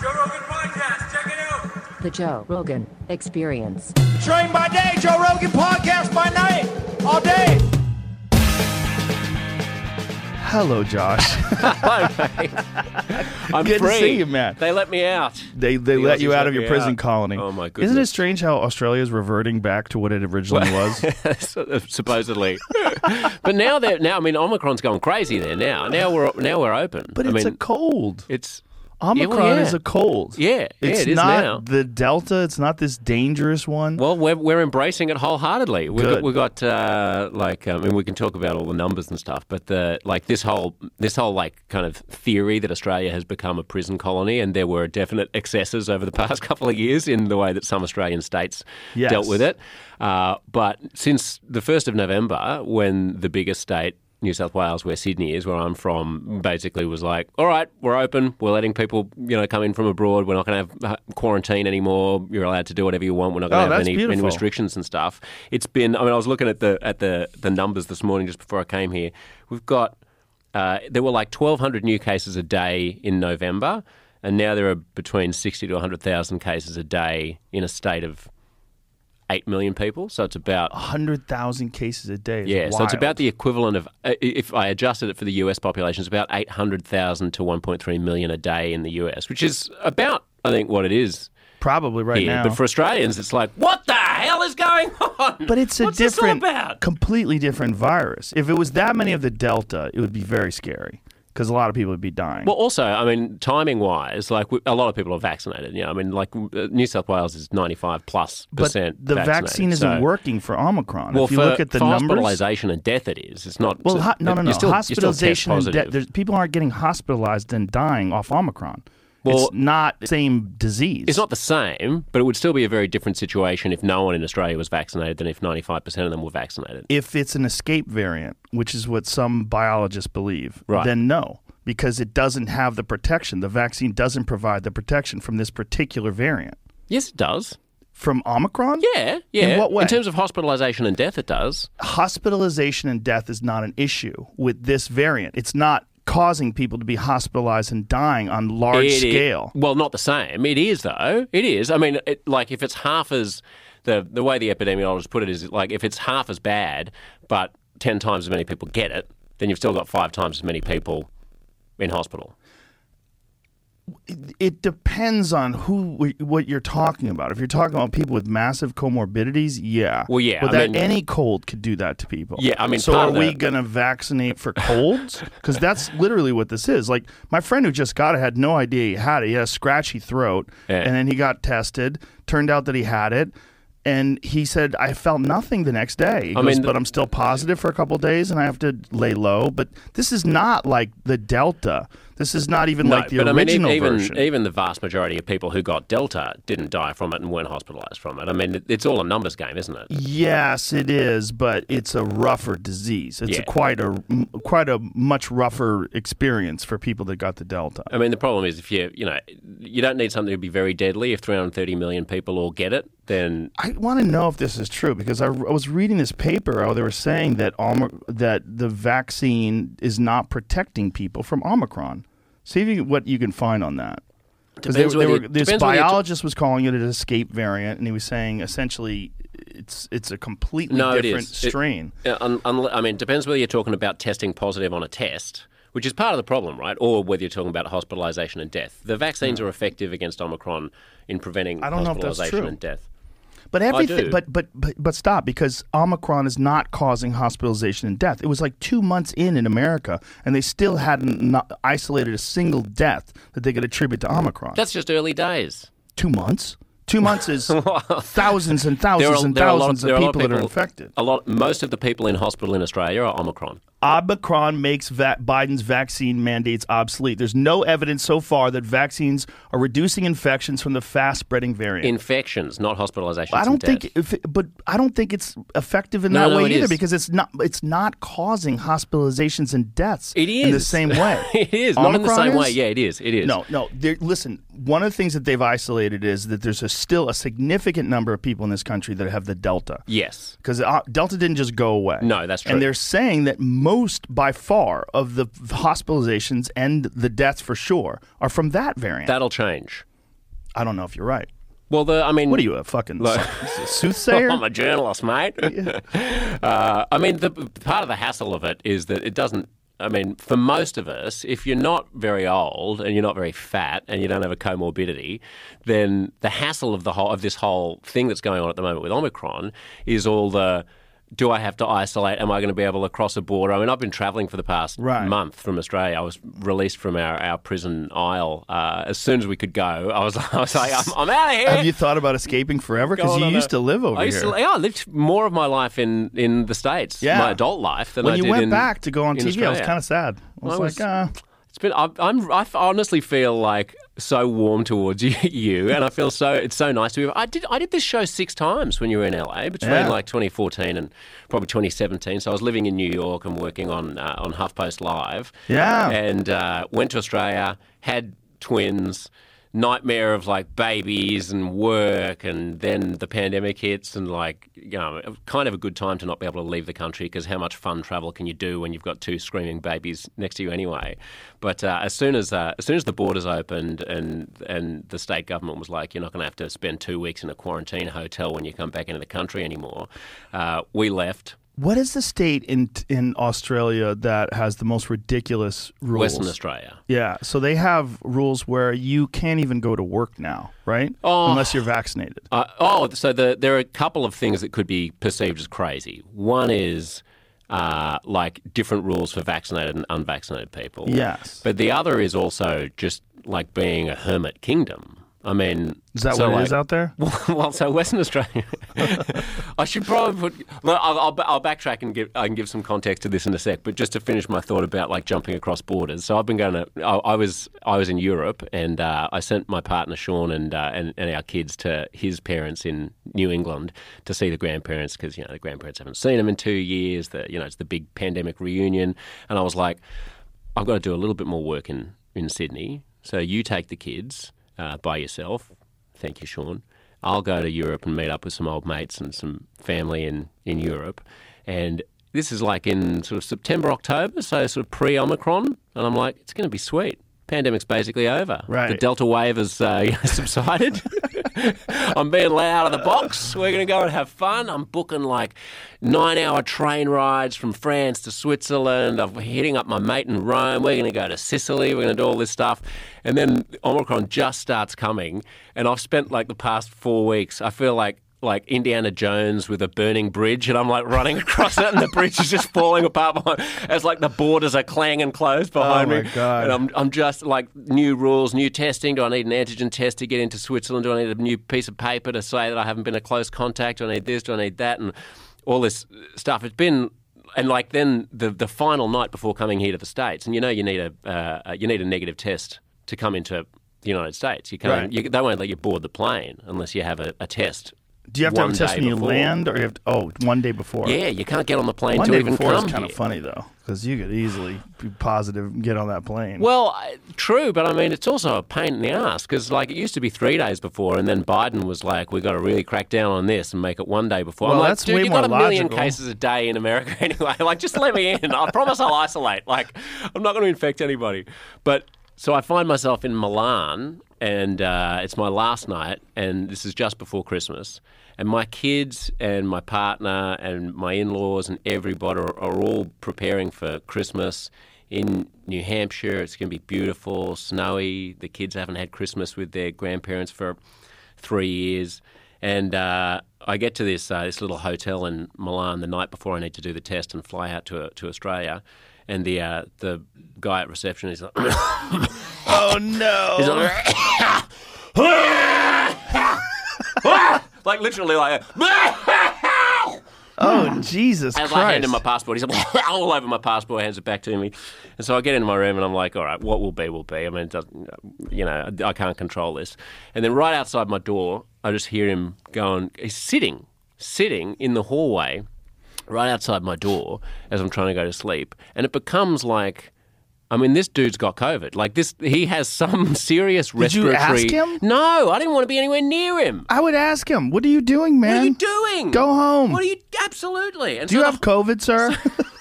Joe Rogan Podcast, check it out. The Joe Rogan Experience. Train by day, Joe Rogan podcast by night, all day. Hello, Josh. I'm Good to free. see you, man. They let me out. They they The let you Aussies out let of your me prison out. colony. Oh, my goodness. Isn't it strange how Australia is reverting back to what it originally was? Uh, supposedly, but now they're now. I mean, Omicron's gone crazy there now. Now we're now we're open. But I it's mean, a cold. it's Omicron well, yeah. is a cold. Yeah, yeah, it's it is not now. the Delta. It's not this dangerous one. well, we're we're embracing it wholeheartedly. We've Good. got, we've got uh, like I mean, we can talk about all the numbers and stuff, but the like this whole this whole like kind of theory that Australia has become a prison colony, and there were definite excesses over the past couple of years in the way that some Australian states Yes. dealt with it. Uh, but since the first of November, when the biggest state New South Wales, where Sydney is, where I'm from, basically was like, all right, we're open. We're letting people, you know, come in from abroad. We're not going to have uh, quarantine anymore. You're allowed to do whatever you want. We're not going Oh, to have any, any restrictions and stuff. It's been. I mean, I was looking at the at the the numbers this morning just before I came here. We've got uh, there were like 1,200 new cases a day in November, and now there are between 60 to 100,000 cases a day in a state of eight million people. So it's about hundred thousand cases a day. is yeah, so it's about the equivalent of uh, if I adjusted it for the US population, it's about eight hundred thousand to one point three million a day in the US, which is about I think what it is probably right here. now. But for Australians, it's like what the hell is going on? But it's a What's different, completely different virus. If it was that many of the Delta, it would be very scary because a lot of people would be dying. Well, also, I mean, timing wise, like we, a lot of people are vaccinated. You know, I mean, like uh, New South Wales is ninety five plus but the vaccine isn't so- working for Omicron. Well, if you for, look at the for numbers, hospitalization and death, it is. It's not. well, ho- no, no, no. still- you're still test Hospitalization and death. people aren't getting hospitalized and dying off Omicron. Well- it's not the same disease. It's not the same, but it would still be a very different situation if no one in Australia was vaccinated than if 95% of them were vaccinated. if it's an escape variant, which is what some biologists believe, Right. then no, because it doesn't have the protection. The vaccine doesn't provide the protection from this particular variant. Yes, it does. From Omicron? Yeah, yeah. In what way? In terms of hospitalization and death, it does. hospitalization and death is not an issue with this variant. It's not causing people to be hospitalized and dying on large It scale. well, not the same. It is, though. It is. I mean, it, like, if it's half as. The, the way the epidemiologists put it is like if it's half as bad, but 10 times as many people get it, then you've still got five times as many people in hospital. It depends on who what you're talking about. If you're talking about people with massive comorbidities, yeah. Well, yeah, But I that mean- any cold could do that to people. Yeah, I mean, so are we going to vaccinate for colds? Because that's literally what this is. Like my friend who just got it had no idea he had it. He had a scratchy throat, Yeah. and then he got tested. Turned out that he had it. And he said, I felt nothing the next day. He I goes, mean, but I'm still positive for a couple of days and I have to lay low. But this is not like the Delta. This is not even like the but original I mean, even version. even the vast majority of people who got Delta didn't die from it and weren't hospitalized from it. I mean, it's all a numbers game, isn't it? Yes, it is, but it's a rougher disease. It's a quite a quite a much rougher experience for people that got the Delta. I mean, the problem is if you you know you don't need something to be very deadly. If 330 million people all get it, then I want to know if this is true because I, I was reading this paper where they were saying that Om- that the vaccine is not protecting people from Omicron. See if you, what you can find on that. Because Depends whether you- this biologist was calling it an escape variant, and he was saying essentially it's it's a completely no, different is It- strain. uh, un- un- I mean, it depends whether you're talking about testing positive on a test. Which is part of the problem, right? Or whether you're talking about hospitalisation and death. The vaccines are effective against Omicron in preventing I don't know if that's hospitalisation true. and death. But everything, do. but, but but but stop because Omicron is not causing hospitalization and death. It was like two months in in America, and they still hadn't not isolated a single death that they could attribute to Omicron. That's just early days. two months. Two months is thousands and thousands are, and there are a lot thousands of, of are a people that are people- infected. A lot, most of the people in hospital in Australia are Omicron. Omicron makes va- Biden's vaccine mandates obsolete. There's no evidence so far that vaccines are reducing infections from the fast-spreading variant. Infections, not hospitalizations. I don't think, if but I don't think it's effective in No, that no, way either is. because it's not. It's not causing hospitalizations and deaths. it is in the same way. it is not in the Omicron same way. Yeah, it is. It is. No, no. Listen, one of the things that they've isolated is that there's a, still a significant number of people in this country that have the Delta. Yes. Because uh, Delta didn't just go away. No, that's true. And they're saying that most, by far, of the hospitalizations and the deaths for sure are from that variant. That'll change. I don't know if you're right. Well, the I mean, What are you, a fucking Look. soothsayer? I'm a journalist, mate. uh, I mean, the part of the hassle of it is that it doesn't. I mean, for most of us, if you're not very old and you're not very fat and you don't have a comorbidity, then the hassle of the whole of this whole thing that's going on at the moment with Omicron is all the. Do I have to isolate? Am I going to be able to cross a border? I mean, I've been travelling for the past Right. month from Australia. I was released from our, our prison isle uh, as soon as we could go. I was, I was like, I'm, I'm out of here. Have you thought about escaping forever? Because you used a- to live over I used here. To, yeah, I lived more of my life in, in the states, Yeah. my adult life, than when I you went in- back to go on TV, I was kind of sad. I was, I was- like, uh, It's been. I, I'm. I honestly feel like so warm towards you, you, and I feel so. It's so nice to be. I did. I did this show six times when you were in LA between Yeah. like 2014 and probably 2017. So I was living in New York and working on uh, on HuffPost Live. Yeah. and uh, went to Australia, had twins. Nightmare of like babies and work, and then the pandemic hits, and like you know, kind of a good time to not be able to leave the country because how much fun travel can you do when you've got two screaming babies next to you anyway? But uh, as soon as uh, as soon as the borders opened and and the state government was like, you're not going to have to spend two weeks in a quarantine hotel when you come back into the country anymore, uh, we left. What is the state in in Australia that has the most ridiculous rules? Western Australia. Yeah, so they have rules where you can't even go to work now, right? Oh. Unless you're vaccinated. Uh, oh, so the, there are a couple of things that could be perceived as crazy. One is uh, like different rules for vaccinated and unvaccinated people. Yes. But the other is also just like being a hermit kingdom. I mean, Is that so what it like- is out there? well, so Western Australia. I should probably put. I'll, I'll, I'll backtrack and give. I can give some context to this in a sec. But just to finish my thought about like jumping across borders. So I've been going to. I, I was I was in Europe and uh, I sent my partner Sean and, uh, and and our kids to his parents in New England to see the grandparents because you know the grandparents haven't seen them in two years. The you know it's the big pandemic reunion, and I was like, I've got to do a little bit more work in in Sydney. So you take the kids uh, by yourself. Thank you, Sean. I'll go to Europe and meet up with some old mates and some family in, in Europe. And this is like in sort of September, October, so sort of pre Omicron. And I'm like, it's going to be sweet. Pandemic's basically over. Right. The Delta wave has uh, subsided. I'm being let out of the box. We're going to go and have fun. I'm booking like nine hour train rides from France to Switzerland. I'm hitting up my mate in Rome. We're going to go to Sicily. We're going to do all this stuff. And then Omicron just starts coming. And I've spent like the past four weeks, I feel like like Indiana Jones with a burning bridge, and I'm like running across it, and the bridge is just falling apart behind, as like the borders are clanging closed behind Oh, my me. God. And I'm, I'm just like new rules, new testing. Do I need an antigen test to get into Switzerland? Do I need a new piece of paper to say that I haven't been a close contact? Do I need this? Do I need that? And all this stuff. It's been. And like then the the final night before coming here to the states, and you know you need a uh, you need a negative test to come into the United States. You can't. Right. You, they won't let you board the plane unless you have a, a test Do you have to have a test when you before. land, or you have to, oh, one day before? Yeah, you can't get on the plane One day even before come is kind of funny though, because you could easily be positive and get on that plane. Well, true, but I mean, it's also a pain in the ass because, like, it used to be three days before, and then Biden was like, "We've got to really crack down on this and make it one day before." I'm Well, like, that's "Dude, you got a million logical. cases a day in America anyway. Like, just let me in. I promise I'll isolate. Like, I'm not going to infect anybody." But so I find myself in Milan, and uh, it's my last night, and this is just before Christmas. And my kids and my partner and my in-laws and everybody are, are all preparing for Christmas in New Hampshire. It's going to be beautiful, snowy. The kids haven't had Christmas with their grandparents for three years. And uh, I get to this uh, this little hotel in Milan the night before I need to do the test and fly out to to Australia. And the uh, the guy at reception is like, oh no! he's like, like literally like. oh Jesus As Christ! I hand him my passport, he's like, all over my passport, hands it back to me. And so I get into my room and I'm like, all right, what will be, will be. I mean, it doesn't, you know, I can't control this. And then right outside my door, I just hear him going, he's sitting, sitting in the hallway right outside my door as I'm trying to go to sleep. And it becomes like, I mean, this dude's got COVID. Like this, he has some serious respiratory. Did you ask him? No, I didn't want to be anywhere near him. I would ask him, "What are you doing, man? What are you doing? Go home. What are you? Absolutely. And Do you so have COVID, sir?"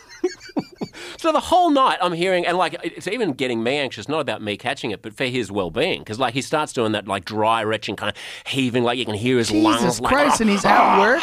So the whole night I'm hearing, and like it's even getting me anxious, not about me catching it, but for his well-being, because like he starts doing that like dry retching kind of heaving, like you can hear his lungs. Jesus like, Christ, and he's at work.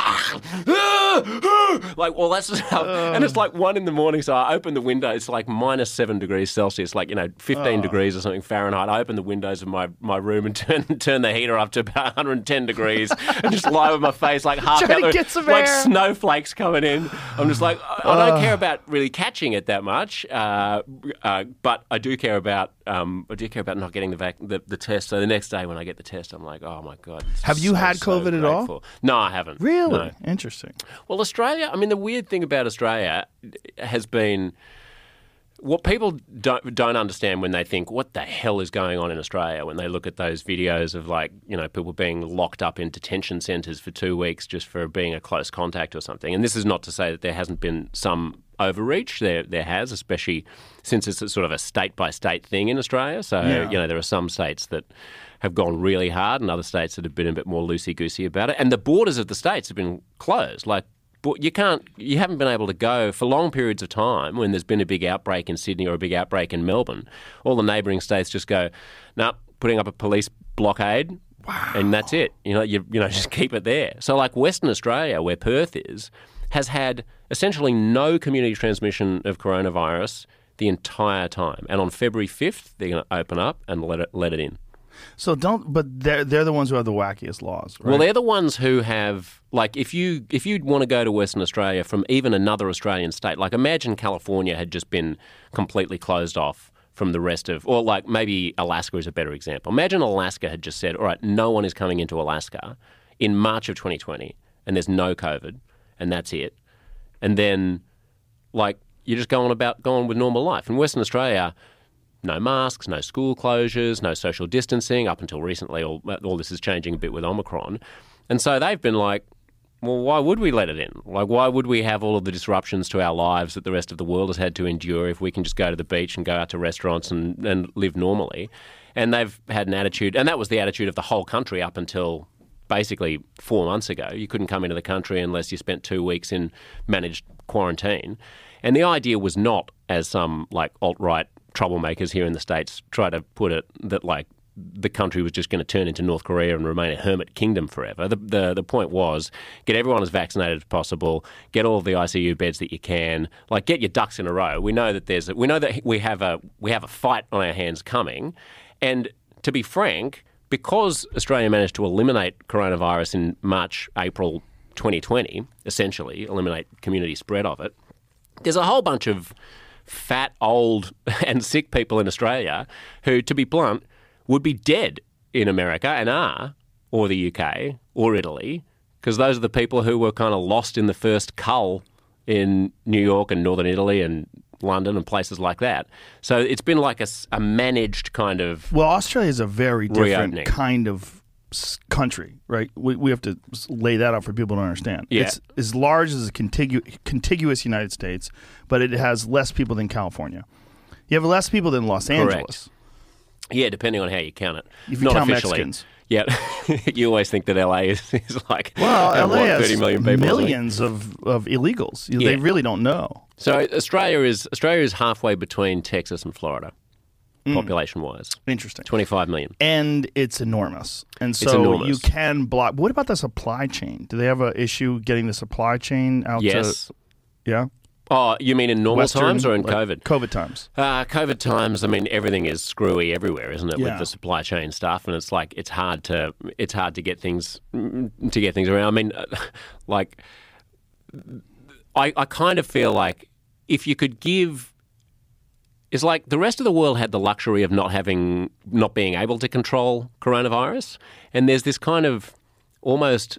like all that stuff. and it's like one in the morning, so I open the window. It's like minus seven degrees Celsius, like you know, fifteen oh. degrees or something Fahrenheit. I open the windows of my, my room and turn turn the heater up to about 110 degrees, and just lie with my face like half out, like air. snowflakes coming in. I'm just like I I don't care about really catching it that much, uh, uh, but I do care about um, I do care about not getting the, vac- the the test. So the next day when I get the test, I'm like, oh my god. Have you so, had so COVID at all? No, I haven't. Really No. interesting. Well, Australia, I mean, the weird thing about Australia has been what people don't don't understand when they think what the hell is going on in Australia when they look at those videos of like you know people being locked up in detention centres for two weeks just for being a close contact or something. And this is not to say that there hasn't been some overreach. There there has, especially since it's a sort of a state by state thing in Australia. So Yeah. you know there are some states that have gone really hard and other states that have been a bit more loosey goosey about it. And the borders of the states have been closed. Like you can't, you haven't been able to go for long periods of time when there's been a big outbreak in Sydney or a big outbreak in Melbourne. All the neighbouring states just go, no, putting up a police blockade, and that's it. You know, you you know, just keep it there. So like Western Australia, where Perth is, has had essentially no community transmission of coronavirus the entire time. And on February fifth, they're going to open up and let it let it in. So don't. But they're they're the ones who have the wackiest laws, right? Well, they're the ones who have like if you if you'd want to go to Western Australia from even another Australian state, like imagine California had just been completely closed off from the rest of, or like maybe Alaska is a better example. Imagine Alaska had just said, all right, no one is coming into Alaska in March of 2020, and there's no COVID, and that's it, and then like you're just going about going with normal life. In Western Australia, no masks, no school closures, no social distancing. Up until recently, all, all this is changing a bit with Omicron. And so they've been like, well, why would we let it in? Like, why would we have all of the disruptions to our lives that the rest of the world has had to endure if we can just go to the beach and go out to restaurants and, and live normally? And they've had an attitude, and that was the attitude of the whole country up until basically four months ago. You couldn't come into the country unless you spent two weeks in managed quarantine. And the idea was not, as some like alt right troublemakers here in the States try to put it, that like the country was just going to turn into North Korea and remain a hermit kingdom forever. The, the the point was get everyone as vaccinated as possible, get all of the ICU beds that you can, like get your ducks in a row. We know that there's we know that we have a we have a fight on our hands coming, and to be frank, because Australia managed to eliminate coronavirus in March April 2020, essentially eliminate community spread of it. There's a whole bunch of fat, old, and sick people in Australia who, to be blunt, would be dead in America and are, or the UK, or Italy, because those are the people who were kind of lost in the first cull in New York and Northern Italy and London and places like that. So it's been like a managed kind of. Well, Australia is a very different Reopening. kind of country, right? We, we have to lay that out for people to understand. Yeah. It's as large as a contigu- contiguous United States, but it has less people than California. You have less people than Los Angeles. Yeah, depending on how you count it. If you Not count officially. Mexicans. Yeah, you always think that LA is, is like Well, LA what, has 30 million people. millions of, of illegals. Yeah. They really don't know. So Australia is Australia is halfway between Texas and Florida, Mm. population wise. Interesting. Twenty five million. and it's enormous. And so enormous. you can block. What about the supply chain? Do they have an issue getting the supply chain out Yes. to? Yeah. Oh, you mean in normal Western, times or in like COVID? COVID times. Uh, COVID times. I mean, everything is screwy everywhere, isn't it? Yeah. With the supply chain stuff, and it's like it's hard to it's hard to get things to get things around. I mean, like I I kind of feel like if you could give. It's like the rest of the world had the luxury of not having, not being able to control coronavirus, and there's this kind of almost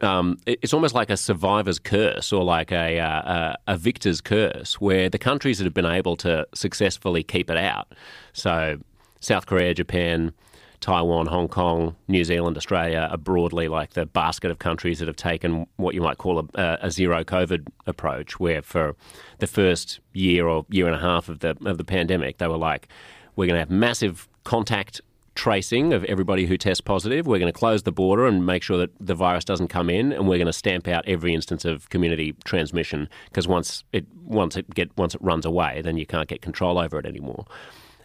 um, it's almost like a survivor's curse or like a, uh, a, victor's curse, where the countries that have been able to successfully keep it out, so South Korea, Japan, Taiwan, Hong Kong, New Zealand, Australia, are broadly like the basket of countries that have taken what you might call a, a zero COVID approach, where for the first year or year and a half of the of the pandemic, they were like, we're going to have massive contact tracing of everybody who tests positive. We're going to close the border and make sure that the virus doesn't come in, and we're going to stamp out every instance of community transmission because once it once it get once it runs away, then you can't get control over it anymore.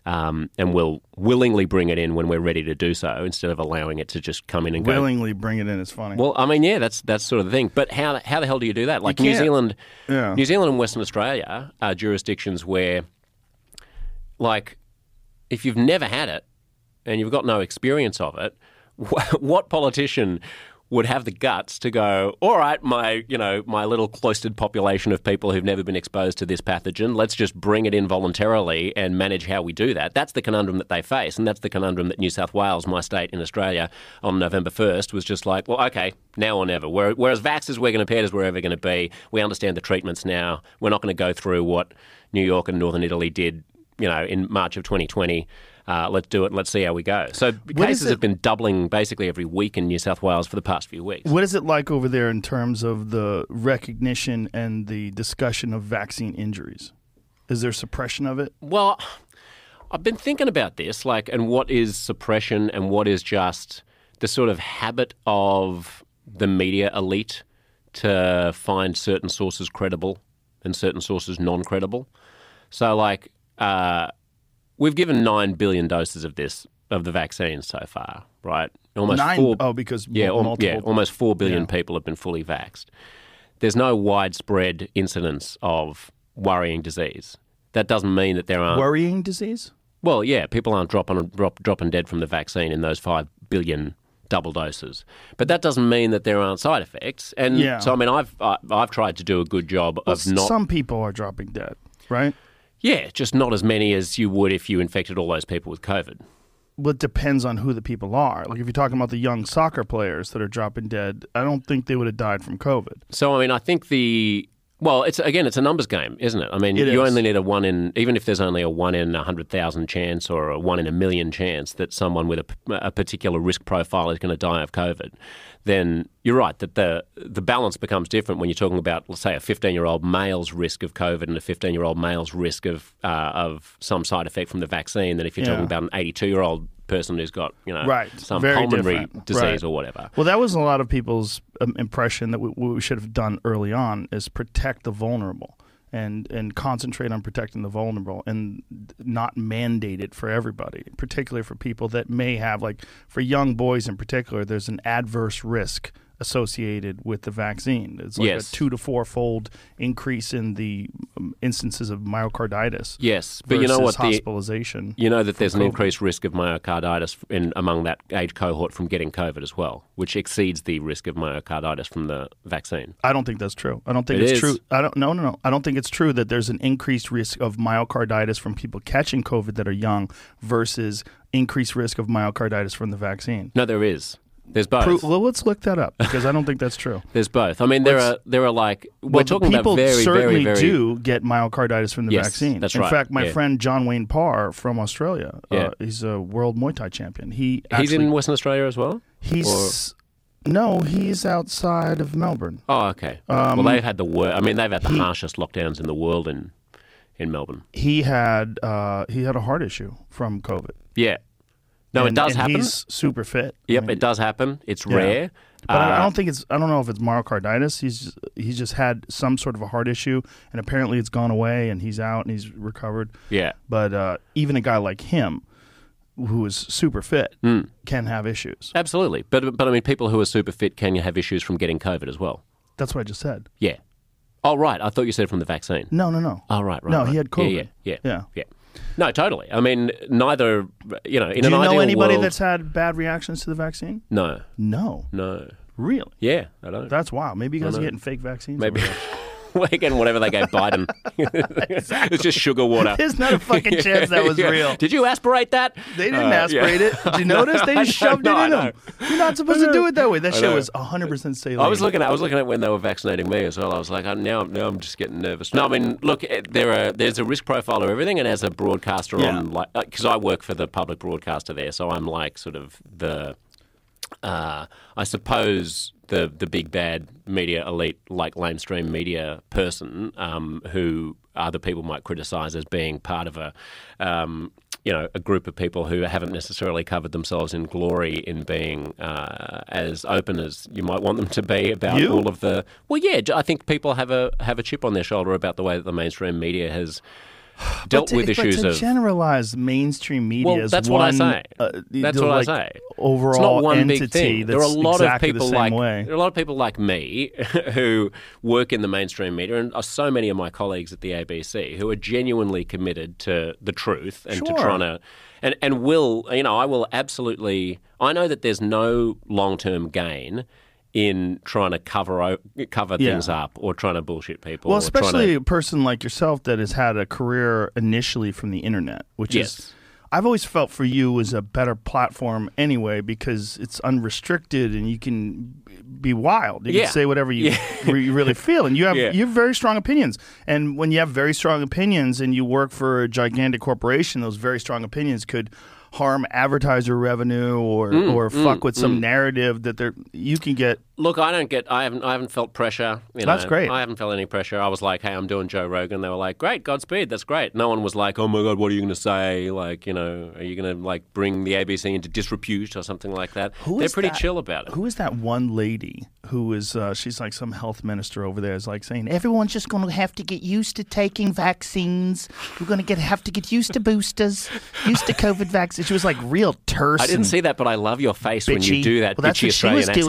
Um, and we'll willingly bring it in when we're ready to do so, instead of allowing it to just come in and go. Willingly bring it in is funny. Well, I mean, yeah, that's that's sort of the thing. But how how the hell do you do that? Like New. Zealand, Yeah. New Zealand and Western Australia are jurisdictions where, like, if you've never had it and you've got no experience of it, what politician would have the guts to go, all right, my you know my little cloistered population of people who've never been exposed to this pathogen, let's just bring it in voluntarily and manage how we do that. That's the conundrum that they face, and that's the conundrum that New South Wales, my state in Australia, on November first was just like, well, okay, now or never. Where- Whereas vaxxers, we're going to pay as we're ever going to be. We understand the treatments now. We're not going to go through what New York and Northern Italy did, you know, in March of 2020. Uh, let's do it. Let's see how we go. So What cases have been doubling basically every week in New South Wales for the past few weeks. What is it like over there in terms of the recognition and the discussion of vaccine injuries? Is there suppression of it? Well, I've been thinking about this, like, and what is suppression and what is just the sort of habit of the media elite to find certain sources credible and certain sources non credible. So, like, uh, we've given 9 billion doses of this, of the vaccine so far, right? Almost Nine four, oh, because yeah, multiple. yeah, almost 4 billion Yeah. people have been fully vaxxed. There's no widespread incidence of worrying disease. That doesn't mean that there aren't worrying disease. well, yeah, people aren't dropping drop, dropping dead from the vaccine in those five billion double doses, but that doesn't mean that there aren't side effects. And Yeah. so, I mean, I've I, I've tried to do a good job Well, of not, Some people are dropping dead, right? Yeah, just not as many as you would if you infected all those people with COVID. Well, it depends on who the people are. Like if you're talking about the young soccer players that are dropping dead, I don't think they would have died from COVID. So, I mean, I think the well, it's again, it's a numbers game, isn't it? I mean, It you is. only need a one in, even if there's only a one in a hundred thousand chance or a one in a million chance that someone with a, a particular risk profile is going to die of COVID. Then you're right that the the balance becomes different when you're talking about, let's say, a 15 year old male's risk of COVID and a 15 year old male's risk of uh, of some side effect from the vaccine than if you're Yeah. talking about an 82 year old person who's got you know Right. some Very pulmonary different. disease Right. or whatever. Well, that was a lot of people's um, impression that we, we should have done early on is protect the vulnerable and and concentrate on protecting the vulnerable and not mandate it for everybody, particularly for people that may have like for young boys in particular. There's an adverse risk associated with the vaccine. It's like Yes. a two to four fold increase in the um, instances of myocarditis. Yes, but you know what the hospitalization. You know that there's an COVID. increased risk of myocarditis in among that age cohort from getting COVID as well, which exceeds the risk of myocarditis from the vaccine. I don't think that's true. I don't think It it's is. true. I don't. No, no, no. I don't think it's true that there's an increased risk of myocarditis from people catching COVID that are young versus increased risk of myocarditis from the vaccine. No, there is. There's both. Pro- well, let's look that up because I don't think that's true. There's both. I mean, there Let's- are there are like we're Well, talking people about very certainly very very do get myocarditis from the Yes, vaccine. that's right. In fact, my yeah. friend John Wayne Parr from Australia, Yeah. uh, he's a world Muay Thai champion. He He's actually, in Western Australia as well. he's no, he's outside of Melbourne. Oh, okay. Um, well, they've had the worst. I mean, they've had the harshest lockdowns in the world in in Melbourne. He had uh, he had a heart issue from COVID. Yeah. No, it does and happen. He's super fit. I Yep, mean, it does happen. It's Yeah. rare. But I- I Uh, don't think it's. I don't know if it's myocarditis. He's he's just had some sort of a heart issue, and apparently it's gone away, and he's out and he's recovered. Yeah. But uh, even a guy like him, who is super fit, Hmm. can have issues. Absolutely. But but I mean, people who are super fit can have issues from getting COVID as well. That's what I just said. Yeah. Oh, right. I thought you said from the vaccine. No, no, no. Oh, right, right. No, right. he had Yeah, COVID. Yeah, yeah, Yeah. yeah. No, totally. I mean, neither. You know, in Do an you know ideal anybody world, that's had bad reactions to the vaccine? no, No, no. really. Yeah, I don't. That's wild. Maybe you guys are know. getting fake vaccines. Maybe over there. we're whatever they gave Biden. it's just sugar water. There's not a fucking chance that was Yeah. real. Did you aspirate that? They didn't Uh, yeah. aspirate it. Did you notice? They just shoved no, it in them. You're not supposed to do it that way. That shit was 100% saline. I was looking at I was looking at when they were vaccinating me as well. I was like, oh, now now I'm just getting nervous. No, I mean, look, eh, there are there's a risk profile of everything, and as a broadcaster Yeah. on like because I work for the public broadcaster there, so I'm like sort of the uh, I suppose the the big bad media elite, like lamestream media person, um, who other people might criticise as being part of a um, you know, a group of people who haven't necessarily covered themselves in glory in being uh, as open as you might want them to be about You? all of the. Well, yeah, I think people have a have a chip on their shoulder about the way that the mainstream media has dealt to- with but issues to of. generalize mainstream media Well, that's what I say. uh, That's what I say. Overall it's not one entity big thing. There are a lot exactly of people the like way. there are a lot of people like me who work in the mainstream media, and are so many of my colleagues at the ABC who are genuinely committed to the truth and to Sure. trying to and and will you know I will absolutely I know that there's no long term gain. In trying to cover cover Yeah. things up or trying to bullshit people, Well, or trying to- especially a person like yourself that has had a career initially from the internet, which Yes. is, I've always felt for you was a better platform anyway because it's unrestricted and you can be wild. You Yeah. can say whatever you, Yeah. re- you really feel, and you have Yeah. you have very strong opinions. And when you have very strong opinions and you work for a gigantic corporation, those very strong opinions could harm advertiser revenue or Mm, or fuck with some narrative that they're you can get Look, I don't get. I haven't. I haven't felt pressure. You That's know. great. I haven't felt any pressure. I was like, "Hey, I'm doing Joe Rogan." They were like, "Great, Godspeed. That's great." No one was like, "Oh my God, what are you going to say?" Like, you know, are you going to like bring the ABC into disrepute or something like that? Who They're pretty that? chill about it. Who is that one lady who is? Uh, she's like some health minister over there. Is like saying everyone's just going to have to get used to taking vaccines. We're going to get have to get used to boosters, used to COVID vaccines. She was like real terse. I didn't see that, but I love your face when you do that Well, that's bitchy what she Australian was accent.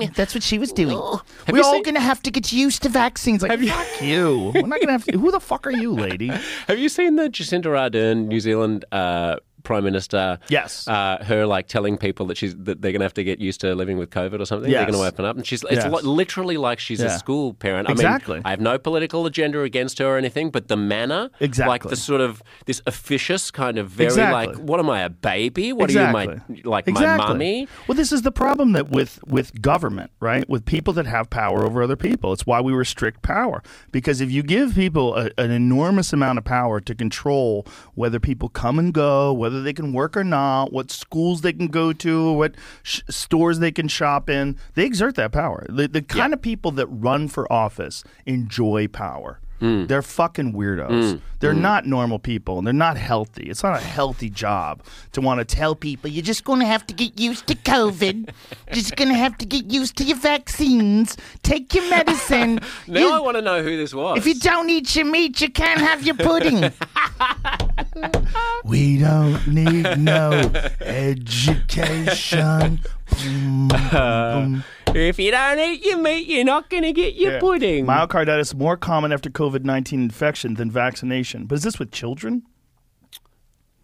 doing. That's what she was doing. Have We're all seen- going to have to get used to vaccines. Like fuck you. We're not going to have. To, who the fuck are you, lady? Have you seen the Jacinda Ardern, New Zealand uh, Prime Minister? Yes. Uh, her like telling people that she's that they're going to have to get used to living with COVID or something. They're going to open up, and she's it's Yes. li- literally like she's Yeah. a school parent. I Exactly. mean, I have no political agenda against her or anything, but the manner, exactly, like the sort of this officious kind of very Exactly. like, what am I a baby? What exactly. are you, my like exactly. my mummy? Well, this is the problem that with with government, right? With people that have power over other people, it's why we restrict power. Because if you give people a, an enormous amount of power to control whether people come and go, whether they can work or not, what schools they can go to, what sh- stores they can shop in, they exert that power. The, the kind of people that run for office enjoy power. Hmm. They're fucking weirdos. They're not normal people and they're not healthy. It's not a healthy job to want to tell people you're just going to have to get used to COVID. You're just going to have to get used to your vaccines. Take your medicine. Now You- I want to know who this was. if you don't eat your meat, you can't have your pudding. we don't need no education. Boom, boom, boom. If you don't eat your meat, you're not going to get your pudding. Myocarditis more common after COVID 19 infection than vaccination. But is this with children?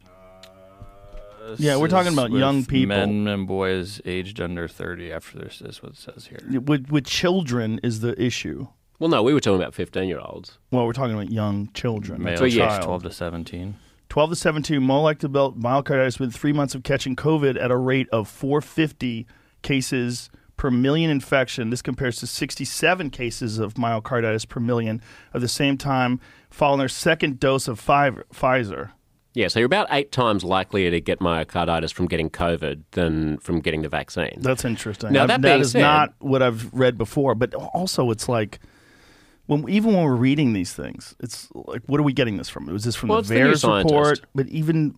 Uh, yeah, we're talking about With young people. men and boys aged under 30 after this is what it says here. With, with children is the issue. well, no, we were talking about 15 year olds. Well, we're talking about young children. Male That's a yes, child. 12 to 17. 12 to 17 more likely to myocarditis within three months of catching COVID at a rate of 450 cases per million infection. This compares to 67 cases of myocarditis per million of the same time following their second dose of Pfizer. Yeah, so you're about eight times likelier to get myocarditis from getting COVID than from getting the vaccine. That's interesting. Now, I've- that is said- not what I've read before, but also it's like when even when we're reading these things, it's like what are we getting this from? Was this from Well, the it's the report? But even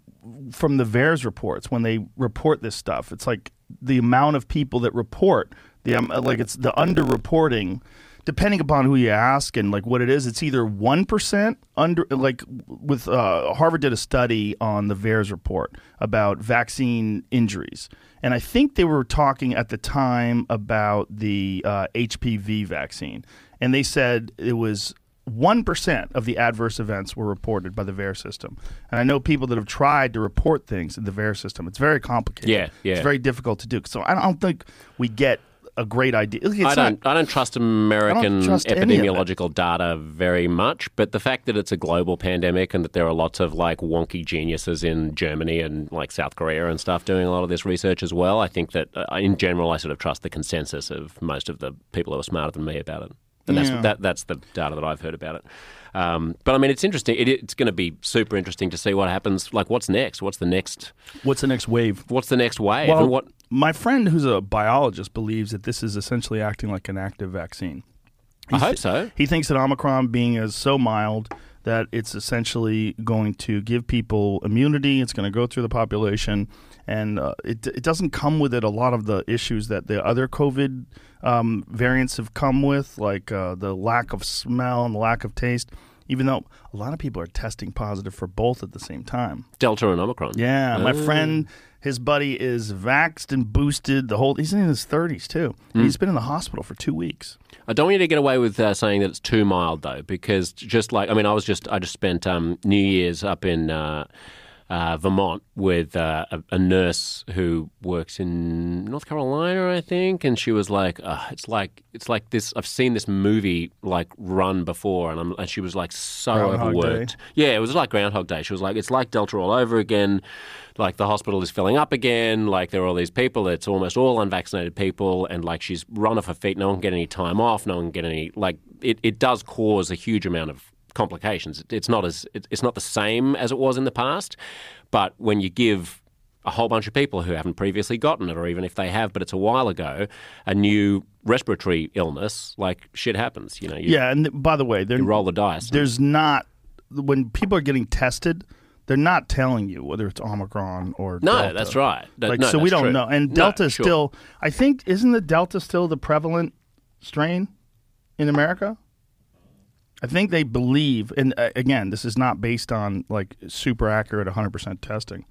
from the VAERS reports, when they report this stuff, it's like the amount of people that report the um, like it's the underreporting. Depending upon who you ask and like what it is, it's either one percent under like with uh, Harvard did a study on the VAERS report about vaccine injuries, and I think they were talking at the time about the uh, HPV vaccine, and they said it was one percent of the adverse events were reported by the VAERS system. And I know people that have tried to report things in the VAERS system. It's very complicated. Yeah, yeah. It's very difficult to do. So I don't think we get a great idea. It's I don't. I don't trust American trust of it. epidemiological data very much, but the fact that it's a global pandemic and that there are lots of like wonky geniuses in Germany and like South Korea and stuff doing a lot of this research as well, I think that uh, in general I sort of trust the consensus of most of the people who are smarter than me about it. And that's Yeah. that, that's the data that I've heard about it. Um, but I mean, it's interesting. It, it's going to be super interesting to see what happens. Like, what's next? What's the next? What's the next wave? What's the next wave? Well, what? my friend who's a biologist believes that this is essentially acting like an active vaccine. I hope th- so. He thinks that Omicron being as so mild that it's essentially going to give people immunity. It's going to go through the population, and uh, it it doesn't come with it a lot of the issues that the other COVID um, variants have come with, like uh, the lack of smell and the lack of taste. Even though a lot of people are testing positive for both at the same time. Delta and Omicron. Yeah, my friend, his buddy is vaxxed and boosted. The whole he's in his thirties too. He's been in the hospital for two weeks. I don't want you to get away with uh, saying that it's too mild, though, because just like I mean, I was just I just spent um, New Year's up in uh, uh, Vermont with uh, a, a nurse who works in North Carolina, I think, and she was like, uh, "It's like it's like this. I've seen this movie like run before," and, I'm, and she was like so Groundhog overworked. Yeah, it was like Groundhog Day. She was like, "It's like Delta all over again." Like the hospital is filling up again. Like there are all these people. It's almost all unvaccinated people, and like she's run off her feet. No one can get any time off. No one can get any. Like it, it does cause a huge amount of complications. It's not as it's not the same as it was in the past. But when you give a whole bunch of people who haven't previously gotten it, or even if they have, but it's a while ago, a new respiratory illness, like shit happens. You know, you, Yeah, and by the way, you roll the dice. there's not when people are getting tested, they're not telling you whether it's Omicron or no, Delta. that's right. That- Like no, so, we don't true. know. And No, Delta is sure. still, I think, isn't the Delta still the prevalent strain in America? I think they believe, and uh, again, this is not based on like super accurate 100% testing.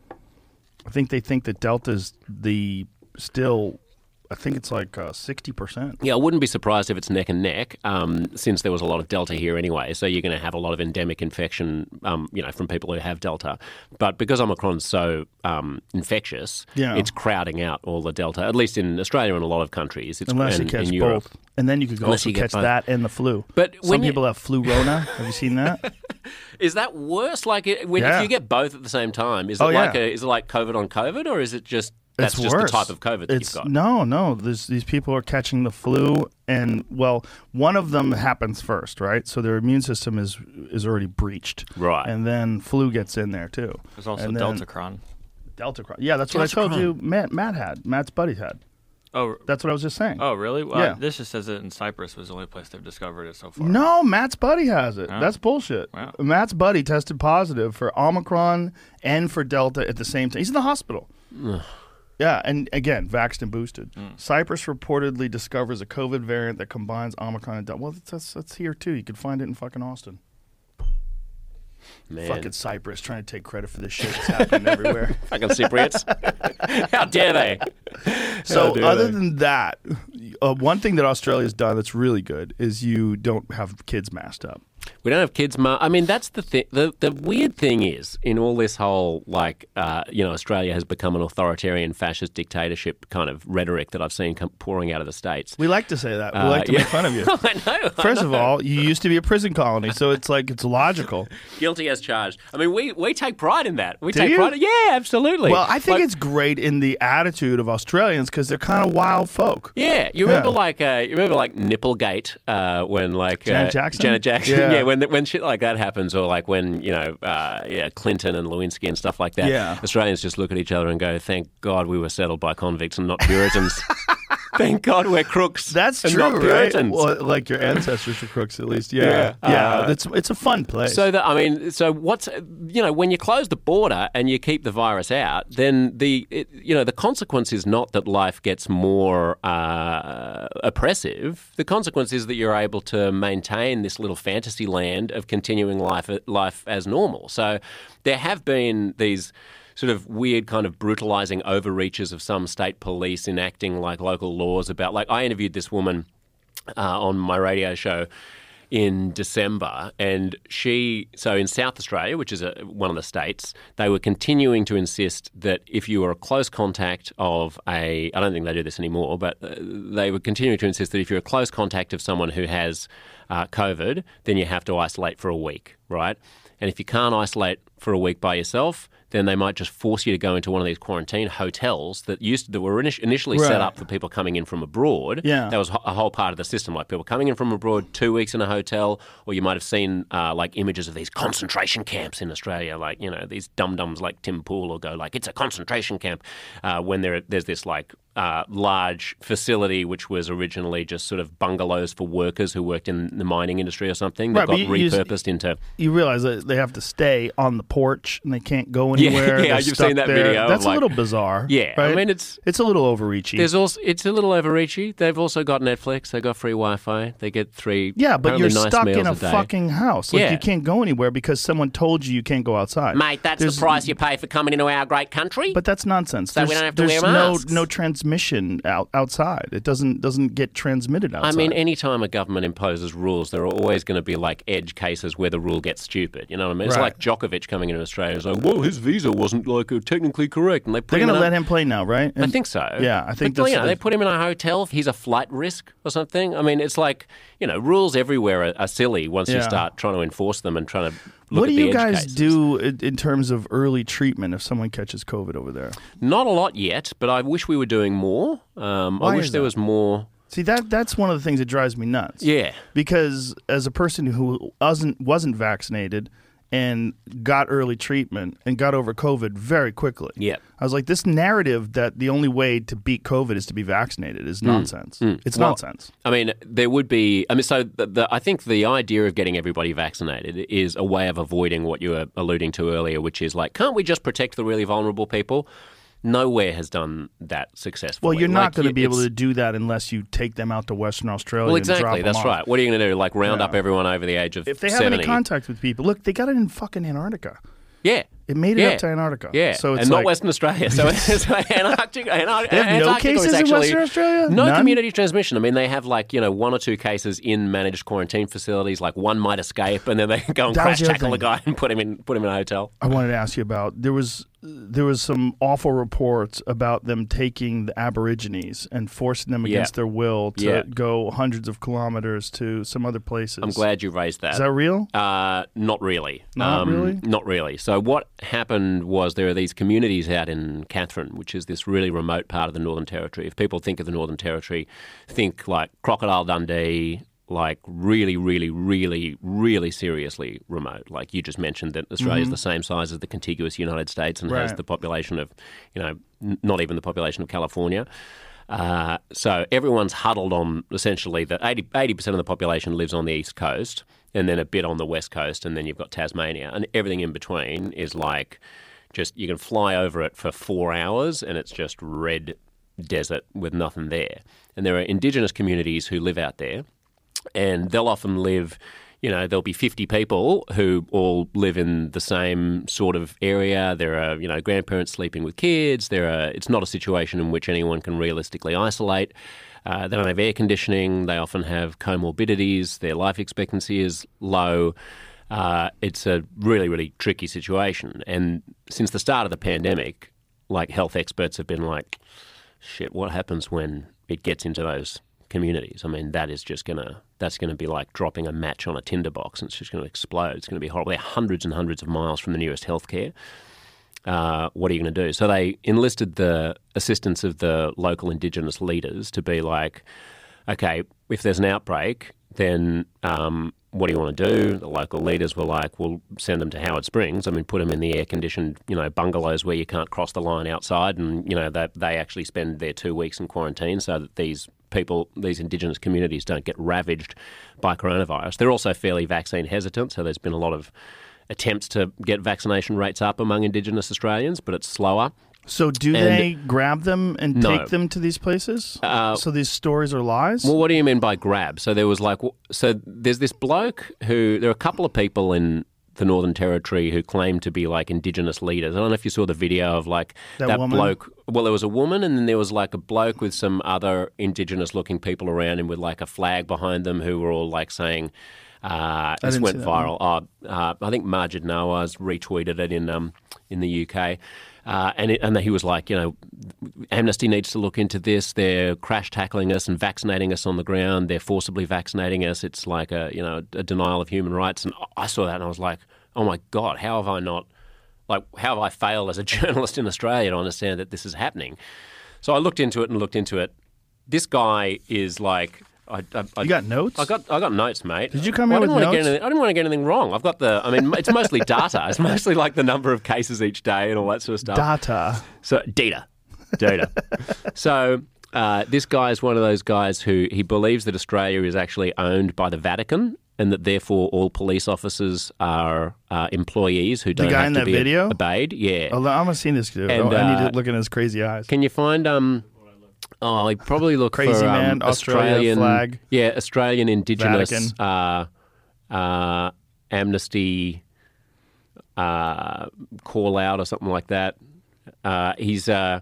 I think they think that Delta's the still, I think it's like uh, 60%. Yeah, I wouldn't be surprised if it's neck and neck, um, since there was a lot of Delta here anyway. So you're going to have a lot of endemic infection, um, you know, from people who have Delta. But because Omicron's so um, infectious, Yeah. it's crowding out all the Delta. At least in Australia and a lot of countries, it's Unless and, you catch both, and then you could Unless also you catch both. that and the flu. But some when you- people have flu rona. have you seen that? Is that worse? Like when Yeah. if you get both at the same time, is it Oh, like yeah. a, is it like COVID on COVID, or is it just that's it's just worse. the type of COVID that it's, you've got? No, no. There's, these people are catching the flu, and well, one of them happens first, right? So their immune system is is already breached, Right. And then flu gets in there too. There's also and then Deltacron. Delta. Cron- Yeah, that's what I told Deltacron. you. Matt, Matt had. Matt's buddy had. Oh, That's what I was just saying. oh, really? Well, Yeah. This just says it in Cyprus was the only place they've discovered it so far. No, Matt's buddy has it. Oh. That's bullshit. Wow. Matt's buddy tested positive for Omicron and for Delta at the same time. He's in the hospital. Yeah, and again, vaxxed and boosted. Hmm. Cyprus reportedly discovers a COVID variant that combines Omicron and Delta. Well, that's, that's here too. You can find it in fucking Austin. Man. Fucking Cyprus trying to take credit for this shit that's happening everywhere. Fucking Cypriots. How dare they? So, dare other they. than that, uh, one thing that Australia's done that's really good is you don't have kids masked up. We don't have kids. Ma- I mean, that's the thing. The, the weird thing is, in all this whole, like, uh, you know, Australia has become an authoritarian fascist dictatorship kind of rhetoric that I've seen come pouring out of the States. We like to say that. We Uh, like to yeah. make fun of you. I know. First of all, you used to be a prison colony, so it's like it's logical. Guilty as charged. I mean, we, we take pride in that. We Do take you? pride. In, Yeah, absolutely. Well, I think Like, it's great in the attitude of Australians because they're kind of wild folk. Yeah, you remember Yeah. like uh, you remember like Nipplegate uh, when like Janet uh, Jackson? Janet Jackson, Yeah. yeah. When when shit like that happens, or like when you know, uh, yeah, Clinton and Lewinsky and stuff like that. Yeah. Australians just look at each other and go, "Thank God we were settled by convicts and not Puritans." Thank God we're crooks. That's and true, not right? Well, like your ancestors were crooks, at least. Yeah, Yeah. yeah. Uh, it's it's a fun place. So that I mean, so what's you know when you close the border and you keep the virus out, then the it, you know the consequence is not that life gets more uh, oppressive. The consequence is that you're able to maintain this little fantasy land of continuing life life as normal. So there have been these sort of weird kind of brutalizing overreaches of some state police enacting like local laws about like I interviewed this woman uh, on my radio show in December, and she so in South Australia, which is a, one of the states, they were continuing to insist that if you were a close contact of a, I don't think they do this anymore, but uh, they were continuing to insist that if you're a close contact of someone who has uh, COVID, then you have to isolate for a week, right? And if you can't isolate for a week by yourself, then they might just force you to go into one of these quarantine hotels that used that were init- initially set up for people coming in from abroad. Yeah. that was a whole part of the system, like people coming in from abroad, two weeks in a hotel, or you might have seen uh, like images of these concentration camps in Australia, like you know these dum dums like Tim Pool will go like it's a concentration camp uh, when there there's this like. Uh, large facility, which was originally just sort of bungalows for workers who worked in the mining industry or something, that Right, got you- you repurposed into. You realize that they have to stay on the porch and they can't go anywhere. yeah, They're you've seen that there. video That's like- a little bizarre. Yeah, I mean, it's- it's a little overreachy. There's also it's a little overreachy. They've also got Netflix. They got free Wi-Fi. They get three. yeah, but you're nice stuck in a, day. fucking house. Like Yeah. you can't go anywhere because someone told you you can't go outside. Mate, that's There's- the price you pay for coming into our great country. But that's nonsense. So we don't have to there's wear no masks. no transmission out, outside. It doesn't doesn't get transmitted outside. I mean, anytime a government imposes rules, there are always going to be like edge cases where the rule gets stupid. You know what I mean? It's Right. like Djokovic coming into Australia. It's like, whoa, his visa wasn't like uh, technically correct, and they they're going to let a- him play now, right? I think so. Yeah, I think but, that's you know, they put him in a hotel. He's a flight risk or something. I mean, it's like you know, rules everywhere are, are silly once you start trying to enforce them and trying to What at do the you edge guys cases. do in, in terms of early treatment if someone catches COVID over there? Not a lot yet, but I wish we were doing more. Um, Why I wish is there that? was more. See that that's one of the things that drives me nuts. Yeah. Because as a person who wasn't wasn't vaccinated and got early treatment and got over COVID very quickly. Yeah. I was like, this narrative that the only way to beat COVID is to be vaccinated is nonsense. It's Hmm. Well, nonsense. I mean, there would be. I mean, so the, the, I think the idea of getting everybody vaccinated is a way of avoiding what you were alluding to earlier, which is like, can't we just protect the really vulnerable people? Nowhere has done that successfully. Well, you're not Like, going to be able to do that unless you take them out to Western Australia. Well, and drop exactly. That's right. What are you going to do? Like round Yeah. up everyone over the age of If they have 70? any contact with people, look, they got it in fucking Antarctica. yeah. It made it yeah. up to Antarctica. Yeah, So it's and like, not Western Australia. So it's like Antarctica. Antarctica, They have no Antarctica was cases in Western Australia? No None? community transmission. I mean, they have like you know one or two cases in managed quarantine facilities. Like one might escape, and then they go and That crash the tackle a guy and put him in put him in a hotel. I wanted to ask you about there was there was some awful reports about them taking the Aborigines and forcing them Yeah. against their will to Yeah. go hundreds of kilometers to some other places. I'm glad you raised that. Is that real? Uh, not really. Not um, really? Not really. So what happened was there are these communities out in Katherine, which is this really remote part of the Northern Territory. If people think of the Northern Territory, think like Crocodile Dundee, like really, really, really, really seriously remote. Like you just mentioned that Australia is the same size as the contiguous United States and has Mm-hmm. The population of, you know, n- not even the population of California. Uh, so everyone's huddled on essentially that 80 percent of the population lives on the east coast, and then a bit on the west coast, and then you've got Tasmania, and everything in between is like just you can fly over it for four hours, and it's just red desert with nothing there. And there are indigenous communities who live out there, and they'll often live you know there'll be 50 people who all live in the same sort of area. There are you know grandparents sleeping with kids. There are it's not a situation in which anyone can realistically isolate. Uh, they don't have air conditioning. They often have comorbidities. Their life expectancy is low. Uh, it's a really really tricky situation. And since the start of the pandemic like health experts have been like shit, what happens when it gets into those communities? I mean, that is just gonna that's gonna be like dropping a match on a tinderbox, and it's just gonna explode. It's gonna be horrible. They're hundreds and hundreds of miles from the nearest healthcare. Uh, what are you going to do? So they enlisted the assistance of the local Indigenous leaders to be like, okay, if there's an outbreak, then um, what do you want to do? The local leaders were like, we'll send them to Howard Springs. I mean, put them in the air-conditioned, you know, bungalows where you can't cross the line outside, and you know they they actually spend their two weeks in quarantine so that these people, these Indigenous communities, don't get ravaged by coronavirus. They're also fairly vaccine hesitant, so there's been a lot of attempts to get vaccination rates up among Indigenous Australians, but it's slower. So do And- they grab them and No. take them to these places? Uh, so these stories are lies? Well, what do you mean by grab? So there was like, so there's this bloke who, there are a couple of people in the Northern Territory who claim to be like Indigenous leaders. I don't know if you saw the video of like That that, bloke. Well, there was a woman, and then there was like a bloke with some other Indigenous looking people around him with like a flag behind them who were all like saying, uh, this went viral. Oh, uh, I think Maajid Nawaz retweeted it in um, in the UK. Uh, and it, and he was like, you know, Amnesty needs to look into this. They're crash tackling us and vaccinating us on the ground. They're forcibly vaccinating us. It's like a you know a denial of human rights. And I saw that and I was like, oh my god, how have I not like how have I failed as a journalist in Australia to understand that this is happening? So I looked into it and looked into it. This guy is like. I, I, I, You got notes? I got I got notes, mate. Did you come Well, in with didn't want to get notes? anything, I didn't want to get anything wrong. I've got the. I mean, it's mostly data. It's mostly like the number of cases each day and all that sort of stuff. Data. So data. Data. So uh, this guy is one of those guys who he believes that Australia is actually owned by the Vatican. And that therefore all police officers are uh, employees who don't guy have in to that be video? obeyed. Yeah. Oh, I'm gonna see this dude. And, I need uh, to look in his crazy eyes. Can you find um? Oh, I probably look Crazy for um, man, Australia Australian flag. Yeah, Australian Indigenous uh, uh, amnesty uh, call out or something like that. Uh, he's uh,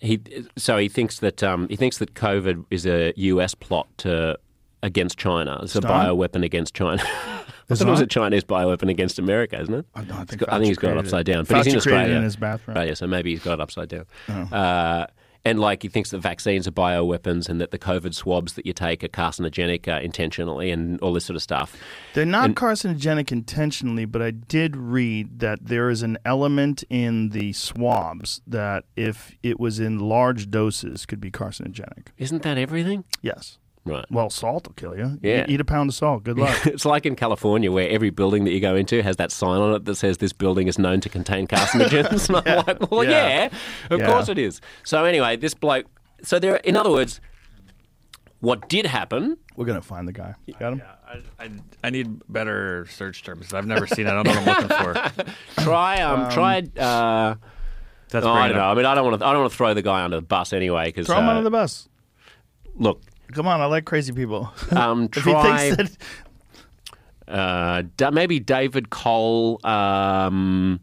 he so he thinks that um, he thinks that COVID is a US plot to against China. It's a not? bioweapon against China. I thought it was a Chinese bioweapon against America, isn't it? I, no, I think, got- I think he's got it upside down. But Fauci he's in Australia. in his bathroom. Right, yeah, so maybe he's got it upside down. Oh. Uh, and like he thinks that vaccines are bioweapons and that the COVID swabs that you take are carcinogenic uh, intentionally and all this sort of stuff. They're not And- carcinogenic intentionally, but I did read that there is an element in the swabs that, if it was in large doses, could be carcinogenic. Isn't that everything? Yes. Right. Well, salt will kill you. Yeah. Eat a pound of salt. Good luck. it's like in California where every building that you go into has that sign on it that says this building is known to contain carcinogens. and I'm like, well, yeah, Yeah. of Yeah. course it is. So anyway, this bloke. So there, in other words, what did happen? We're gonna find the guy. You Got him. I, I, I need better search terms. I've never seen it. I don't know what I'm looking for. Try, um, try. Uh, That's oh, I don't know. I mean, I don't want to. I don't want to throw the guy under the bus anyway. Because Throw him under the bus. look, Come on, I like crazy people. um, if try. he thinks that uh, da- maybe David Cole um,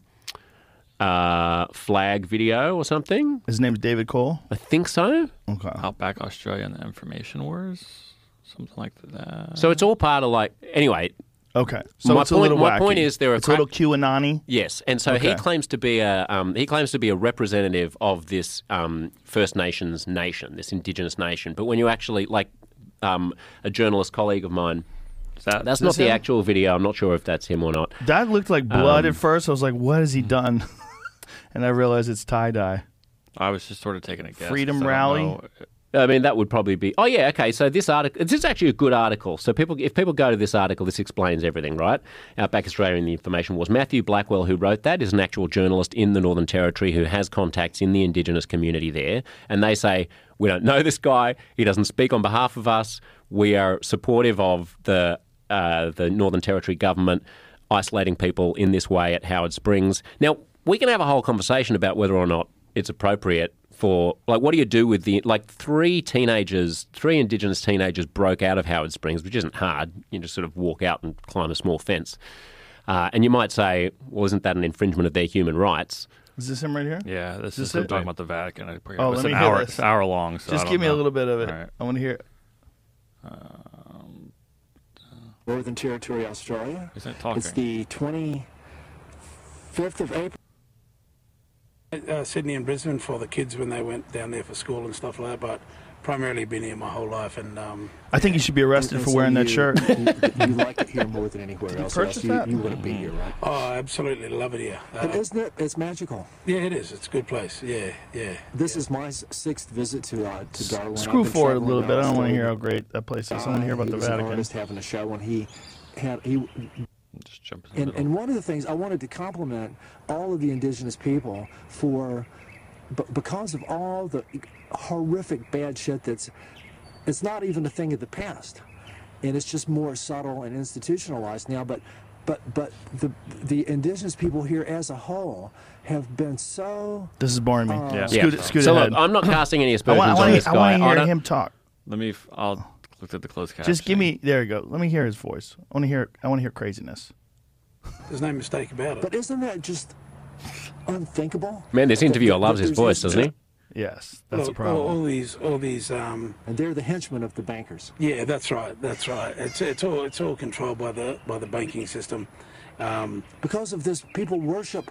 uh, flag video or something. his name's David Cole. I think so. Okay. Outback Australia and the Information Wars, something like that. So it's all part of like anyway. Okay. So My it's a point- little my wacky. point is there are it's a little crack- QAnon. Yes, and so he claims to be a um, he claims to be a representative of this um, First Nations nation, this Indigenous nation. But when you actually like um, a journalist colleague of mine, Is that, that's not the him? actual video. I'm not sure if that's him or not. That looked like blood Um, at first. I was like, what has he done? and I realized it's tie dye. I was just sort of taking a guess. Freedom 'cause I don't Rally? I mean, that would probably be. Oh, yeah. Okay. So this article, this is actually a good article. So people, if people go to this article, this explains everything, right? Outback Australia and the Information Wars. Matthew Blackwell, who wrote that, is an actual journalist in the Northern Territory who has contacts in the Indigenous community there, and they say we don't know this guy. He doesn't speak on behalf of us. We are supportive of the uh, the Northern Territory government isolating people in this way at Howard Springs. Now we can have a whole conversation about whether or not it's appropriate for like what do you do with the like three teenagers three indigenous teenagers broke out of howard springs which isn't hard you just sort of walk out and climb a small fence uh, and you might say well isn't that an infringement of their human rights Is this him right here? Yeah, this Is is this I'm it? talking about the Vatican. I forget. Oh, it's let an me hear hour. this. It's hour long. So Just give me a little bit of it. All right. I want to hear. Northern Territory, Australia. Isn't it talking? It's the 25th of April. Uh, Sydney and Brisbane for the kids when they went down there for school and stuff like that, but primarily been here my whole life. And um, I think you should be arrested And for so wearing that you- shirt. You, you like it here more than anywhere you else. purchase else. You, that? you wouldn't be here, right? oh, I absolutely love it here. Uh, But isn't it? It's magical. yeah, it is. It's a good place. Yeah, yeah. This is my sixth visit to uh, to Darwin. Screw I've been forward a little bit. I don't want to hear how great that place is. I want to hear about the was an Vatican. artist having a show, and he had he Just jump in the And, and one of the things I wanted to compliment all of the indigenous people for, b- because of all the horrific bad shit that's, it's not even a thing of the past, and it's just more subtle and institutionalized now. But, but, but the the indigenous people here as a whole have been so. This is boring me. Um, yeah. Scoot, Yeah. scoot so ahead. look i'm not casting any I aspersions want, I on want, this to, I want to hear don't- him talk. Let me. f- I'll look at the closed caption. Just give me. There you go. Let me hear his voice. I want to hear. I want to hear craziness. There's no mistake about it. But isn't that just unthinkable? man this That- interviewer that- loves that his voice doesn't he Yes, that's Look, a all, problem. all these, all these. Um, And they're the henchmen of the bankers. yeah, that's right. That's right. It's it's all it's all controlled by the by the banking system. Um, Because of this, people worship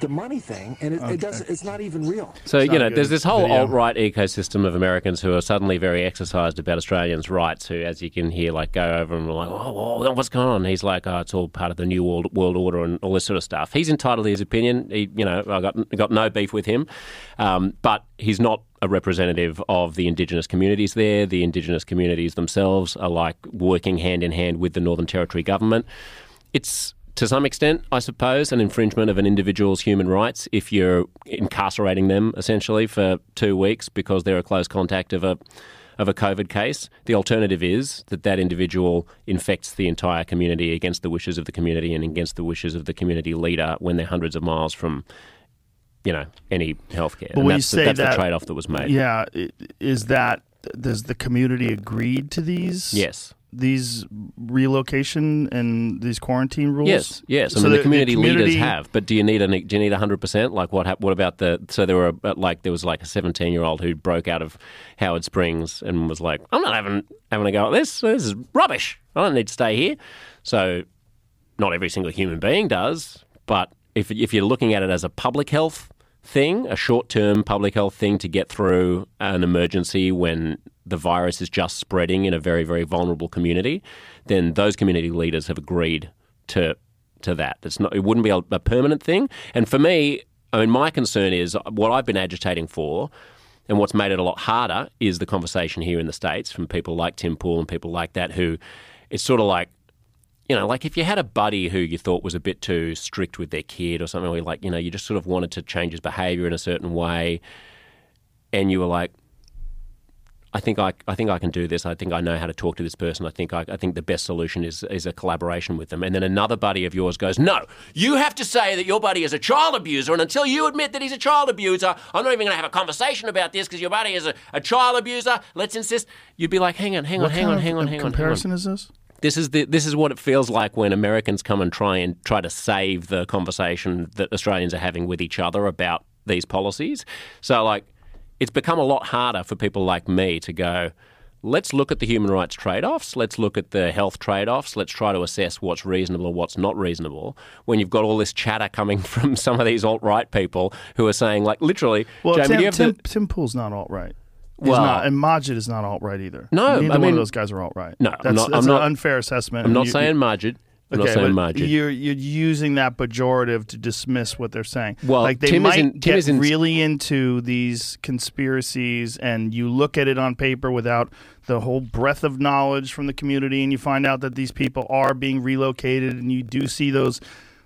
the money thing, and it, it doesn't. It's not even real. So, It's you know, there's this whole alt right ecosystem of Americans who are suddenly very exercised about Australians' rights, who, as you can hear, like go over and we're like, oh, whoa, what's going on? He's like, oh, it's all part of the new world, world order and all this sort of stuff. He's entitled to his opinion. He, you know, I got, got no beef with him. Um, but he's not a representative of the Indigenous communities there. The Indigenous communities themselves are like working hand in hand with the Northern Territory government. It's to some extent, I suppose, an infringement of an individual's human rights if you're incarcerating them essentially for two weeks because they're a close contact of a of a COVID case. The alternative is that that individual infects the entire community against the wishes of the community and against the wishes of the community leader when they're hundreds of miles from, you know, any healthcare. But and when you that's, say that's that- the trade-off that was made. Yeah, is that does the community agreed to these? Yes. These relocation and these quarantine rules. Yes, yes. I So mean, the, community, leaders community- have, but do you need a do you need hundred percent? Like what? What about the? So there were uh, like there was like a seventeen year old who broke out of Howard Springs and was like, "I'm not having having a go at this. This is rubbish. I don't need to stay here." So not every single human being does, but if if you're looking at it as a public health thing, a short term public health thing to get through an emergency when the virus is just spreading in a very very vulnerable community, then those community leaders have agreed to to that. It's not it wouldn't be a, a permanent thing. And for me, I mean, my concern is what I've been agitating for. And what's made it a lot harder is the conversation here in the States from people like Tim Pool and people like that who it's sort of like, you know, like if you had a buddy who you thought was a bit too strict with their kid or something, or like, you know, you just sort of wanted to change his behavior in a certain way, and you were like, I think I, I think I can do this. I think I know how to talk to this person. I think I, I think the best solution is is a collaboration with them. And then another buddy of yours goes, "No, you have to say that your buddy is a child abuser, and until you admit that he's a child abuser, I'm not even going to have a conversation about this because your buddy is a, a child abuser. Let's insist." You'd be like, "Hang on, hang on, What hang on, hang on, hang on." hang on." Comparison is this? This is the this is what it feels like when Americans come and try and try to save the conversation that Australians are having with each other about these policies. So like it's become a lot harder for people like me to go let's look at the human rights trade-offs, let's look at the health trade-offs, let's try to assess what's reasonable and what's not reasonable when you've got all this chatter coming from some of these alt-right people who are saying like literally Well, Jamie, Tim, you have Tim, the Tim Pool's not alt right. He's Well- not, and Maajid is not alt right either. No, neither I one of those guys are alt right. No, that's, I'm not- that's I'm an not- unfair assessment. I'm not You- saying Maajid. I'm Okay, not saying Maajid. you're you're using that pejorative to dismiss what they're saying. Well, like they Tim might in- get in- really into these conspiracies, and you look at it on paper without the whole breadth of knowledge from the community, and you find out that these people are being relocated, and you do see those.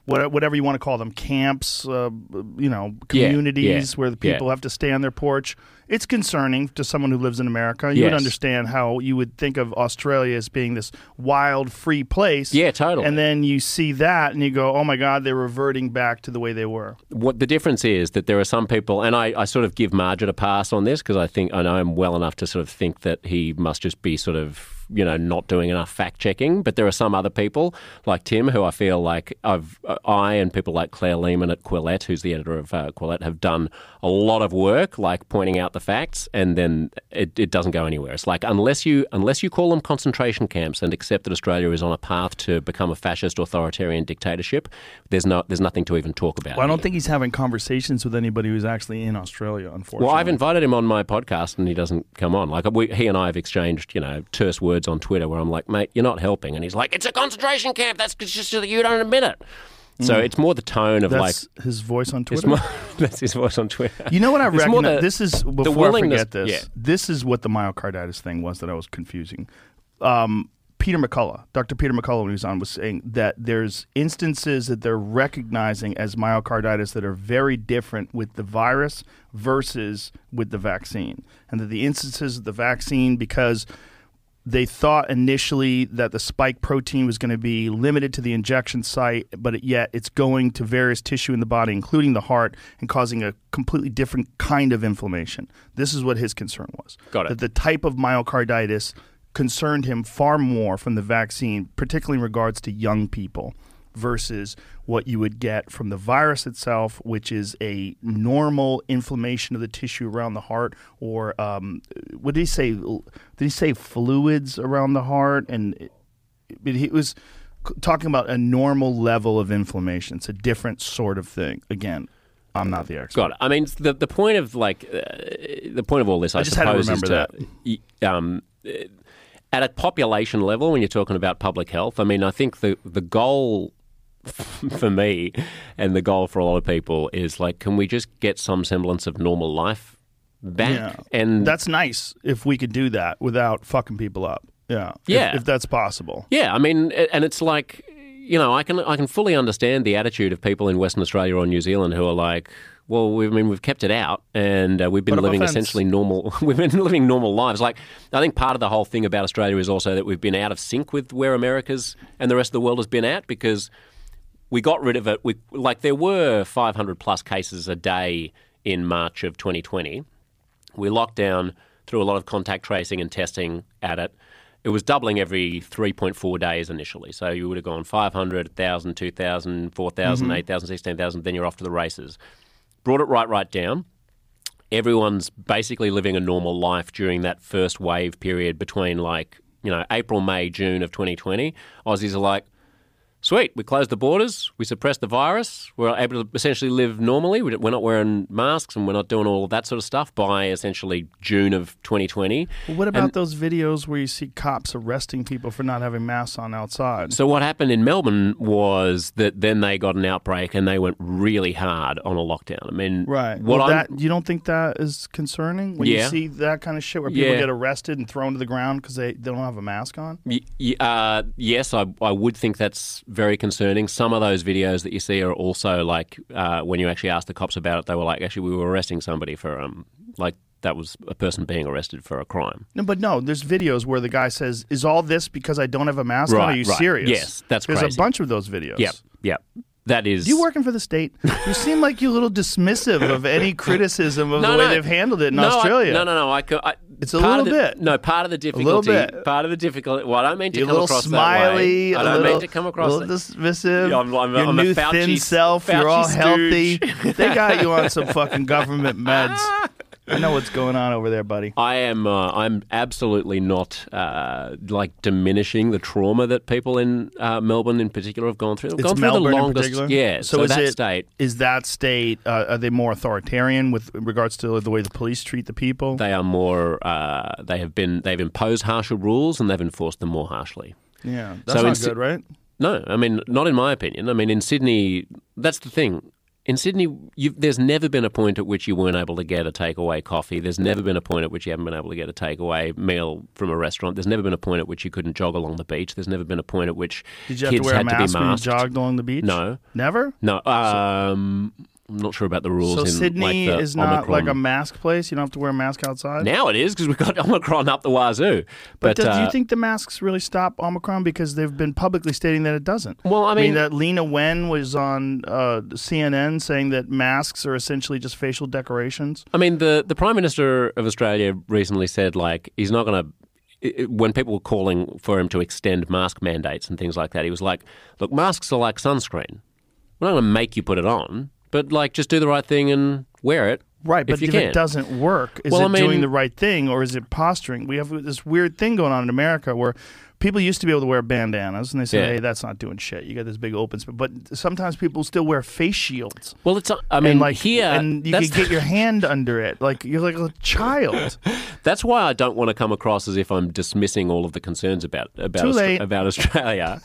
What- Whatever you want to call them, camps, uh, you know, communities yeah, where the yeah. people have to stay on their porch. It's concerning to someone who lives in America. You would understand how you would think of Australia as being this wild, free place. Yeah, totally. And then you see that and you go, oh my God, they're reverting back to the way they were. what the difference is that there are some people, and I, I sort of give Maajid a pass on this because I think I know him well enough to sort of think that he must just be sort of you know not doing enough fact checking. But there are some other people like Tim who I feel like I've I and people like Claire Lehmann at Quillette, who's the editor of uh, Quillette, have done a lot of work like pointing out the facts, and then it, it doesn't go anywhere. It's like unless you unless you call them concentration camps and accept that Australia is on a path to become a fascist authoritarian dictatorship, there's no there's nothing to even talk about. Well, I don't think he's having conversations with anybody who's actually in Australia, unfortunately. Well, I've invited him on my podcast and he doesn't come on. Like we, he and I have exchanged, you know, terse words on Twitter where I'm like, mate, you're not helping, and he's like, it's a concentration camp. That's just that you don't admit it. So it's more the tone of Mm. That's like. his voice on Twitter. more, that's his voice on Twitter. You know what I It's more reckon? the- this is before I forget this. yeah. This is what the myocarditis thing was that I was confusing. Um, Peter McCullough, Dr. Peter McCullough, when he was on, was saying that there's instances that they're recognizing as myocarditis that are very different with the virus versus with the vaccine, and that the instances of the vaccine because they thought initially that the spike protein was going to be limited to the injection site, but yet it's going to various tissue in the body, including the heart, and causing a completely different kind of inflammation. This is what his concern was. Got it. That the type of myocarditis concerned him far more from the vaccine, particularly in regards to young people, versus what you would get from the virus itself, which is a normal inflammation of the tissue around the heart, or um, what did he say? Did he say fluids around the heart? And he was talking about a normal level of inflammation. It's a different sort of thing. Again, I'm not the expert. Got it. I mean, the the point of like uh, the point of all this, I, just had to suppose, remember is to y- um, at a population level when you're talking about public health. I mean, I think the the goal for me and the goal for a lot of people is like, can we just get some semblance of normal life back? Yeah. And That's nice if we could do that without fucking people up. Yeah. If- Yeah. If, that's possible. Yeah, I mean, and it's like, you know, I can I can fully understand the attitude of people in Western Australia or New Zealand who are like, well, we, I mean, we've kept it out, and uh, we've been living essentially normal. We've been living normal lives. Like, I think part of the whole thing about Australia is also that we've been out of sync with where America's and the rest of the world has been at because we got rid of it. We like there were 500 plus cases a day in March of 2020. We locked down through a lot of contact tracing and testing at it. It was doubling every 3.4 days initially. So you would have gone 500, 1,000, 2,000, 4,000, mm-hmm. 8,000, 16,000, then you're off to the races. Brought it right, right down. Everyone's basically living a normal life during that first wave period between like, you know, April, May, June of 2020. Aussies are like, Sweet. We closed the borders. We suppressed the virus. We're able to essentially live normally. We- We're not wearing masks and we're not doing all of that sort of stuff by essentially June of 2020. Well, what about And- those videos where you see cops arresting people for not having masks on outside? So what happened in Melbourne was that then they got an outbreak and they went really hard on a lockdown. I mean, Right. What well, that you don't think that is concerning when you see that kind of shit where people Yeah. get arrested and thrown to the ground because they, they don't have a mask on? Y- y- uh, yes, I, I would think that's very concerning. Some of those videos that you see are also like uh, when you actually ask the cops about it, they were like, actually, we were arresting somebody for um, like that was a person being arrested for a crime. No, but no, there's videos where the guy says, "Is all this because I don't have a mask on? Are you right. serious?" Yes, that's There's crazy. a bunch of those videos. Yep, yep. That is. You working for the state? You seem like you're a little dismissive of any criticism of No, the way no. they've handled it in no, I- Australia. no, no, no. I, I, It's a little the- bit. No, part of the little difficulty. bit. Part of the difficulty. Well, I don't mean to You're come across smiley. that way. I don't little, mean to come across a little dismissive. Yeah, I'm- I'm Your I'm a new Fauci- thin self. you're all Fauci healthy. they got you on some fucking government meds. I know what's going on over there, buddy. I am. Uh, I'm absolutely not uh, like diminishing the trauma that people in uh, Melbourne, in particular, have gone through. They've It's gone through Melbourne the in longest. particular. Yeah. So, is that it, state, is that state? Uh, are they more authoritarian with regards to the way the police treat the people? they are more. Uh, they have been. They've imposed harsher rules and they've enforced them more harshly. yeah, that's So not in good, right? No, I mean, not in my opinion. I mean, in Sydney, that's the thing. In Sydney, you've, there's never been a point at which you weren't able to get a takeaway coffee. There's never been a point at which you haven't been able to get a takeaway meal from a restaurant. There's never been a point at which you couldn't jog along the beach. There's never been a point at which Did you have kids to wear a had mask to be when you masked. jogged along the beach? No. never. No, um, I'm not sure about the rules. So in, Sydney like, is not like a mask place. You don't have to wear a mask outside. Now it is because we've got Omicron up the wazoo. But, But, do, do uh, you think the masks really stop Omicron? Because they've been publicly stating that it doesn't. Well, I mean- that Leana Wen was on uh, CNN saying that masks are essentially just facial decorations. I mean, the, the Prime Minister of Australia recently said, like, he's not going to. When people were calling for him to extend mask mandates and things like that, he was like, look, masks are like sunscreen. We're not going to make you put it on, but, like, just do the right thing and wear it. Right, but if if it doesn't work, is Well, it I mean- doing the right thing or is it posturing? We have this weird thing going on in America where people used to be able to wear bandanas and they say, Yeah. hey, that's not doing shit. You got this big open space. But sometimes people still wear face shields. Well, it's. Uh, I mean, and like here, and you can get your hand under it, like you're like a child. that's why I don't want to come across as if I'm dismissing all of the concerns about about about Australia,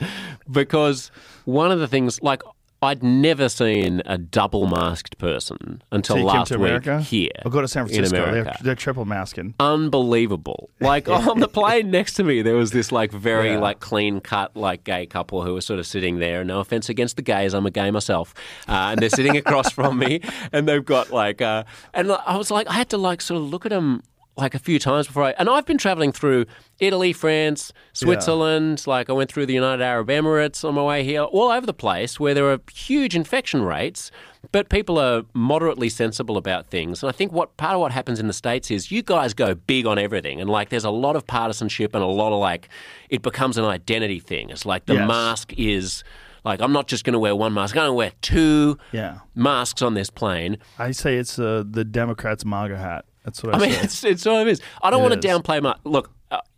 because one of the things, like. I'd never seen a double masked person until So last week America here. Or go to San Francisco. They're, they're triple masking. unbelievable. Like on the plane next to me, there was this like very Yeah. like clean cut like gay couple who were sort of sitting there. No offense against the gays, I'm a gay myself, uh, and they're sitting across from me, and they've got like, uh, and I was like, I had to like sort of look at them like a few times before I, and I've been traveling through Italy, France, Switzerland. Like I went through the United Arab Emirates on my way here, all over the place where there are huge infection rates, but people are moderately sensible about things. And I think what part of what happens in the states is you guys go big on everything, and like there's a lot of partisanship and a lot of like it becomes an identity thing. It's like the Yes. mask is. Like I'm not just going to wear one mask. I'm going to wear two Yeah. masks on this plane. I say it's uh, the Democrats' MAGA hat. That's what I, I mean, it's, it's what it is. I don't want to downplay my look.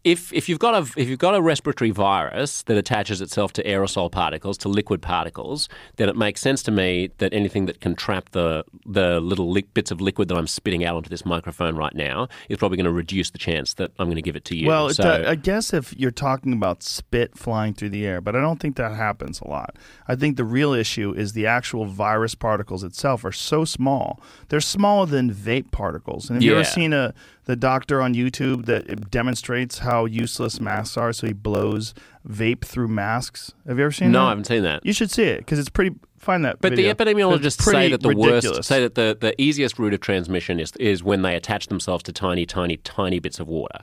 If if you've got a if you've got a respiratory virus that attaches itself to aerosol particles to liquid particles, then it makes sense to me that anything that can trap the the little li- bits of liquid that I'm spitting out onto this microphone right now is probably going to reduce the chance that I'm going to give it to you. Well, so, I guess if you're talking about spit flying through the air, but I don't think that happens a lot. I think the real issue is the actual virus particles itself are so small. They're smaller than vape particles. And have you ever seen a The doctor on YouTube that demonstrates how useless masks are, so he blows vape through masks. Have you ever seen No, that? No, I haven't seen that. You should see it because it's pretty. Find that. But video. the epidemiologists say that the ridiculous. worst, say that the, the easiest route of transmission is is when they attach themselves to tiny, tiny, tiny bits of water,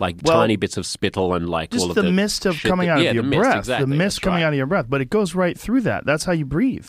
like Well, tiny bits of spittle and like all just of the, the, mist of coming that- out yeah, of your the mist, breath, exactly, the mist coming right. out of your breath, but it goes right through that. That's how you breathe.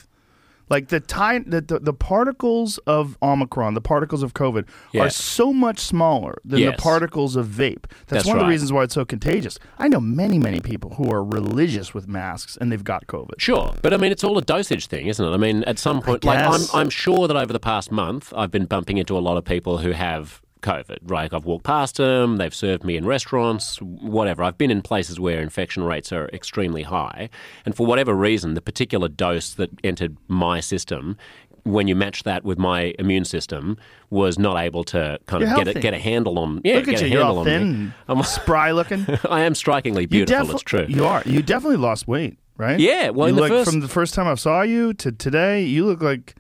Like the time, the, the, the particles of Omicron, the particles of COVID, Yeah. are so much smaller than Yes. the particles of vape. That's, That's one of the reasons why it's so contagious. I know many, many people who are religious with masks and they've got COVID. Sure, but I mean, it's all a dosage thing, isn't it? I mean, at some point, like I'm. I'm sure that over the past month, I've been bumping into a lot of people who have COVID. Right, I've walked past them, they've served me in restaurants, whatever. I've been in places where infection rates are extremely high, and for whatever reason, the particular dose that entered my system. When you match that with my immune system, was not able to kind You're of get a, get a handle on. Yeah, Look get at a you, you're handle all on me. thin, I'm- spry looking. I am strikingly beautiful. defi- it's true. You are. You definitely lost weight, right? Yeah, well, you look, first- from the first time I saw you to today, you look like.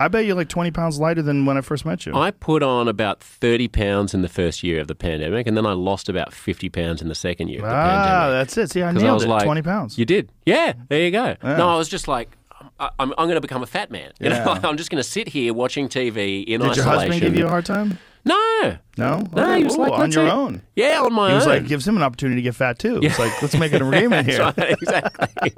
I bet you're like 20 pounds lighter than when I first met you. I put on about 30 pounds in the first year of the pandemic, and then I lost about 50 pounds in the second year of the ah, pandemic. that's it. See, I nailed I was it. like, 20 pounds. You did. Yeah, there you go. Yeah. No, I was just like, I- I'm, I'm going to become a fat man. You know, I'm just going to sit here watching TV in Did your husband give you a hard time? No. No? No, Okay, he was cool. like, on your eat." own. Yeah, on my He was own. like, gives him an opportunity to get fat too. It's like, let's make an agreement here. Right, exactly.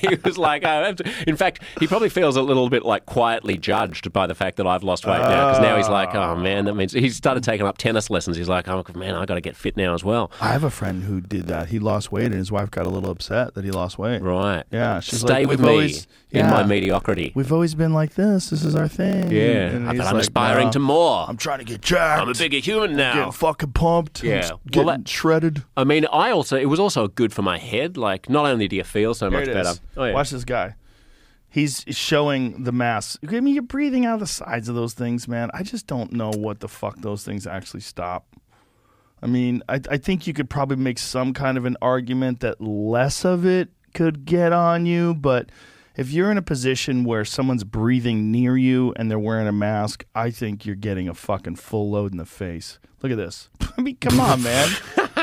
he was like, I have to. In fact, he probably feels a little bit like quietly judged by the fact that I've lost weight now. Because now he's oh. like, oh man, that means he started taking up tennis lessons. He's like, oh man, I got to get fit now as well. I have a friend who did that. He lost weight and his wife got a little upset that he lost weight. Right. Yeah. She's Stay like, with me always- in my mediocrity. We've always been like this. This is our thing. Yeah, but he's I'm like, aspiring "No, to more. I'm trying to get jacked. I'm a bigger human Getting now. fucking pumped. Yeah. Well, Getting that- shredded. I mean, I also it was also good for my head. Like, not only do you feel so Here much it better. is. Oh, yeah. Watch this guy. He's showing the mass. I mean, you're breathing out of the sides of those things, man. I just don't know what the fuck those things actually stop. I mean, I, I think you could probably make some kind of an argument that less of it could get on you, but if you're in a position where someone's breathing near you and they're wearing a mask, I think you're getting a fucking full load in the face. Look at this. I mean, come on, man.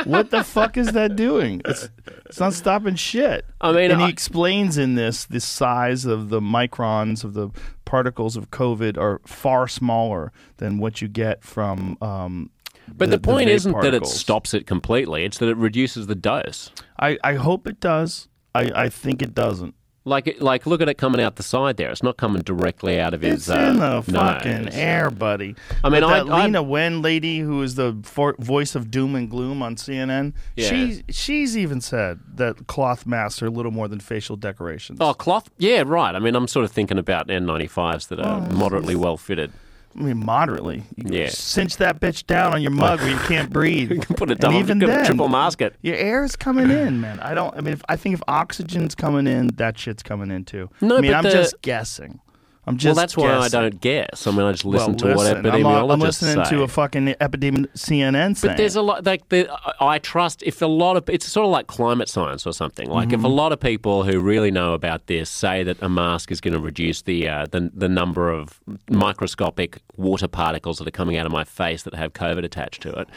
what the fuck is that doing? It's it's not stopping shit. I mean, and he I- explains in this the size of the microns of the particles of COVID are far smaller than what you get from. Um, But the, point vape isn't that it stops it completely. It's that it reduces the dose. I, I hope it does. I, I think it doesn't. Like, like, look at it coming out the side there. It's not coming directly out of his. It's in uh, the fucking nose. air, buddy. I mean, I- that I- Leana Wen lady, who is the for, voice of doom and gloom on CNN, Yeah. she she's even said that cloth masks are a little more than facial decorations. Oh, cloth? Yeah, right. I mean, I'm sort of thinking about N95s that are moderately well fitted. I mean, moderately. You can Yeah. cinch that bitch down on your mug where you can't breathe. You can put a double, even then, triple mask it. Your air is coming in, man. I don't. I mean, if, I think if oxygen's coming in, that shit's coming in too. No, I mean, but I'm the- just guessing. I'm Well, just. that's why I don't guess. I mean, I just listen well, to what listen, I'm, epidemiologists I'm listening say. to a fucking epidemic CNN saying. But there's a lot like the, I trust if a lot of it's sort of like climate science or something. Like Mm-hmm. if a lot of people who really know about this say that a mask is going to reduce the uh, the the number of microscopic water particles that are coming out of my face that have COVID attached to it,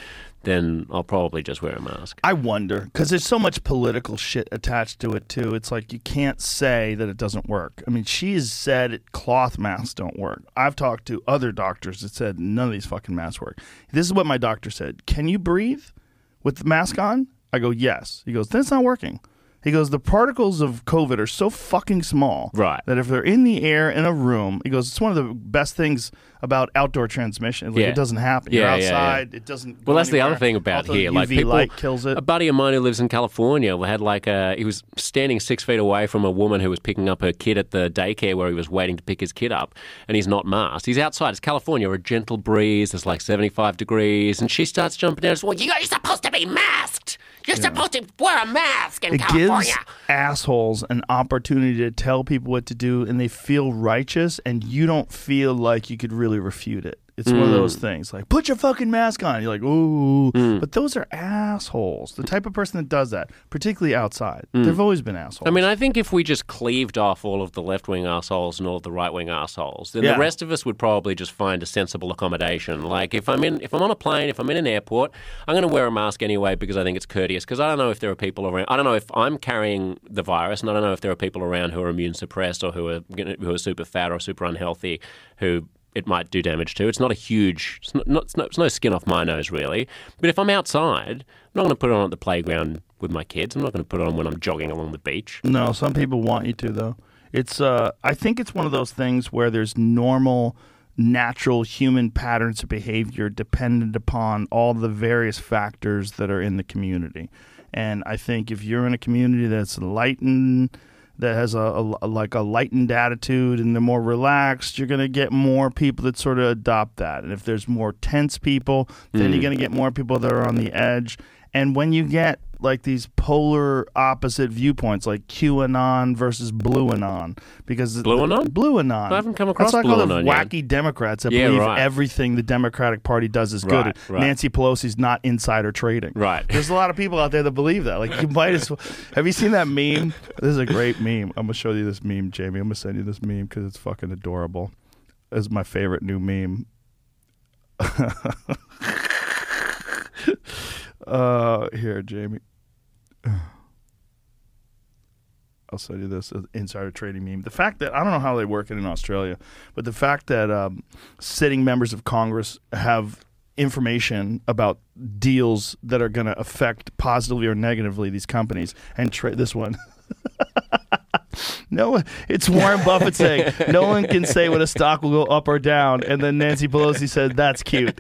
then I'll probably just wear a mask. I wonder because there's so much political shit attached to it too. It's like you can't say that it doesn't work. I mean, she's said cloth masks don't work. I've talked to other doctors that said none of these fucking masks work. This is what my doctor said: Can you breathe with the mask on? I go yes. He goes, then it's not working. He goes, the particles of COVID are so fucking small Right. that if they're in the air in a room, he goes, it's one of the best things about outdoor transmission. Like Yeah. it doesn't happen. Yeah, You're yeah, yeah. outside. It doesn't. Well, go that's the other anywhere. thing about Also, here. Like UV people, light kills it. A buddy of mine who lives in California had like a he was standing six feet away from a woman who was picking up her kid at the daycare where he was waiting to pick his kid up, and he's not masked. He's outside. It's California, a gentle breeze. It's like seventy five degrees, and she starts jumping down. Well, you're supposed to be masked. You're supposed to wear a mask in it California. gives assholes an opportunity to tell people what to do and they feel righteous and you don't feel like you could really refute it It's one of those Mm. things like put your fucking mask on. You're like, ooh, but those are assholes. The type of person that does that, particularly outside, they've always been assholes. Mm. I mean, I think if we just cleaved off all of the left wing assholes and all of the right wing assholes, then Yeah. the rest of us would probably just find a sensible accommodation. Like if I'm in, if I'm on a plane, if I'm in an airport, I'm going to wear a mask anyway because I think it's courteous. Because I don't know if there are people around. I don't know if I'm carrying the virus, and I don't know if there are people around who are immune suppressed or who are who are super fat or super unhealthy who. It might do damage to. It's not a huge. It's, not, not, it's, no, it's no skin off my nose, really. But if I'm outside, I'm not going to put it on at the playground with my kids. I'm not going to put it on when I'm jogging along the beach. No, some people want you to though. It's uh I think it's one of those things where there's normal natural human patterns of behavior dependent upon all the various factors that are in the community. And I think if you're in a community that's lightened that has a, a- a- like a lightened attitude and they're more relaxed, you're going to get more people that sort of adopt that. And if there's more tense people, then you're hmm. going to get more people that are on the edge. And when you get like these polar opposite viewpoints, like QAnon versus Blue Anon, because Blue Anon? Blue Anon. I haven't come across That's like all Blue the Anon yet. wacky Democrats that Yeah, believe right. everything the Democratic Party does is good. Right, right. Nancy Pelosi's not insider trading. Right. There's a lot of people out there that believe that. Like you might as well. Have you seen that meme? This is a great meme. I'm gonna show you this meme, Jamie. I'm gonna send you this meme because it's fucking adorable. This is my favorite new meme. uh, here, Jamie. I'll send you this uh, insider trading meme. The fact that I don't know how they work it in Australia, but the fact that um, sitting members of Congress have information about deals that are going to affect positively or negatively these companies and tra- this one. No, one- it's Warren Buffett saying no one can say when a stock will go up or down, and then Nancy Pelosi said that's cute.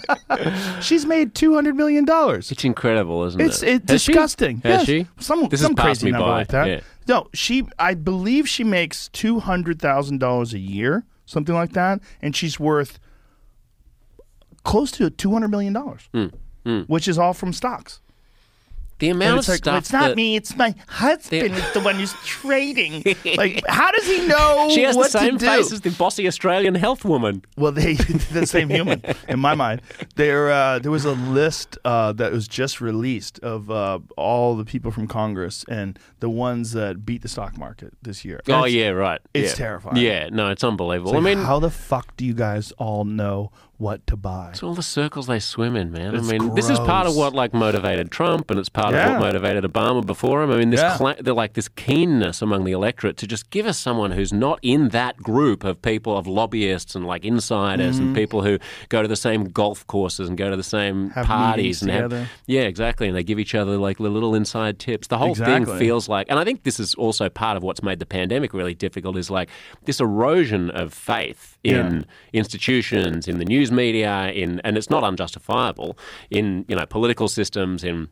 She's made two hundred million dollars. It's incredible, isn't It's it? it's Has she? disgusting. Has yes. she? Some This some has crazy number by. like that. Yeah. No, she. I believe she makes two hundred thousand dollars a year, something like that, and she's worth close to two hundred million dollars, Hmm. which is all from stocks. The amount it's of like, stuff it's not that- me, it's my husband. is the one who's trading. like, how does he know She has the same face as the bossy Australian health woman. Well, they the same human in my mind. There, uh, there was a list uh, that was just released of uh, all the people from Congress and the ones that beat the stock market this year. And Oh yeah, right. it's Yeah. terrifying. Yeah, no, it's unbelievable. it's like, I mean, how the fuck do you guys all know what to buy? it's all the circles they swim in, man. It's I mean, this is part of what like motivated Trump, and it's part of what motivated Obama before him. I mean, this Yeah. cla- like this keenness among the electorate to just give us someone who's not in that group of people of lobbyists and like insiders Mm-hmm. and people who go to the same golf courses and go to the same Have parties and together. have yeah, exactly, and they give each other like the little inside tips. The whole Exactly. thing feels like, and I think this is also part of what's made the pandemic really difficult is like this erosion of faith in institutions, in the news media, in and it's not unjustifiable in you know political systems, in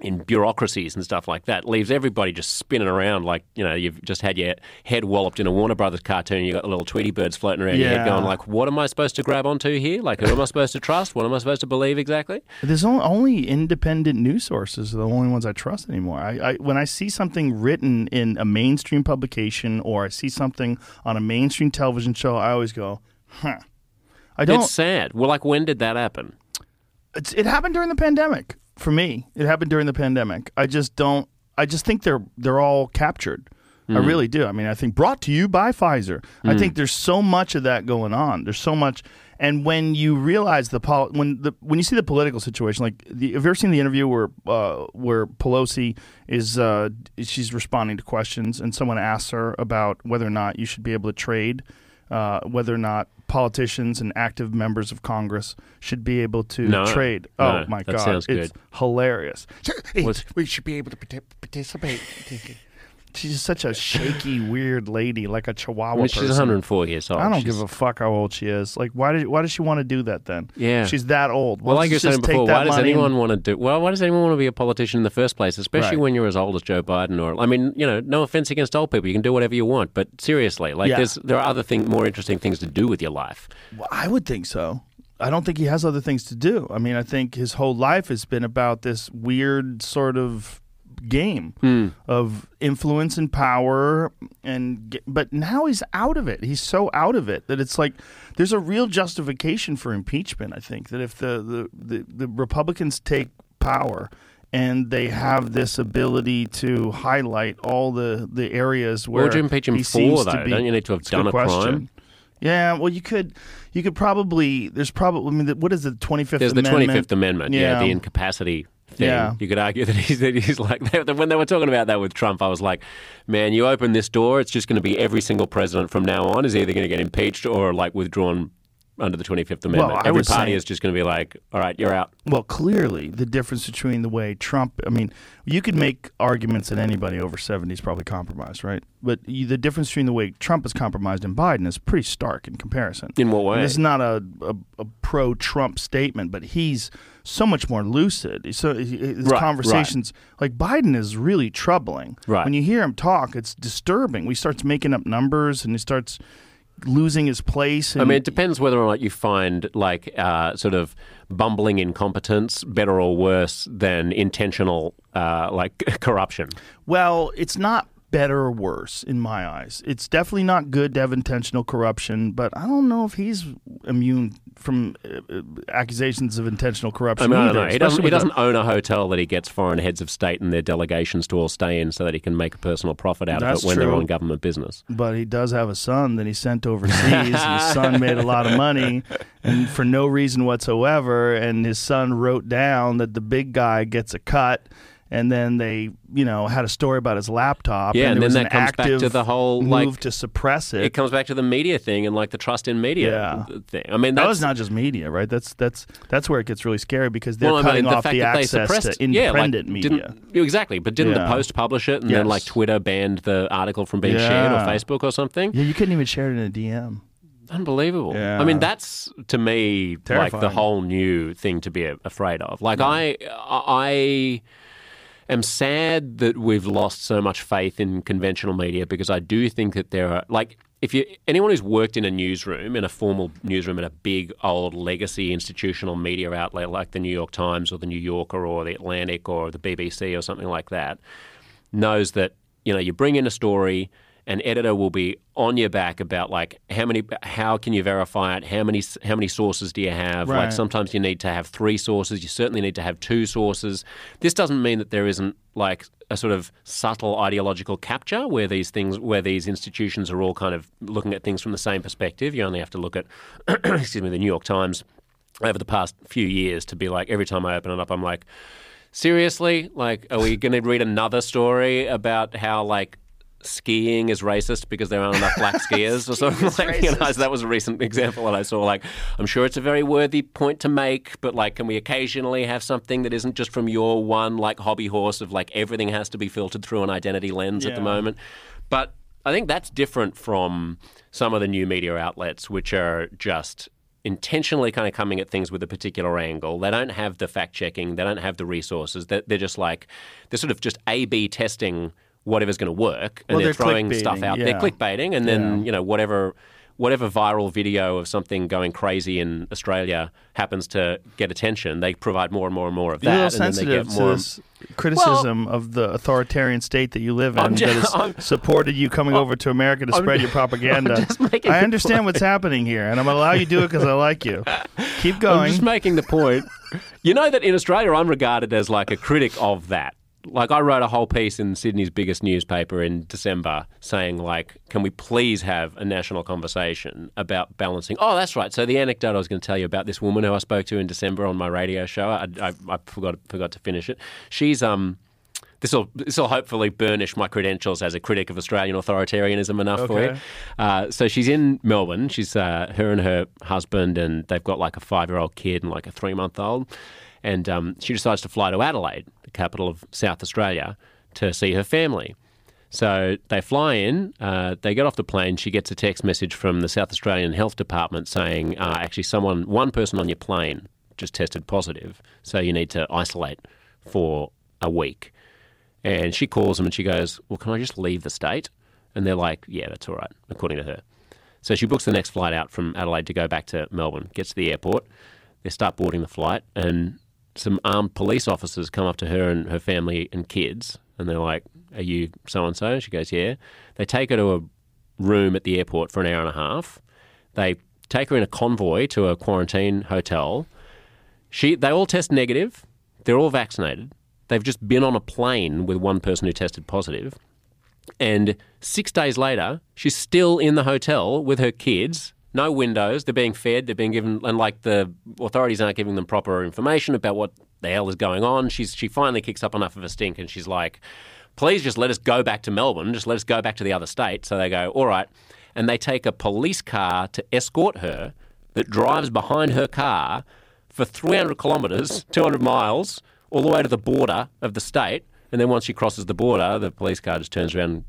in bureaucracies and stuff like that leaves everybody just spinning around like you know you've just had your head walloped in a Warner Brothers cartoon. You got little Tweety birds floating around your head, going like, "What am I supposed to grab onto here? Like, who am I supposed to trust? What am I supposed to believe exactly?" There's only, only independent news sources are the only ones I trust anymore. I, I when I see something written in a mainstream publication or I see something on a mainstream television show, I always go, "Huh." I don't. It's sad. Well, like, when did that happen? it's, it happened during the pandemic for me. It happened during the pandemic. I just don't. I just think they're they're all captured. I Mm. really do. I mean, I think brought to you by Pfizer. I think there's so much of that going on. There's so much, and when you realize the pol- when the when you see the political situation, like the, have you ever seen the interview where uh, where Pelosi is uh, she's responding to questions, and someone asks her about whether or not you should be able to trade, uh, whether or not politicians and active members of Congress should be able to No. trade. No, oh my that god, sounds it's good. hilarious. It's- we should be able to participate. She's such a shaky, weird lady, like a Chihuahua I mean, she's person. 104 years old. I don't She's- give a fuck how old she is. Like, why did why does she want to do that then? Yeah. she's that old. Well, like you were saying before, why does money and- anyone want to do? Well, why does anyone want to be a politician in the first place? Especially Right. when you're as old as Joe Biden, or I mean, you know, no offense against old people, you can do whatever you want, but seriously, like, Yeah. there's there are other thing, more interesting things to do with your life. Well, I would think so. I don't think he has other things to do. I mean, I think his whole life has been about this weird sort of game hmm. of influence and power and but now he's out of it he's so out of it that it's like there's a real justification for impeachment i think that if the the, the, the republicans take power and they have this ability to highlight all the, the areas where What would you impeach him for, seems to though? be- Don't you need to have done good a crime? Yeah, well, you could, you could probably. There's probably. I mean, the- what is the Twenty Fifth? There's the Amendment? Twenty Fifth Amendment, yeah. the incapacity thing. Yeah. You could argue that he's, that he's like when they were talking about that with Trump. I was like, man, you open this door, it's just going to be every single president from now on is either going to get impeached or like withdrawn under the Twenty Fifth Amendment. Well, every party saying- is just going to be like, all right, you're out. Well, clearly, the difference between the way Trump, I mean, you could make arguments that anybody over 70 is probably compromised, right? But you, the difference between the way Trump is compromised and Biden is pretty stark in comparison. In what way? And this is not a, a, a pro Trump statement, but he's so much more lucid. So his Right, conversations, like Biden is really troubling. Right. When you hear him talk, it's disturbing. He starts making up numbers and he starts losing his place. I mean, it depends whether or not you find like uh, sort of bumbling incompetence better or worse than intentional uh, like corruption. Well, it's not better or worse in my eyes. It's definitely not good to have intentional corruption, but I don't know if he's immune from uh, uh, accusations of intentional corruption. I mean, I don't know. He doesn't, he doesn't own a hotel that he gets foreign heads of state and their delegations to all stay in so that he can make a personal profit out of it when they're true. on government business. But he does have a son that he sent overseas. and his son made a lot of money, and for no reason whatsoever. And his son wrote down that the big guy gets a cut. And then they, you know, had a story about his laptop. Yeah, and there then that comes back to the whole, move like- to suppress it. It comes back to the media thing and like the trust in media Yeah. thing. I mean, that was not just media, right? That's that's that's where it gets really scary because they're well, I cutting mean, the off the access to yeah, like, independent media. Exactly, but didn't Yeah. the Post publish it and then like Twitter banned the article from being shared or Facebook or something? Yeah, you couldn't even share it in a DM. Unbelievable. Yeah. I mean, that's to me like the whole new thing to be afraid of. Like I, I am sad that we've lost so much faith in conventional media because I do think that there are like if you anyone who's worked in a newsroom in a formal newsroom in a big old legacy institutional media outlet like the New York Times or the New Yorker or the Atlantic or the BBC or something like that knows that you know you bring in a story an editor will be on your back about like how many how can you verify it? How many how many sources do you have? Like sometimes you need to have three sources. You certainly need to have two sources. This doesn't mean that there isn't like a sort of subtle ideological capture where these things where these institutions are all kind of looking at things from the same perspective. You only have to look at excuse me the New York Times over the past few years to be like every time I open it up I'm like seriously? Like are we going to read another story about how like skiing is racist because there aren't enough black skiers or something like you know that was a recent example that I saw like I'm sure it's a very worthy point to make but like can we occasionally have something that isn't just from your one like hobby horse of like everything has to be filtered through an identity lens at the moment but I think that's different from some of the new media outlets which are just intentionally kind of coming at things with a particular angle. They don't have the fact checking, they don't have the resources. They're, they're just like, they're sort of just A B testing whatever's going to work and Well, they're, they're throwing stuff out. yeah. They're clickbaiting and then, Yeah. you know, whatever. Whatever viral video of something going crazy in Australia happens to get attention, they provide more and more and more of that, and then they get to more. this criticism of the authoritarian state that you live in I'm that has I'm- supported you coming over to America to I'm- spread your propaganda. I understand what's happening here, and I'm going to allow you to do it because I like you. Keep going. I'm just making the point. You know that in Australia, I'm regarded as like a critic of that. Like I wrote a whole piece in Sydney's biggest newspaper in December saying like, can we please have a national conversation about balancing? Oh, that's right. So the anecdote I was going to tell you about this woman who I spoke to in December on my radio show, I, I, I forgot forgot to finish it. She's um. This will this will hopefully burnish my credentials as a critic of Australian authoritarianism enough for you. Uh, so she's in Melbourne. She's uh, her and her husband, and they've got like a five year old kid and like a three month old. And um, she decides to fly to Adelaide, capital of South Australia, to see her family. So they fly in, uh, they get off the plane. She gets a text message from the South Australian Health Department saying, uh, actually, someone, one person on your plane just tested positive. So you need to isolate for a week. And she calls them and she goes, Well, can I just leave the state? And they're like, Yeah, that's all right, according to her. So she books the next flight out from Adelaide to go back to Melbourne, gets to the airport. They start boarding the flight, and some armed police officers come up to her and her family and kids, and they're like, "Are you so and so?" She goes, "Yeah." They take her to a room at the airport for an hour and a half. They take her in a convoy to a quarantine hotel. She, they all test negative. They're all vaccinated. They've just been on a plane with one person who tested positive. And six days later, she's still in the hotel with her kids. No windows. They're being fed. They're being given, and like the authorities aren't giving them proper information about what the hell is going on. She's she finally kicks up enough of a stink, and she's like, "Please just let us go back to Melbourne. Just let us go back to the other state." So they go, "All right," and they take a police car to escort her that drives behind her car for 300 kilometres, 200 miles, all the way to the border of the state. And then once she crosses the border, the police car just turns around,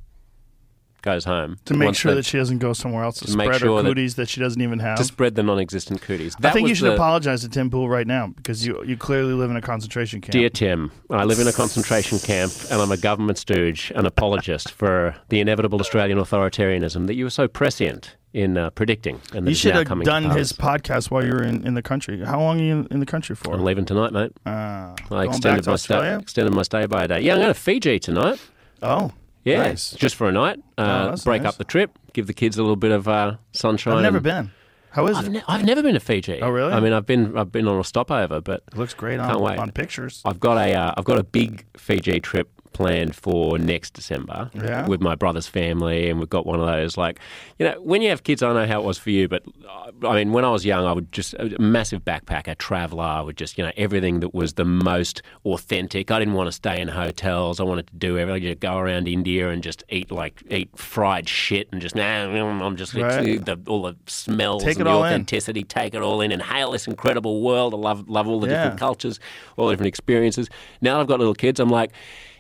goes home to make sure that she doesn't go somewhere else to, To spread sure her cooties that, she doesn't even have. to spread the non-existent cooties. I think you should the- apologize to Tim Pool right now because you you clearly live in a concentration camp. Dear Tim, I live in a concentration camp and I'm a government stooge, an apologist for the inevitable Australian authoritarianism that you were so prescient in uh, predicting. And that you should have done his podcast while you were in, in the country. How long are you in, in the country for? I'm leaving tonight, mate. Uh, I extended my, stay, extended my stay by a day. Yeah, I'm going to Fiji tonight. Oh, Yeah, nice. just for a night. Uh, Oh, break nice. up the trip, give the kids a little bit of uh, sunshine. I've never and- been. How is I've, it? ne- I've never been to Fiji. Oh, really? I mean, I've been I've been on a stopover, but It looks great Can't on, wait. on pictures. I've got a uh, I've got a big Fiji trip planned for next December Yeah? with my brother's family, and we've got one of those like you know when you have kids. I don't know how it was for you, but uh, I mean when I was young, I would just a massive backpacker, traveller. I would just you know everything that was the most authentic. I didn't want to stay in hotels. I wanted to do everything. Just go around India and just eat like eat fried shit and just nah, I'm just Right. the, all the smells Take and the all in. authenticity. Take it all in, inhale this incredible world. I love love all the Yeah. different cultures, all the different experiences. Now I've got little kids. I'm like,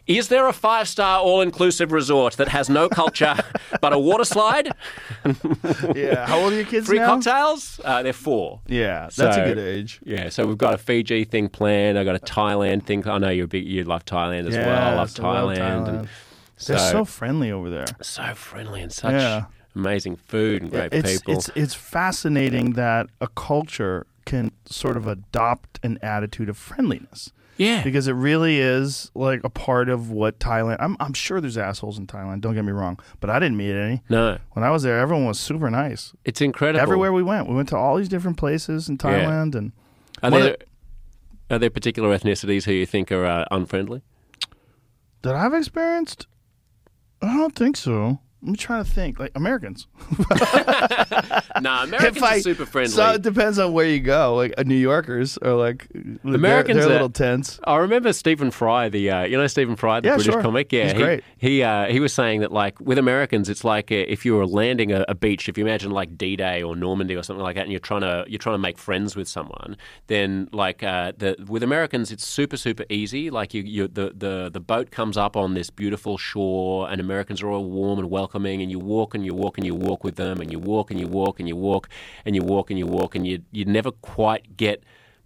is there a five star all inclusive resort that has no culture but a water slide, yeah. How old are your kids free now? cocktails? Uh, they're four. Yeah, that's So- a good age. Yeah, so we've got a Fiji thing planned. I got a Thailand thing. I know you're big, you love Thailand as well. I love love Thailand, and Thailand. They're so friendly over there. so friendly and such Yeah. amazing food and great it's, people. It's it's fascinating that a culture can sort of adopt an attitude of friendliness. Yeah, Because it really is like a part of what Thailand. I'm I'm sure there's assholes in Thailand. Don't get me wrong, but I didn't meet any. no, When I was there, everyone was super nice. it's incredible. Everywhere we went, we went to all these different places in Thailand, and Are there, of- are there particular ethnicities who you think are uh, unfriendly? that I've experienced. I don't think so. I'm trying to think. Like Americans. no, Americans I- are super friendly. So it depends on where you go. Like uh, New Yorkers are like they're- Americans They're, are- a little tense. I remember Stephen Fry, the uh, you know Stephen Fry, the Yeah, British sure. comic. Yeah, He's he, great. He uh, he was saying that like with Americans, it's like uh, if you were landing a, a beach. If you imagine like D Day or Normandy or something like that, and you're trying to you're trying to make friends with someone, then like uh, the with Americans, it's super super easy. Like you, you the, the the boat comes up on this beautiful shore, and Americans are all warm and welcoming, and you walk and you walk and you walk with them, and you walk and you walk and you walk and you walk and you walk, and you you never quite get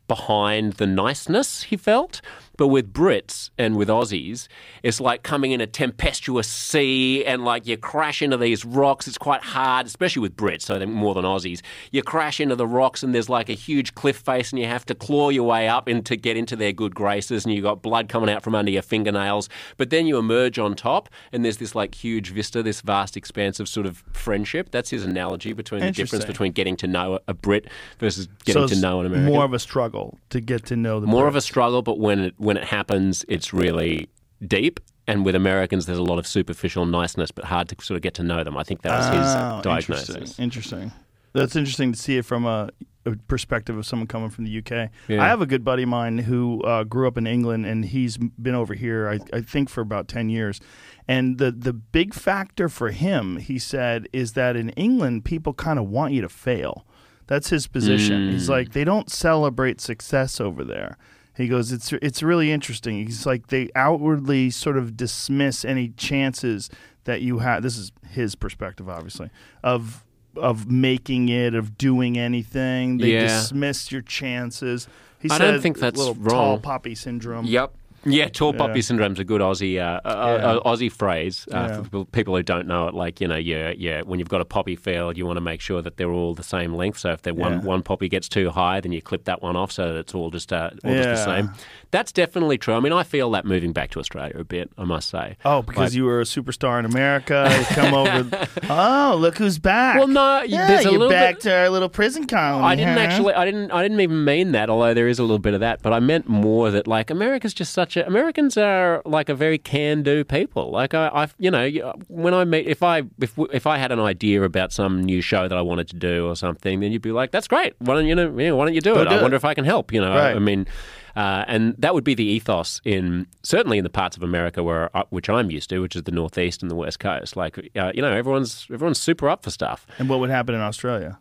behind the niceness he felt. But with Brits and with Aussies, it's like coming in a tempestuous sea and like you crash into these rocks. It's quite hard, especially with Brits, so more than Aussies. You crash into the rocks and there's like a huge cliff face and you have to claw your way up and to get into their good graces and you've got blood coming out from under your fingernails. But then you emerge on top and there's this like huge vista, this vast expanse of sort of friendship. That's his analogy between the difference between getting to know a Brit versus So getting to know an American more of a struggle to get to know the more of a struggle, but when it when it happens, it's really deep. And with Americans, there's a lot of superficial niceness, but hard to sort of get to know them. I think that was Oh, his diagnosis. Interesting. interesting. That's interesting to see it from a, a perspective of someone coming from the UK. Yeah. I have a good buddy of mine who uh, grew up in England and he's been over here, I, I think, for about 10 years. And the, the big factor for him, he said, is that in England, people kind of want you to fail. That's his position. He's Mm. like, they don't celebrate success over there. He goes, it's it's really interesting. He's like they outwardly sort of dismiss any chances that you have. This is his perspective, obviously, of of making it, of doing anything. They Yeah. dismiss your chances. He I said, don't think that's little wrong. tall poppy syndrome. Yep. Yeah, tall poppy Yeah. is a good Aussie uh, uh, uh, Aussie phrase uh, Yeah. for people, who don't know it. Like you know, yeah, yeah. When you've got a poppy field, you want to make sure that they're all the same length. So if one Yeah. one poppy gets too high, then you clip that one off so that it's all just uh, all just the same. That's definitely true. I mean, I feel that moving back to Australia a bit. I must say. Oh, because Like- you were a superstar in America. You come over. Oh, look who's back. Well, no, yeah, there's a you're back bit- to our little prison colony. I didn't huh? actually. I didn't. I didn't even mean that. Although there is a little bit of that, but I meant more that like America's just such a. Americans are like a very can-do people. Like I, I, you know, when I meet, if I if if I had an idea about some new show that I wanted to do or something, then you'd be like, "That's great. Why don't you know? Why don't you do Go it? do I it." wonder if I can help." You know, I, I mean. Uh, and that would be the ethos in certainly in the parts of America where which I'm used to, which is the Northeast and the West Coast. Like, uh, you know, everyone's everyone's super up for stuff. And what would happen in Australia?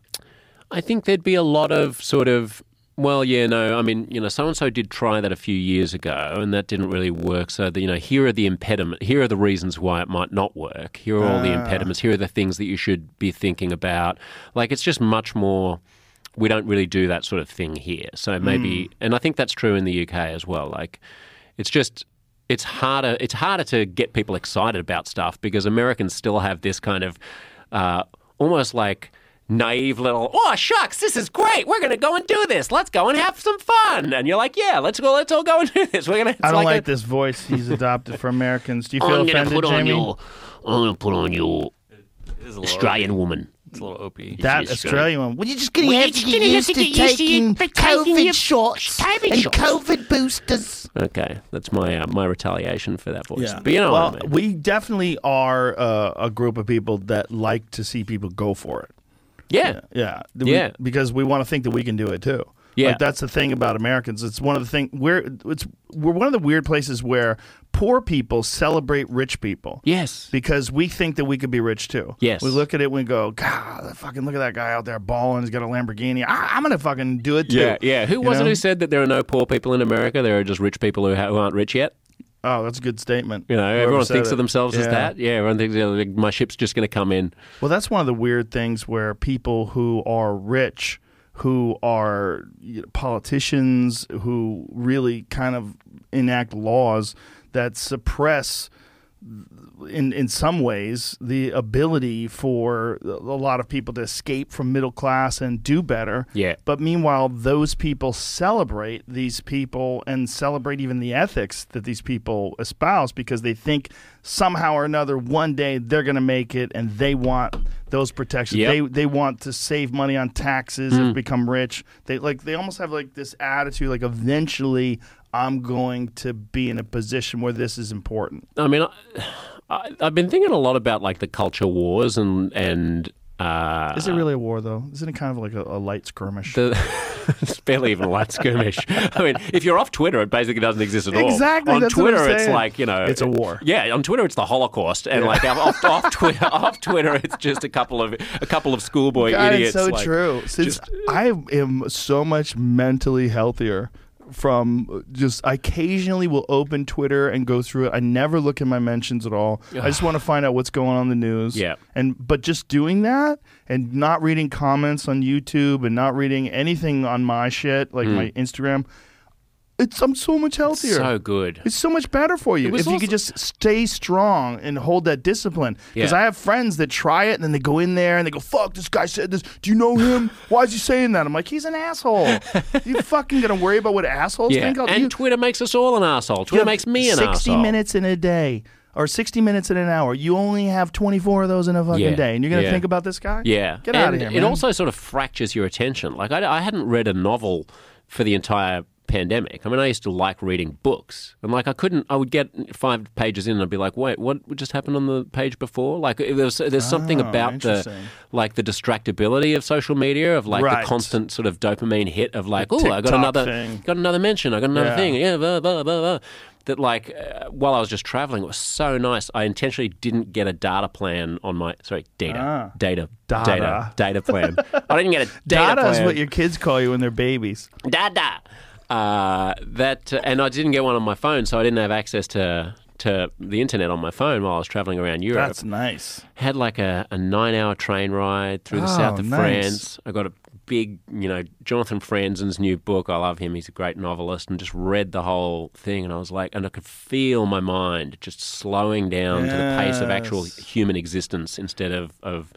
I think there'd be a lot of sort of, well, yeah, no, I mean, you know, so and so did try that a few years ago, and that didn't really work. So, the, you know, here are the impediment. Here are the reasons why it might not work. Here are all the impediments. Here are the things that you should be thinking about. Like, it's just much more. We don't really do that sort of thing here. So maybe, and I think that's true in the UK as well. Like, it's just it's harder it's harder to get people excited about stuff because Americans still have this kind of uh, almost like naive little oh shucks this is great. We're gonna go and do this. Let's go and have some fun. And you're like yeah let's go let's all go and do this. We're gonna it's I don't like, a, this voice he's adopted for Americans. Do you feel I'm gonna offended, put on your I'm gonna put on your It is a little Australian woman It's a little opie. that It's Australian one. Well, you're just gonna have to get used to to get taking you COVID shots COVID and shots. COVID boosters. okay that's my uh, my retaliation for that voice but you know well, what I mean. we definitely are uh, a group of people that like to see people go for it. yeah Yeah, We- Yeah. because we want to think that we can do it too. Yeah. like, that's the thing about Americans. It's one of the thing we're it's we're one of the weird places where poor people celebrate rich people. yes Because we think that we could be rich too. Yes. we look at it and we go, God, fucking look at that guy out there balling. He's got a Lamborghini. I, I'm gonna fucking do it too. yeah yeah who You was it know? who said that there are no poor people in America there are just rich people who, ha- who aren't rich yet Oh, that's a good statement. You know, Whoever everyone thinks it. of themselves as that. Yeah, everyone thinks you know, like, my ship's just going to come in. Well, that's one of the weird things where people who are rich, who are you know, politicians, who really kind of enact laws that suppress, in in some ways, the ability for a lot of people to escape from middle class and do better. Yeah. But meanwhile, those people celebrate these people and celebrate even the ethics that these people espouse because they think somehow or another one day they're going to make it and they want those protections. Yep. They they want to save money on taxes and mm. become rich. They like they almost have like this attitude like eventually I'm going to be in a position where this is important. I mean, I, I've been thinking a lot about like the culture wars and and uh, Is it really a war though? Isn't it kind of like a, a light skirmish? the, it's barely even a light skirmish. I mean, if you're off Twitter, it basically doesn't exist at all. Exactly, On that's what I'm Twitter, it's like you know, It's a war. Yeah, on Twitter, it's the Holocaust, and like off, off Twitter, off Twitter, it's just a couple of a couple of schoolboy God, idiots. it's so like, true. Since just- I am so much mentally healthier from just I occasionally will open Twitter and go through it. I never look at my mentions at all. I just want to find out what's going on in the news. Yeah. And but just doing that and not reading comments on YouTube and not reading anything on my shit like hmm. my Instagram, it's I'm so much healthier. So good. It's so much better for you if you could just stay strong and hold that discipline. Because Yeah. I have friends that try it and then they go in there and they go, "Fuck, this guy said this. Do you know him? Why is he saying that?" I'm like, "He's an asshole. you fucking gonna worry about what assholes Yeah, think?" I'll- and you- Twitter makes us all an asshole. Twitter makes me an 60 asshole. minutes in a day or 60 minutes in an hour. You only have 24 of those in a fucking Yeah, day, and you're gonna yeah. think about this guy? Yeah, Get and out of here, It man. also sort of fractures your attention. Like I, I hadn't read a novel for the entire pandemic. I mean, I used to like reading books, and like I couldn't. I would get five pages in, and I'd be like, "Wait, what just happened on the page before?" Like there's there's something Oh, about the like the distractibility of social media, of like Right. the constant sort of dopamine hit of like, "Oh, I got another thing. got another mention, I got another Yeah. thing." Yeah, blah blah blah blah. That like uh, while I was just traveling, it was so nice. I intentionally didn't get a data plan on my sorry data Ah. data Data. data data plan. I didn't get a data Dada is what your kids call you when they're babies. dada. Uh, that and I didn't get one on my phone, so I didn't have access to to the internet on my phone while I was traveling around Europe. That's nice. Had like a, a nine hour train ride through the Oh, south of nice. France. I got a big, you know, Jonathan Franzen's new book. I love him. He's a great novelist, and just read the whole thing, and I was like, and I could feel my mind just slowing down to the pace of actual human existence instead of of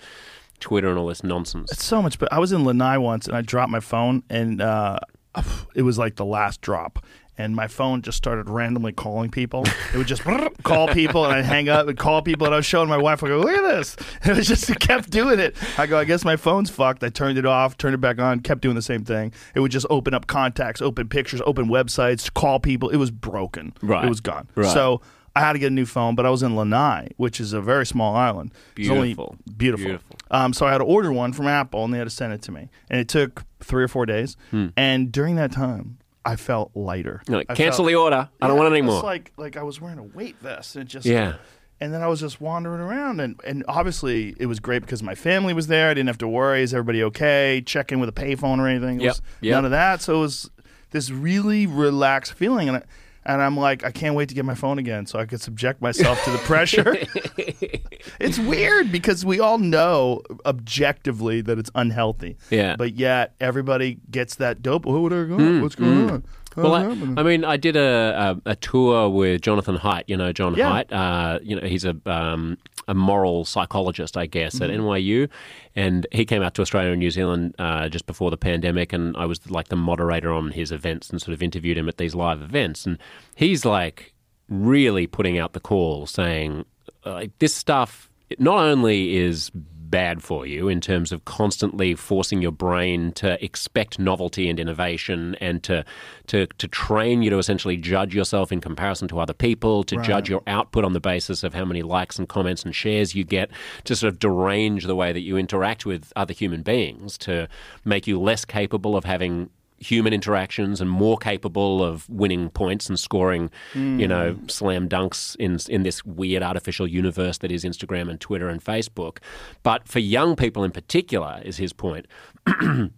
Twitter and all this nonsense. It's so much. But I was in Lanai once, and I dropped my phone, and uh, it was like the last drop. And my phone just started randomly calling people. It would just call people, and I'd hang up and call people. And I was showing my wife, I go, "Look at this!" And it was just it kept doing it. I go, "I guess my phone's fucked." I turned it off, turned it back on, kept doing the same thing. It would just open up contacts, open pictures, open websites, call people. It was broken. Right. It was gone. Right. So I had to get a new phone, but I was in Lanai, which is a very small island. It's Beautiful. beautiful. Beautiful. Um, so I had to order one from Apple, and they had to send it to me, and it took three or four days. And during that time, I felt lighter. You're like, I cancel felt- the order. I don't Yeah, want it It's anymore. like like I was wearing a weight vest, and it just Yeah. And then I was just wandering around, and, and obviously it was great because my family was there. I didn't have to worry, is everybody okay? Check in with a payphone or anything. It Yep, was yep. None of that. So it was this really relaxed feeling, and I, and I'm like, I can't wait to get my phone again so I could subject myself to the pressure. it's weird because we all know objectively that it's unhealthy. Yeah. But yet everybody gets that dope. Oh, what are you going? Hmm. What's going hmm. on? Well, I. I mean, I did a, a, a tour with Jonathan Haidt. You know, John Yeah. Haidt. Uh, you know, he's a um, a moral psychologist, I guess, at Mm-hmm. NYU, and he came out to Australia and New Zealand uh, just before the pandemic, and I was like the moderator on his events and sort of interviewed him at these live events, and he's like really putting out the call, saying like this stuff not only is bad for you in terms of constantly forcing your brain to expect novelty and innovation and to to to train you to essentially judge yourself in comparison to other people, to judge your output on the basis of how many likes and comments and shares you get, to sort of derange the way that you interact with other human beings, to make you less capable of having human interactions and more capable of winning points and scoring, you know, hmm. slam dunks in in this weird artificial universe that is Instagram and Twitter and Facebook. But for young people in particular, is his point.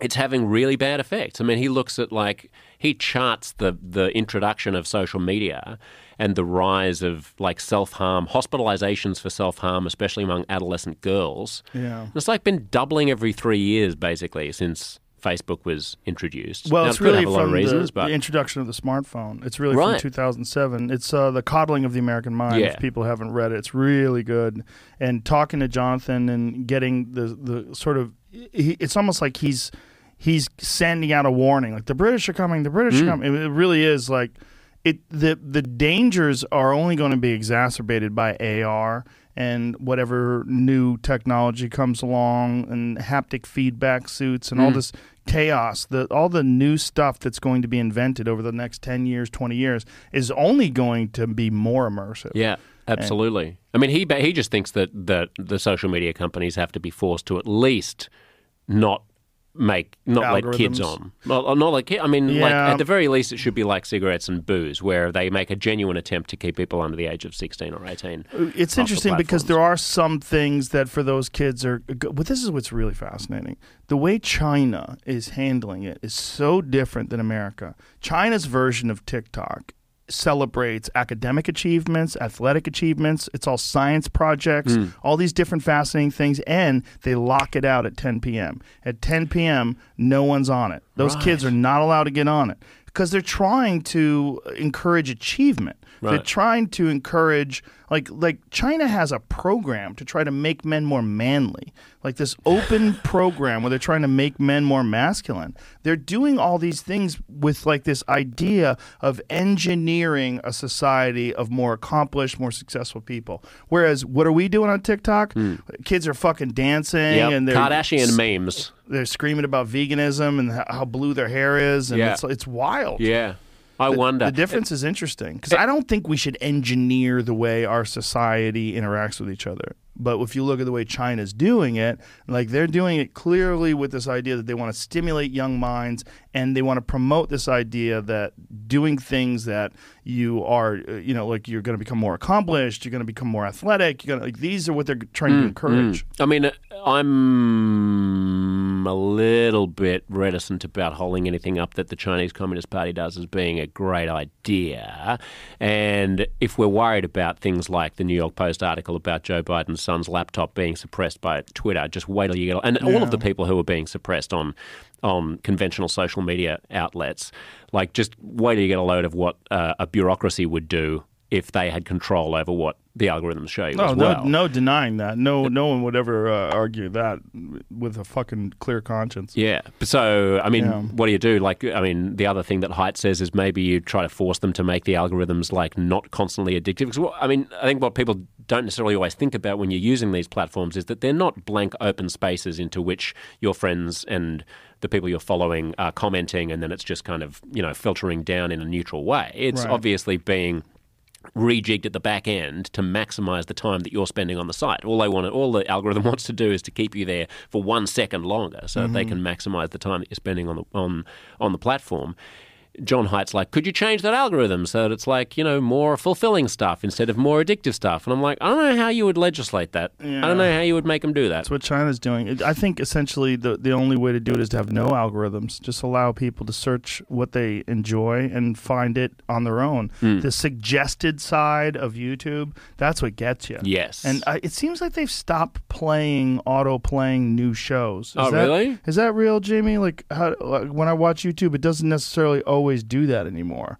It's having really bad effects. I mean, he looks at like he charts the the introduction of social media and the rise of like self harm, hospitalizations for self harm, especially among adolescent girls. Yeah. And it's like been doubling every three years, basically, since Facebook was introduced. Well, Now, it's it could really have a lot from reasons, the, but the introduction of the smartphone. It's really Right. from 2007. It's uh, the coddling of the American mind. Yeah. If people haven't read it, it's really good. And talking to Jonathan and getting the the sort of, he, it's almost like he's he's sending out a warning, like the British are coming, the British Mm. are coming. It, really is like it. The the dangers are only going to be exacerbated by AR. And whatever new technology comes along, and haptic feedback suits, and all Mm. this chaos, the all the new stuff that's going to be invented over the next 10 years, 20 years is only going to be more immersive. yeah, absolutely. I mean, he he just thinks that that the social media companies have to be forced to at least not make not let kids on. Well, not uh, like I mean, like at the very least, it should be like cigarettes and booze, where they make a genuine attempt to keep people under the age of sixteen or eighteen. Uh, it's off the interesting because there are some things that for those kids are but this is what's really fascinating. The way China is handling it is so different than America. China's version of TikTok celebrates academic achievements, athletic achievements. It's all science projects, Hmm. all these different fascinating things, and they lock it out at 10 p.m. At 10 p.m., no one's on it. Those kids are not allowed to get on it because they're trying to encourage achievement. They're trying to encourage like like China has a program to try to make men more manly. Like this open program where they're trying to make men more masculine. They're doing all these things with like this idea of engineering a society of more accomplished, more successful people. Whereas what are we doing on TikTok? Hmm. Kids are fucking dancing Yep. and they're Kardashian memes. they're screaming about veganism and how how blue their hair is and Yeah. it's it's wild. Yeah, I The- wonder. The difference is interesting because eh. I don't think we should engineer the way our society interacts with each other. But if you look at the way China's doing it, like they're doing it clearly with this idea that they want to stimulate young minds and they want to promote this idea that doing things that you are, uh, you know, like you're going to become more accomplished, you're going to become more athletic. You're going to like these are what they're trying to mm, encourage. Mm. I mean, uh, I'm a little bit reticent about holding anything up that the Chinese Communist Party does as being a great idea. And if we're worried about things like the New York Post article about Joe Biden's son's laptop being suppressed by Twitter, just wait till you get and all of the people who are being suppressed on on conventional social media outlets, like just wait till you get a load of what uh, a bureaucracy would do if they had control over what the algorithms show you No, as no, well. no denying that. No, no one would ever uh, argue that with a fucking clear conscience. Yeah. So, I mean, Yeah. what do you do? Like, I mean, the other thing that Haidt says is maybe you try to force them to make the algorithms like not constantly addictive. Because, well, I mean, I think what people don't necessarily always think about when you're using these platforms is that they're not blank open spaces into which your friends and the people you're following are commenting, and then it's just kind of you know filtering down in a neutral way. It's Right. obviously being rejigged at the back end to maximize the time that you're spending on the site. All they want, all the algorithm wants to do is to keep you there for one second longer, so that they mm-hmm. can maximize the time that you're spending on the on on the platform. John Haidt's like, could you change that algorithm so that it's like, you know, more fulfilling stuff instead of more addictive stuff? And I'm like, I don't know how you would legislate that. I don't know how you would make them do that. That's what China's doing. I think essentially the the only way to do it is to have no algorithms. Just allow people to search what they enjoy and find it on their own. Hmm. The suggested side of YouTube, that's what gets you. Yes. And uh, it seems like they've stopped playing auto playing new shows. Is Oh, that- really? Is that real, Jamie? Like, how, like when I watch YouTube, it doesn't necessarily always do that anymore.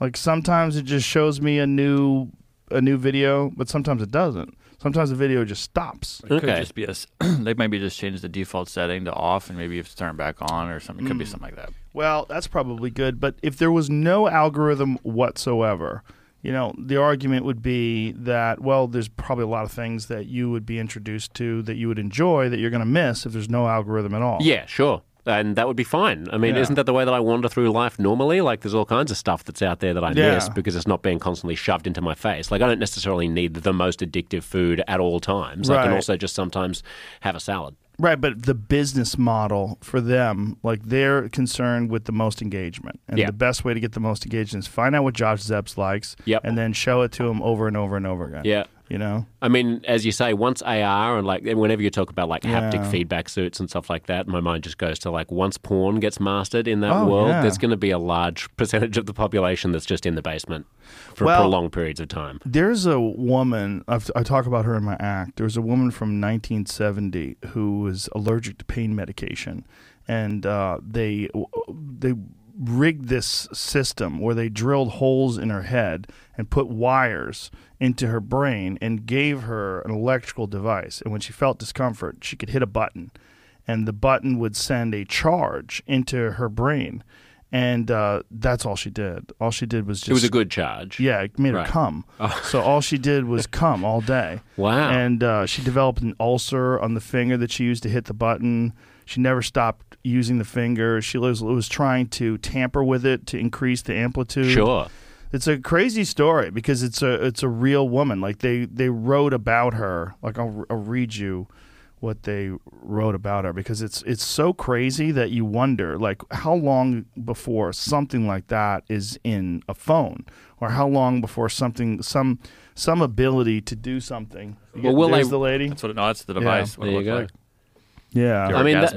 Like sometimes it just shows me a new a new video, but sometimes it doesn't. Sometimes the video just stops. It could Okay. just be a. s- they maybe just change the default setting to off, and maybe you have to turn it back on or something. It could be hmm. something like that. Well, that's probably good. But if there was no algorithm whatsoever, you know, the argument would be that, well, there's probably a lot of things that you would be introduced to that you would enjoy that you're going to miss if there's no algorithm at all. Yeah, sure. And that would be fine. I mean, Yeah. isn't that the way that I wander through life normally? Like, there's all kinds of stuff that's out there that I Yeah. miss because it's not being constantly shoved into my face. Like, I don't necessarily need the most addictive food at all times. I can also just sometimes have a salad. Right, but the business model for them, like they're concerned with the most engagement. And Yeah. the best way to get the most engagement is find out what Josh Szeps likes Yep. and then show it to him over and over and over again. Yeah. You know? I mean, as you say, once AR and like whenever you talk about like haptic Yeah. feedback suits and stuff like that, my mind just goes to like once porn gets mastered in that Oh, world, yeah. there's going to be a large percentage of the population that's just in the basement for Well- prolonged periods of time. There's a woman, I've, I talk about her in my act. There was a woman from 1970 who was allergic to pain medication. And uh, they, they rigged this system where they drilled holes in her head and put wires into her brain and gave her an electrical device. And when she felt discomfort, she could hit a button, and the button would send a charge into her brain. And uh, that's all she did. All she did was just It was a good charge. yeah, it made Right. her come. So all she did was come all day. Wow. And uh, she developed an ulcer on the finger that she used to hit the button. She never stopped using the finger. She was, was trying to tamper with it to increase the amplitude. Sure. It's a crazy story because it's a it's a real woman. Like they they wrote about her. Like I'll, I'll read you what they wrote about her because it's it's so crazy that you wonder like how long before something like that is in a phone or how long before something some some ability to do something. Well, will There's they- the lady. That's what it, no, that's the device. what there it you looks go. like. Yeah. I mean, that-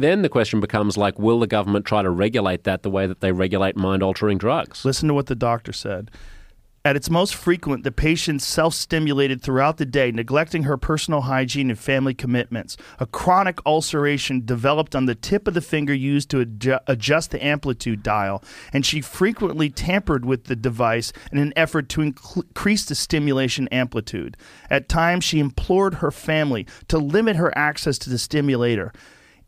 then the question becomes like, will the government try to regulate that the way that they regulate mind-altering drugs? Listen to what the doctor said. At its most frequent, the patient self stimulated throughout the day, neglecting her personal hygiene and family commitments. A chronic ulceration developed on the tip of the finger used to adju- adjust the amplitude dial, and she frequently tampered with the device in an effort to inc- increase the stimulation amplitude. At times, she implored her family to limit her access to the stimulator,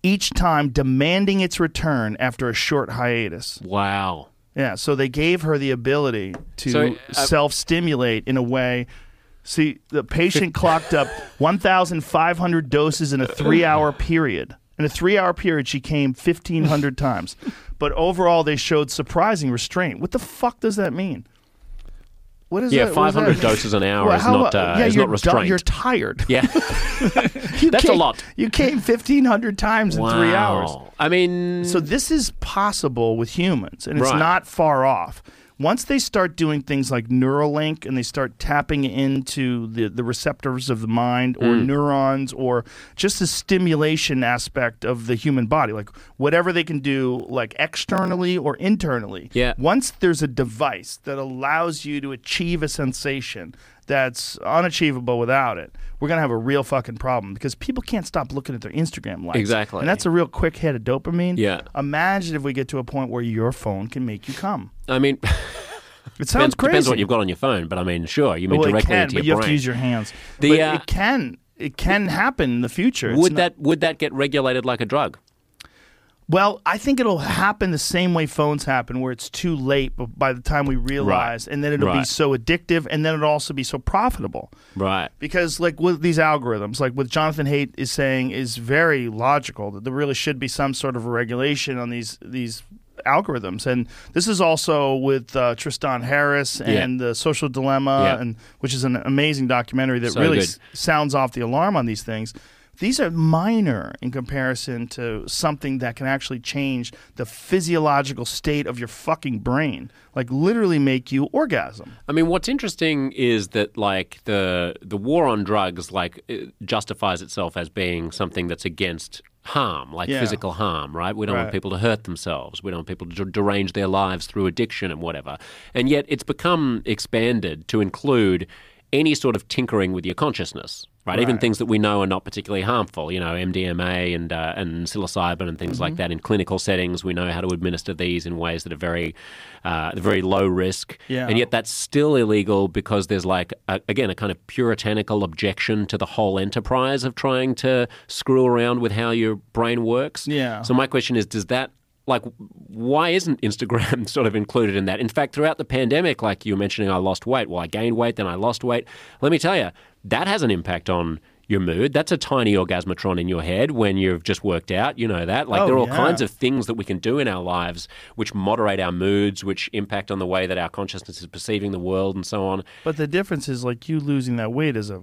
each time demanding its return after a short hiatus. Wow. Yeah, so they gave her the ability to So, uh, self-stimulate in a way. See, the patient clocked up 1,500 doses in a three-hour period. In a three-hour period, she came 1,500 times. But overall, they showed surprising restraint. What the fuck does that mean? What is Yeah, that? What does that 500 doses an hour Well, is how- not uh, yeah, is not restrained. done- you're tired. yeah, You That's a lot. You came fifteen hundred times in three hours. I mean, So this is possible with humans, and it's Right. not far off. Once they start doing things like Neuralink and they start tapping into the, the receptors of the mind or Mm. neurons or just the stimulation aspect of the human body, like whatever they can do, like externally or internally. Yeah. Once there's a device that allows you to achieve a sensation that's unachievable without it, we're gonna have a real fucking problem because people can't stop looking at their Instagram likes. Exactly. And that's a real quick hit of dopamine. Yeah. Imagine if we get to a point where your phone can make you come. I mean, It sounds depends, crazy. depends what you've got on your phone, but I mean, sure, you mean well, directly can, into but your you have to use your hands. The, but uh, it can. It can happen in the future. Would not- that would that get regulated like a drug? Well, I think it'll happen the same way phones happen, where it's too late but by the time we realize, and then it'll be so addictive, and then it'll also be so profitable. Right. Because, like with these algorithms, like what Jonathan Haidt is saying is very logical. That there really should be some sort of a regulation on these these algorithms, and this is also with uh, Tristan Harris and the Social Dilemma, Yeah. and which is an amazing documentary that So really s- sounds off the alarm on these things. These are minor in comparison to something that can actually change the physiological state of your fucking brain, like literally make you orgasm. I mean, what's interesting is that like the the war on drugs like it justifies itself as being something that's against harm, like Yeah. physical harm, right? We don't want people to hurt themselves. We don't want people to derange their lives through addiction and whatever. And yet, it's become expanded to include any sort of tinkering with your consciousness. Right? even things that we know are not particularly harmful, you know, MDMA and uh, and psilocybin and things Mm-hmm. like that. In clinical settings, we know how to administer these in ways that are very, uh, very low risk. Yeah. And yet that's still illegal because there's like a, again a kind of puritanical objection to the whole enterprise of trying to screw around with how your brain works. Yeah. So my question is, does that like why isn't Instagram sort of included in that? In fact, throughout the pandemic, like you were mentioning, I lost weight. Well, I gained weight, then I lost weight. Let me tell you, that has an impact on your mood. That's a tiny orgasmatron in your head when you've just worked out. You know that. Like Oh, there are all yeah. kinds of things that we can do in our lives which moderate our moods, which impact on the way that our consciousness is perceiving the world, and so on. But the difference is like you losing that weight is a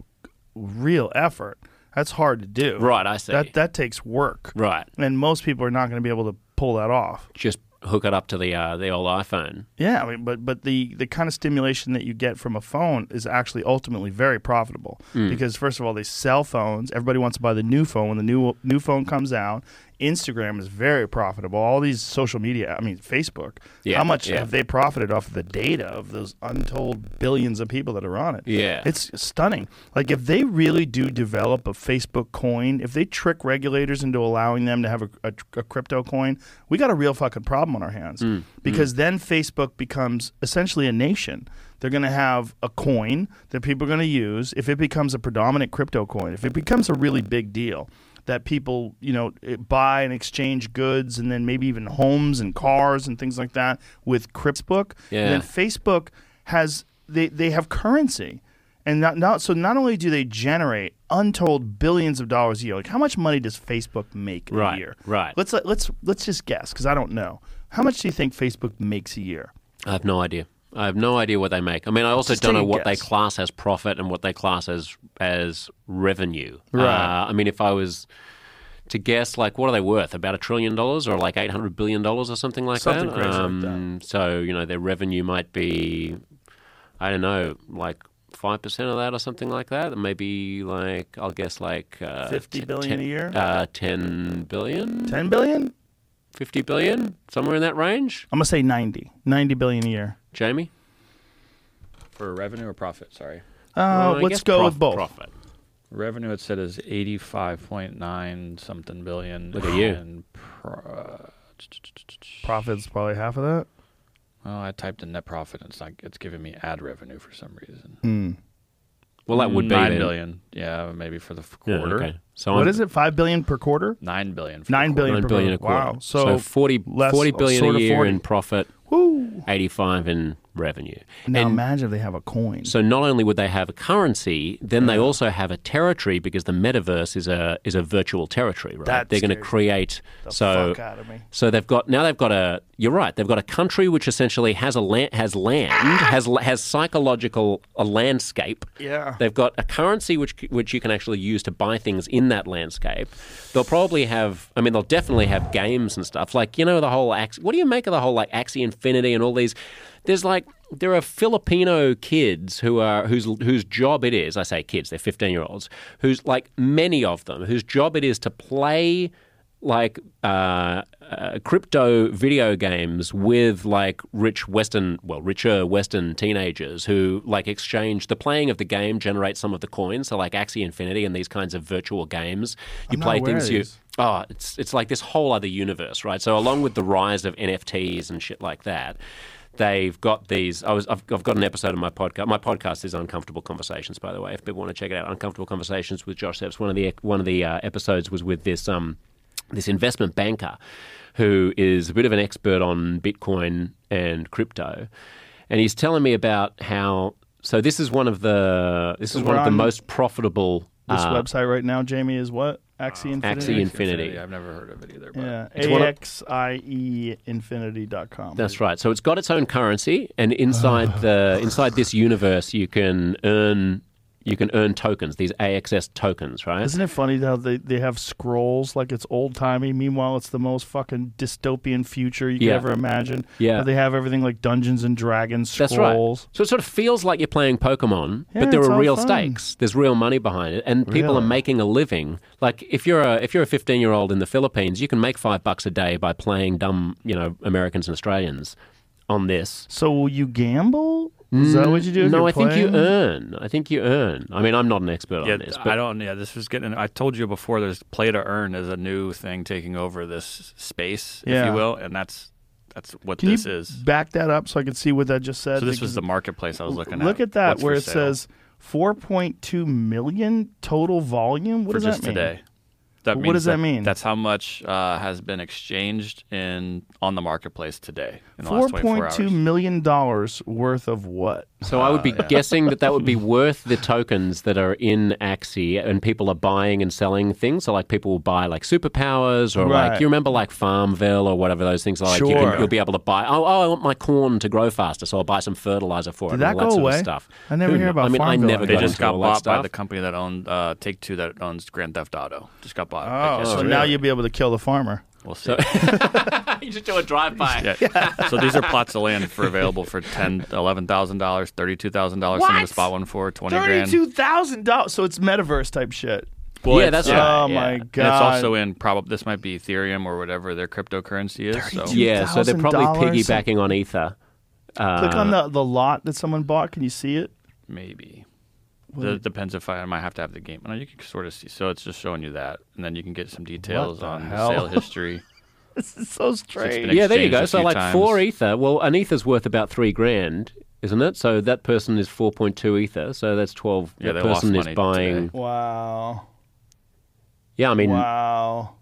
real effort. That's hard to do. Right, I see. That that takes work. Right. And most people are not going to be able to pull that off. Just hook it up to the uh, the old iPhone. Yeah, I mean, but but the the kind of stimulation that you get from a phone is actually ultimately very profitable Hmm. because first of all, they sell phones. Everybody wants to buy the new phone when the new new phone comes out. Instagram is very profitable. All these social media, I mean, Facebook. Yeah, how much yeah. have they profited off of the data of those untold billions of people that are on it? Yeah. it's stunning. Like if they really do develop a Facebook coin, if they trick regulators into allowing them to have a, a, a crypto coin, we got a real fucking problem on our hands. Mm, Because then Facebook becomes essentially a nation. They're going to have a coin that people are going to use. If it becomes a predominant crypto coin, if it becomes a really big deal, that people you know eh, buy and exchange goods and then maybe even homes and cars and things like that with Cryptbook. Yeah. And then Facebook has they they have currency. And not, not so not only do they generate untold billions of dollars a year, like how much money does Facebook make Right, a year? right. Let's let's let's just guess because I don't know. How much do you think Facebook makes a year? I have no idea. I have no idea what they make. I mean, I also Just don't know what they class as profit and what they class as as revenue. Right. Uh, I mean, if I was to guess, like, what are they worth? About a trillion dollars or like eight hundred billion dollars or something like Something that. crazy like um, So you know, their revenue might be, I don't know, like. Five percent of that, or something like that, maybe like I'll guess like uh, 50 t- billion 10 a year? uh, ten billion, Ten billion? 50 billion, somewhere in that range. I'm gonna say 90. 90 billion a year. Jamie, For revenue or profit? Sorry. Uh, Well, let's go prof- with both. Profit. Revenue it said is eighty five point nine something billion. Look at you. And pro- Profit's probably half of that. Well, I typed in net profit. And it's like it's giving me ad revenue for some reason. Hmm. Well, that would be nine then. Yeah, maybe for the f- Yeah, quarter. okay. So What I'm- is it? Five billion per quarter? Nine billion. For Nine the billion Nine per billion a quarter. quarter. Wow. So, So, 40, less- 40 billion sort a year 40. in profit. Woo. 85 in revenue. Now And imagine if they have a coin. so not only would they have a currency, then they also have a territory because the metaverse is a is a virtual territory, right? That They're going to create the so fuck out of me. so they've got now they've got a you're right they've got a country which essentially has a land has land has has psychological a landscape. Yeah. They've got a currency which which you can actually use to buy things in that landscape. They'll probably have I mean they'll definitely have games and stuff like you know the whole Ax- what do you make of the whole like Axie Infinity and all these. There's like there are Filipino kids who are whose whose job it is I say kids they're 15 year olds who's like many of them whose job it is to play like uh, uh, crypto video games with like rich Western, well, richer Western teenagers who like exchange the playing of the game generates some of the coins. So like Axie Infinity and these kinds of virtual games, you I'm play things you. Oh, it's it's like this whole other universe, right? So along with the rise of NFTs and shit like that. They've got these. I was. I've, I've got an episode of my podcast. My podcast is Uncomfortable Conversations, by the way. If people want to check it out, Uncomfortable Conversations with Josh Szeps. One of the one of the uh, episodes was with this um, this investment banker who is a bit of an expert on Bitcoin and crypto, and he's telling me about how. So this is one of the this is So one of we're the most profitable. This uh, website right now, Jamie, is what? Axie Infinity? Axie Infinity. I've never heard of it either. But Yeah. It's one of- A-X-I-E infinity.com. That's right. So it's got its own currency, and inside the inside this universe, you can earn you can earn tokens. These AXS tokens, right? Isn't it funny how they, they have scrolls like it's old timey? Meanwhile, it's the most fucking dystopian future you could Yeah. ever imagine. Yeah. How they have everything like Dungeons and Dragons scrolls. That's right. So it sort of feels like you're playing Pokemon, Yeah, but there are real fun. stakes. There's real money behind it, and people are making a living. Like if you're a if you're a 15 year old in the Philippines, you can make five bucks a day by playing dumb you know Americans and Australians on this. So will you gamble? Is that what you do? if Mm, No, you're I think you playing? earn. I think you earn. I mean, I'm not an expert yeah, on this, I but don't. Yeah, this was getting. I told you before. There's play to earn is a new thing taking over this space, if Yeah. you will, and that's that's what Can this you is. back that up so I can see what that just said? So this Because was the marketplace I was looking at. Look at that What's for where it sale says 4.2 million total volume. What for does just that mean? today. That What does that mean? That's how much uh, has been exchanged in on the marketplace today in the last 24 hours. $4.2 million worth of what? So I would be Uh, guessing that that would be worth the tokens that are in Axie, and people are buying and selling things. So like people will buy like superpowers, or Right. like you remember like Farmville or whatever those things are. Like you Sure. can, you'll be able to buy. Oh, oh, I want my corn to grow faster, so I'll buy some fertilizer for it. Did and that all go sort away? Of stuff. I never Who hear kno- about I mean, I never They got just got all that bought by the company that owned uh, Take Two that owns Grand Theft Auto. Just got bought. Oh, so yesterday. now you'll be able to kill the farmer. We'll see. you just do a drive by. Yeah. So these are plots of land for available for ten, eleven thousand dollars, thirty-two thousand dollars. Some of What? the spot one for twenty grand. Thirty-two thousand dollars. So it's metaverse type shit. Well, Yeah, it's- that's right. Oh yeah. my And god! it's also in probably this might be Ethereum or whatever their cryptocurrency is. So Yeah, so they're probably piggybacking on Ether. Uh, Click on the the lot that someone bought. Can you see it? maybe. It depends if I, I might have to have the game. No, you can sort of see. So it's just showing you that, and then you can get some details the on hell? the sale history. This is so strange. been yeah, there you go. So like times. four ether. Well, an ether's worth about three grand, isn't it? So that person is four point two ether. So that's twelve. Yeah, that they lost person is money buying. today. Wow. Yeah, I mean, Wow.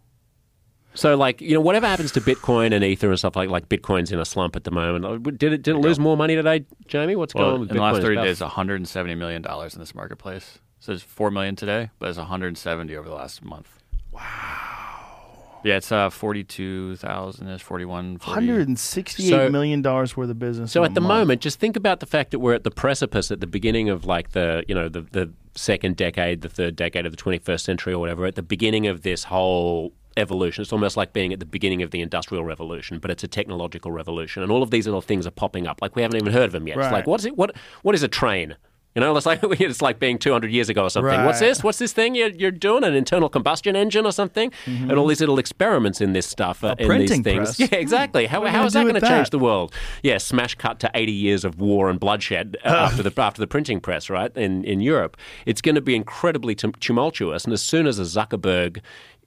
So like you know, whatever happens to Bitcoin and Ether and stuff like like Bitcoin's in a slump at the moment. Did it did it lose more money today, Jamie? What's Well, going on in with the last thirty about- days, 170 million dollars in this marketplace. So it's four million today, but it's 170 over the last month. Wow. Yeah, it's uh 42,000 is 41. 40. Hundred and sixty-eight So- million dollars worth of business. So in at a the month. moment, just think about the fact that we're at the precipice at the beginning of like the you know the the second decade, the third decade of the 21st century or whatever. At the beginning of this whole evolution, it's almost like being at the beginning of the industrial revolution, but it's a technological revolution, and all of these little things are popping up. Like we haven't even heard of them yet. It's like what's it? What what is a train? You know, it's like it's like being 200 years ago or something. What's this? What's this thing you're, you're doing? An internal combustion engine or something? And all these little experiments in this stuff, uh, in these Mm-hmm. printing things. press. Yeah, exactly. How, What are you how is that going to change the world? Yeah, smash cut to 80 years of war and bloodshed uh, after the after the printing press, right? In in Europe, it's going to be incredibly tum- tumultuous. And as soon as a Zuckerberg,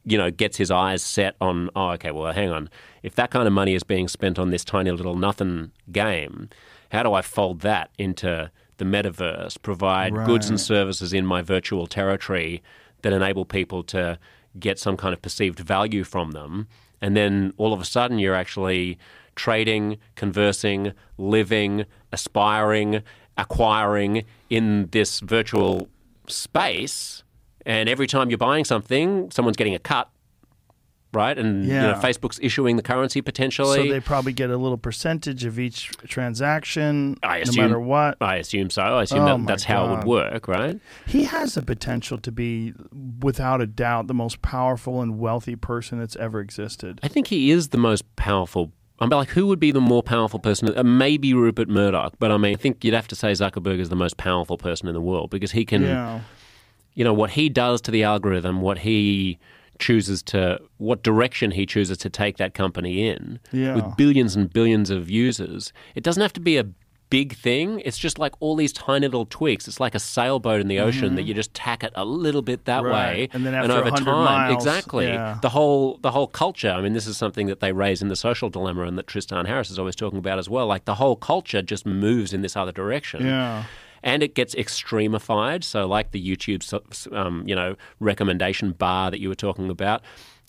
you know, gets his eyes set on, oh, okay, well, hang on, if that kind of money is being spent on this tiny little nothing game, how do I fold that into the metaverse? Provide goods and services in my virtual territory that enable people to get some kind of perceived value from them. And then all of a sudden, you're actually trading, conversing, living, aspiring, acquiring in this virtual space. And every time you're buying something, someone's getting a cut, right? And you know, Yeah. Facebook's issuing the currency potentially. So they probably get a little percentage of each transaction, I no assume, matter what. I assume so. I assume Oh that, that's how it would work, right? He has the potential to be, without a doubt, the most powerful and wealthy person that's ever existed. I think he is the most powerful. I'm like, who would be the more powerful person? Uh, maybe Rupert Murdoch, but I mean, I think you'd have to say Zuckerberg is the most powerful person in the world because he can, Yeah. You know, what he does to the algorithm, what he chooses to, what direction he chooses to take that company in, Yeah. with billions and billions of users. It doesn't have to be a big thing. It's just like all these tiny little tweaks. It's like a sailboat in the ocean that you just tack it a little bit that Mm-hmm. Right. way, And then after over 100 time, miles, exactly, yeah. the whole the whole culture. I mean, this is something that they raise in the social dilemma, and that Tristan Harris is always talking about as well. Like the whole culture just moves in this other direction. Yeah. And it gets extremified. So, like the YouTube, um, you know, recommendation bar that you were talking about,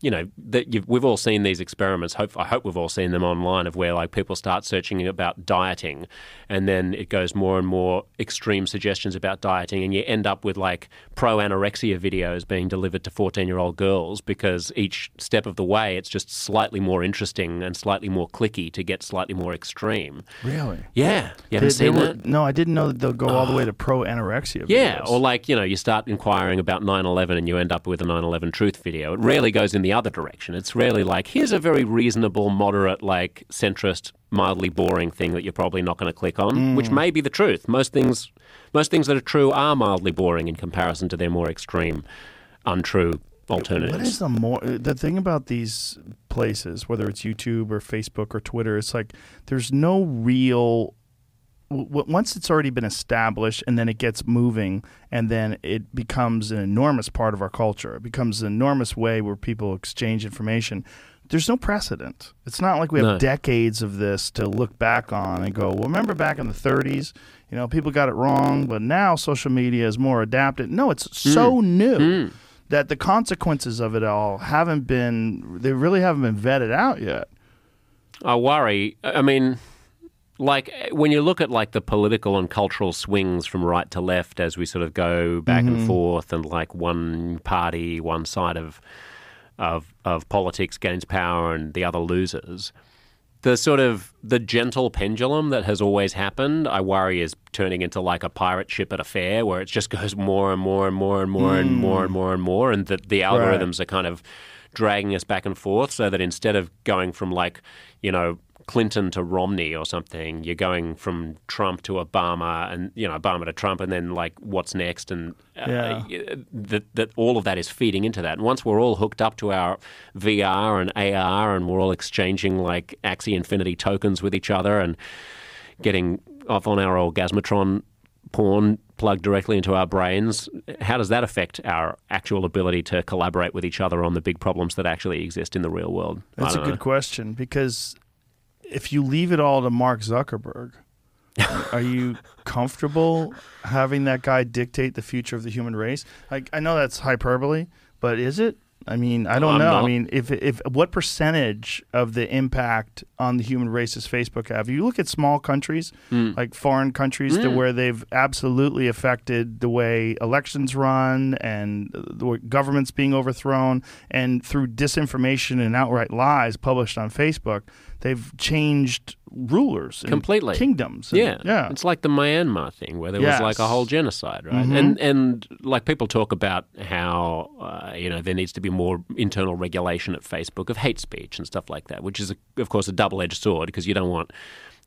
you know, that you've, we've all seen these experiments. Hope, I hope we've all seen them online of where like people start searching about dieting, and then it goes more and more extreme suggestions about dieting, and you end up with like pro anorexia videos being delivered to fourteen-year-old girls because each step of the way it's just slightly more interesting and slightly more clicky to get slightly more extreme. Really? Yeah, you They- they seen were-? No, I didn't know that they'll go all the way ah. to pro anorexia. Yeah, videos. or like, you know, you start inquiring about 9 11 and you end up with a 9 11 truth video. It rarely goes in the other direction. It's rarely like, here's a very reasonable, moderate, like centrist, mildly boring thing that you're probably not going to click on, mm. which may be the truth. Most things, most things that are true are mildly boring in comparison to their more extreme, untrue alternatives. What is the more the thing about these places, whether it's YouTube or Facebook or Twitter? It's like there's no real. W- Once it's already been established, and then it gets moving, and then it becomes an enormous part of our culture. It becomes an enormous way where people exchange information. There's no precedent. It's not like we have No. decades of this to look back on and go, well, remember back in the 30s, you know, people got it wrong, but now social media is more adapted. No, it's hmm. so new hmm. that the consequences of it all haven't been, they really haven't been vetted out yet. I worry. I mean, like when you look at like the political and cultural swings from right to left as we sort of go back and mm-hmm. forth, and like one party, one side of of of politics gains power and the other loses. The sort of the gentle pendulum that has always happened, I worry, is turning into like a pirate ship at a fair, where it just goes more and more and more and more and more and mm. more and more, and that the algorithms are kind of dragging us back and forth so that instead of going from like, you know, Clinton to Romney or something, you're going from Trump to Obama and, you know, Obama to Trump and then like what's next and uh, Yeah. that, that all of that is feeding into that. And once we're all hooked up to our VR and AR and we're all exchanging like Axie Infinity tokens with each other and getting off on our orgasmatron porn plugged directly into our brains, how does that affect our actual ability to collaborate with each other on the big problems that actually exist in the real world? That's a good know. question because if you leave it all to Mark Zuckerberg, are you comfortable having that guy dictate the future of the human race? Like, I know that's hyperbole, but is it? I mean, I don't I'm know. not. I mean, if if what percentage of the impact on the human race does Facebook have? You look at small countries, Hmm. like foreign countries, to where they've absolutely affected the way elections run and the governments being overthrown, and through disinformation and outright lies published on Facebook, they've changed rulers and completely kingdoms. and- yeah, yeah. It's like the Myanmar thing where there was like a whole genocide, right? Mhm. And and like people talk about how uh, you know there needs to be more internal regulation at Facebook of hate speech and stuff like that, which is of course a double edged sword because you don't want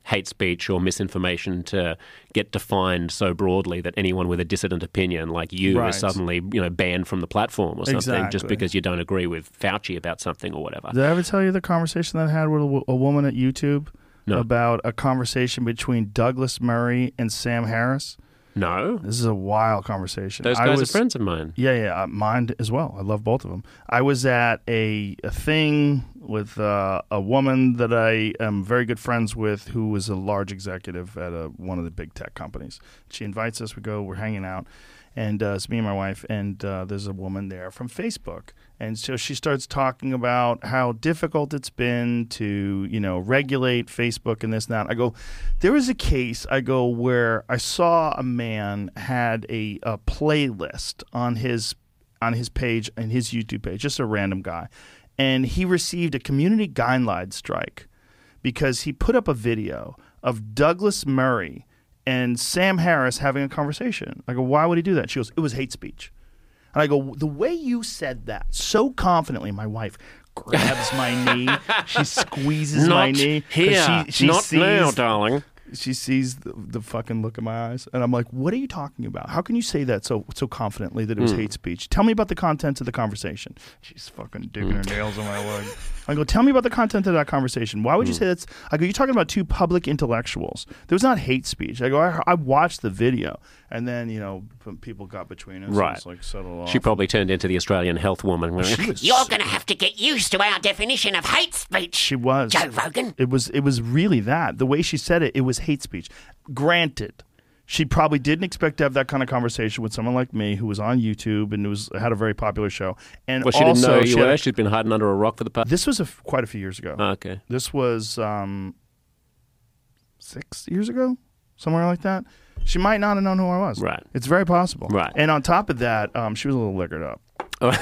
hate speech or misinformation to get defined so broadly that anyone with a dissident opinion like you Right. is suddenly you know banned from the platform or something just because you don't agree with Fauci about something or whatever. Did I ever tell you the conversation that I had with a, a woman at YouTube No. about a conversation between Douglas Murray and Sam Harris? No, This is a wild conversation. those I guys was- are friends of mine. Yeah, yeah, uh, mine as well. I love both of them. I was at a, a thing with uh, a woman that I am very good friends with, who was a large executive at a, one of the big tech companies. She invites us. We go. We're hanging out, and uh, it's me and my wife. And uh, there's a woman there from Facebook, and so she starts talking about how difficult it's been to, you know, regulate Facebook and this and that. I go, there was a case. I go where I saw a man had a, a playlist on his on his page and his YouTube page, just a random guy, and he received a community guideline strike because he put up a video of Douglas Murray and Sam Harris having a conversation. I go, why would he do that? She goes, it was hate speech. And I go, the way you said that so confidently, my wife grabs my knee, she squeezes my Not knee. 'cause here. she, she Not sees, now, darling. She sees the, the fucking look in my eyes, and I'm like, "What are you talking about? How can you say that so so confidently that it was hmm. hate speech? Tell me about the content of the conversation." She's fucking digging her hmm. nails in my leg. I go, "Tell me about the content of that conversation. Why would you hmm. say that's?" I go, "You're talking about two public intellectuals. There was not hate speech." I go, "I, I watched the video, and then you know people got between us. Right. And it's like settle off. She probably turned into the Australian health woman. She You're going to have to get used to our definition of hate speech. She was. Joe Rogan. It was. It was really that. The way she said it, it was hate speech. Granted, she probably didn't expect to have that kind of conversation with someone like me, who was on YouTube and was had a very popular show. And well, she also, didn't know who she you were. She'd been hiding under a rock for the past. this was a f quite a few years ago. okay. This was um, six years ago, somewhere like that. She might not have known who I was. Right. It's very possible. Right. And on top of that, um, she was a little liquored up. Oh.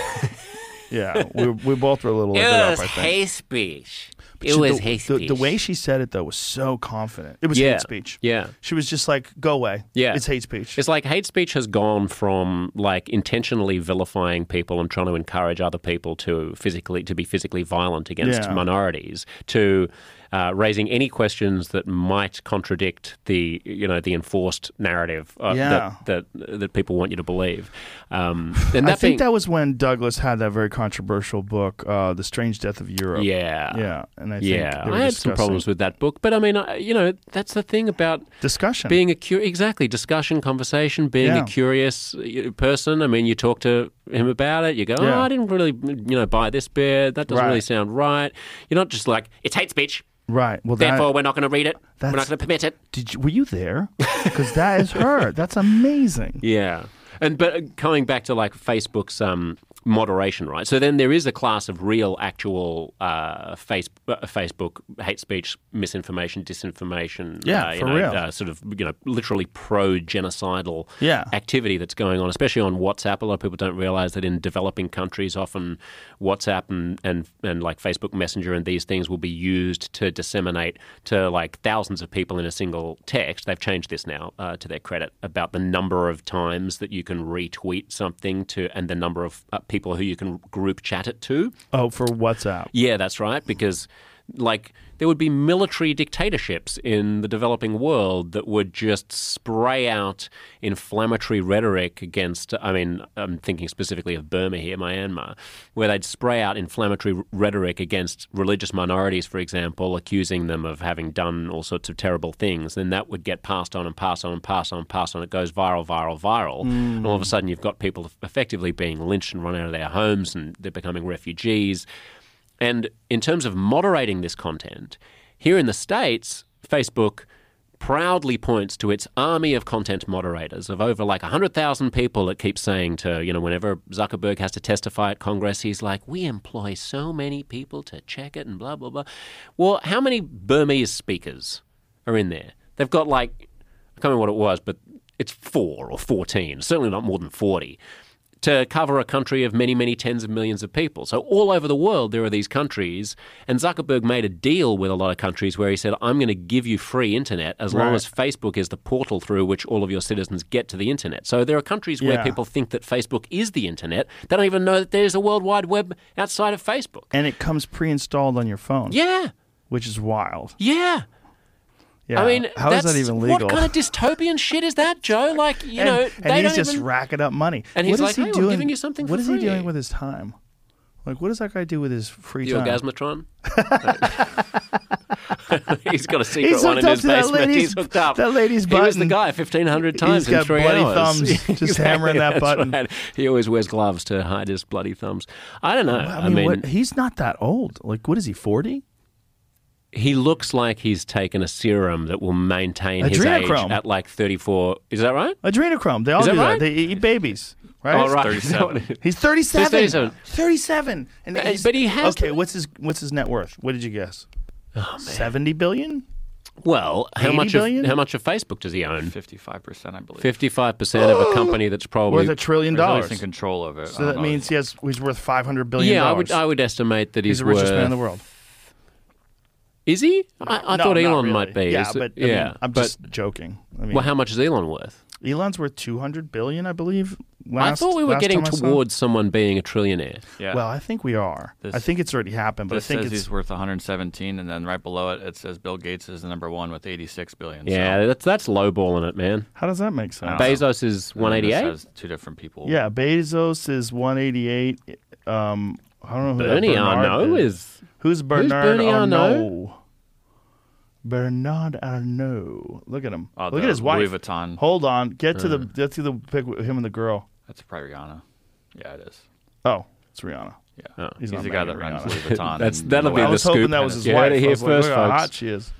Yeah, we, we both were a little liquored up. I think. speech. But she- the, the, The way she said it though was so confident. It was Yeah. hate speech. Yeah. She was just like, "Go away." Yeah. it's hate speech. It's like hate speech has gone from like intentionally vilifying people and trying to encourage other people to physically to be physically violent against Yeah. minorities to uh, raising any questions that might contradict the you know the enforced narrative uh, Yeah. that, that that people want you to believe. Um, and I think being, that was when Douglas had that very controversial book, uh, "The Strange Death of Europe." yeah. yeah, and I think yeah, I had some problems with that book, but I mean, I, you know, that's the thing about discussion. being a cu- exactly discussion, conversation, being Yeah. a curious person. I mean, you talk to him about it. You go, Yeah. "Oh, I didn't really, you know, buy this bit. That doesn't Right. really sound right." You're not just like, "It's hate speech, right. Well, that, therefore we're not going to read it. We're not going to permit it." did you, were you there? Because that is her. That's amazing. Yeah, and but uh, coming back to like Facebook's um, moderation, right? So then there is a class of real, actual uh, face, uh, Facebook hate speech, misinformation, disinformation. Yeah, uh, for know, real. Uh, sort of you know, literally pro genocidal Yeah. activity that's going on, especially on WhatsApp. A lot of people don't realize that in developing countries, often WhatsApp and and and like Facebook Messenger and these things will be used to disseminate to like thousands of people in a single text. They've changed this now uh, to their credit about the number of times that you can retweet something to and the number of uh, people who you can group chat it to. Oh, for WhatsApp. Yeah, that's right. Because, like, there would be military dictatorships in the developing world that would just spray out inflammatory rhetoric against. I mean, I'm thinking specifically of Burma here, Myanmar, where they'd spray out inflammatory rhetoric against religious minorities, for example, accusing them of having done all sorts of terrible things. Then that would get passed on and passed on and passed on and passed on. It goes viral, viral, viral. Hmm. And all of a sudden, you've got people effectively being lynched and run out of their homes, and they're becoming refugees. And in terms of moderating this content, here in the States, Facebook proudly points to its army of content moderators of over like 100,000 people that keep saying to, you know, whenever Zuckerberg has to testify at Congress, he's like, we employ so many people to check it and blah, blah, blah. Well, how many Burmese speakers are in there? They've got like, I can't remember what it was, but it's four or 14, certainly not more than 40 to cover a country of many, many tens of millions of people. So all over the world, there are these countries, and Zuckerberg made a deal with a lot of countries where he said, "I'm going to give you free internet as long as Facebook is the portal through which all of your citizens get to the internet." So there are countries where people think that Facebook is the internet. They don't even know that there's a World Wide Web outside of Facebook. And it comes pre-installed on your phone. Yeah, which is wild. yeah. Yeah. I mean, how is that's, that even legal? What kind of dystopian shit is that, Joe? Like, you and, know, and they he's don't just even... racking up money. And he's What is like, he "Hey, we're doing? giving you something What for is he doing with his time? Like, what does that guy do with his free the time? Orgasmatron. he's got a secret He's one in his up to that basement. he's hooked up. that lady's button. He was the guy fifteen hundred times He's got in three bloody hours. thumbs, just hammering that button. right. He always wears gloves to hide his bloody thumbs. I don't know. I mean, what, he's not that old. Like, what is he? Forty? He looks like he's taken a serum that will maintain his age at like thirty-four. Is that right? Adrenochrome. They all Is that do right? that. They eat babies. Right? Oh, right. 37. He's 37. He's 37. 37. And But- he's- but he has Okay, what's his what's his net worth? What did you guess? Oh, 70 billion? Well, how 80 much? billion? Of, how much of Facebook does he own? Fifty-five percent, I believe. Fifty-five percent of a company that's probably Worth a trillion Or at dollars. least in control of it. So that means he has he's worth 500 billion Yeah, I dollars. would. I would estimate that he's he's, the richest worth, man in the world. Is he? I, I No, thought Elon really. might be. Yeah, Is but it- I mean, yeah, I'm but, just joking. I mean, well, how much is Elon worth? Elon's worth 200 billion, I believe. Last, I thought we were getting time I towards someone being a trillionaire. Yeah. Well, I think we are. This- I think it's already happened, but I think says it's he's worth 117, and then right below it, it says Bill Gates is the number one with 86 billion. Yeah, so, that's that's lowballing it, man. How does that make sense? I know. Bezos is and then one this eighty-eight. has two different people. Yeah, Bezos is 188. Um, I don't know who that Bernie Bernard Arnault is. Is. Who's Bernard Bernie Arnault? Arnault? Bernard Arnault. Look at him. Oh, Look at his wife. Louis Vuitton. Hold on. Get to the get to the pic with him and the girl. That's probably Rihanna. Yeah, it is. Oh, it's Rihanna. Yeah. Oh. He's, not the guy that runs Rihanna. Louis Vuitton. That's- that'll be Noel. I the was hoping scoop. that was his You wife. heard it I here was like, look how hot she is.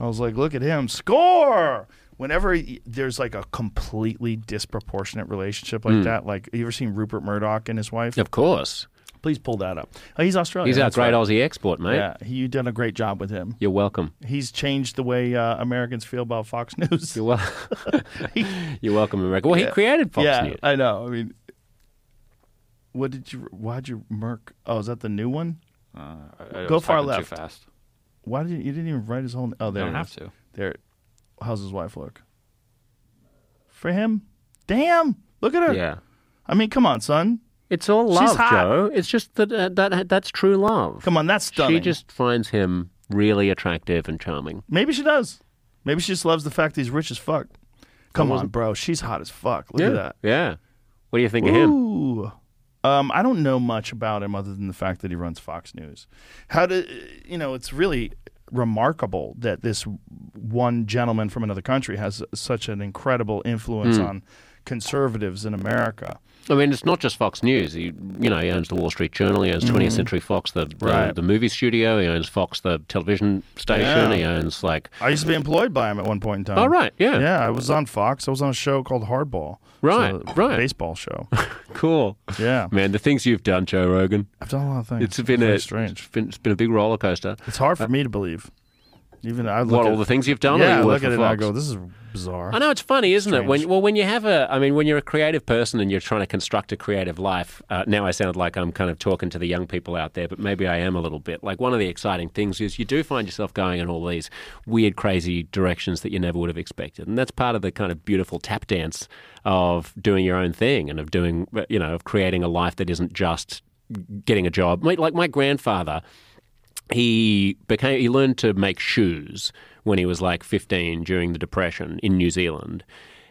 I was like, look at him. Score! Whenever he- there's like a completely disproportionate relationship like hmm. that, like you ever seen Rupert Murdoch and his wife? Of course, Please pull that up. Oh, he's Australian. he's our great right. Aussie export, mate. Yeah, he, you done a great job with him. You're welcome. He's changed the way uh, Americans feel about Fox News. You're, wel- You're welcome, America. Well, he created Fox yeah, News. I know. I mean, what did you? Why'd you merc? Oh, is that the new one? Uh, I- I Go was far left. Too fast. Why did you, you didn't even write his whole? Oh, there. don't have to. There. How's his wife look? For him, damn! Look at her. Yeah. I mean, come on, son. It's all love. Joe. It's just that uh, that that's true love. Come on, that's stunning. She just finds him really attractive and charming. Maybe she does. Maybe she just loves the fact that he's rich as fuck. Come on, bro. She's hot as fuck. Look yeah. at that. Yeah. What do you think of him? Ooh. Um, I don't know much about him other than the fact that he runs Fox News. How do you know? It's really remarkable that this one gentleman from another country has such an incredible influence Hmm. on conservatives in America. I mean, it's not just Fox News. He, you know, he owns the Wall Street Journal. He owns mm. 20th Century Fox, the, the. Right. the movie studio. He owns Fox, the television station. Yeah. He owns like I used to be employed by him at one point in time. Oh, right, yeah. yeah. I was on Fox. I was on a show called Hardball. Right, right. Baseball show. cool. Yeah, Man, the things you've done, Joe Rogan. I've done a lot of things. It's been a strange. It's been, it's been a big roller coaster. It's hard for uh, me to believe. Even I look What at all the things you've done? Yeah, you I look at it and I go, "This is bizarre." I know it's funny, isn't it? When well, when you have a, I mean, when you're a creative person and you're trying to construct a creative life. Uh, now I sound like I'm kind of talking to the young people out there, but maybe I am a little bit. Like one of the exciting things is you do find yourself going in all these weird, crazy directions that you never would have expected, and that's part of the kind of beautiful tap dance of doing your own thing and of doing, you know, of creating a life that isn't just getting a job. Like my grandfather he became he learned to make shoes when he was like 15 during the depression in New Zealand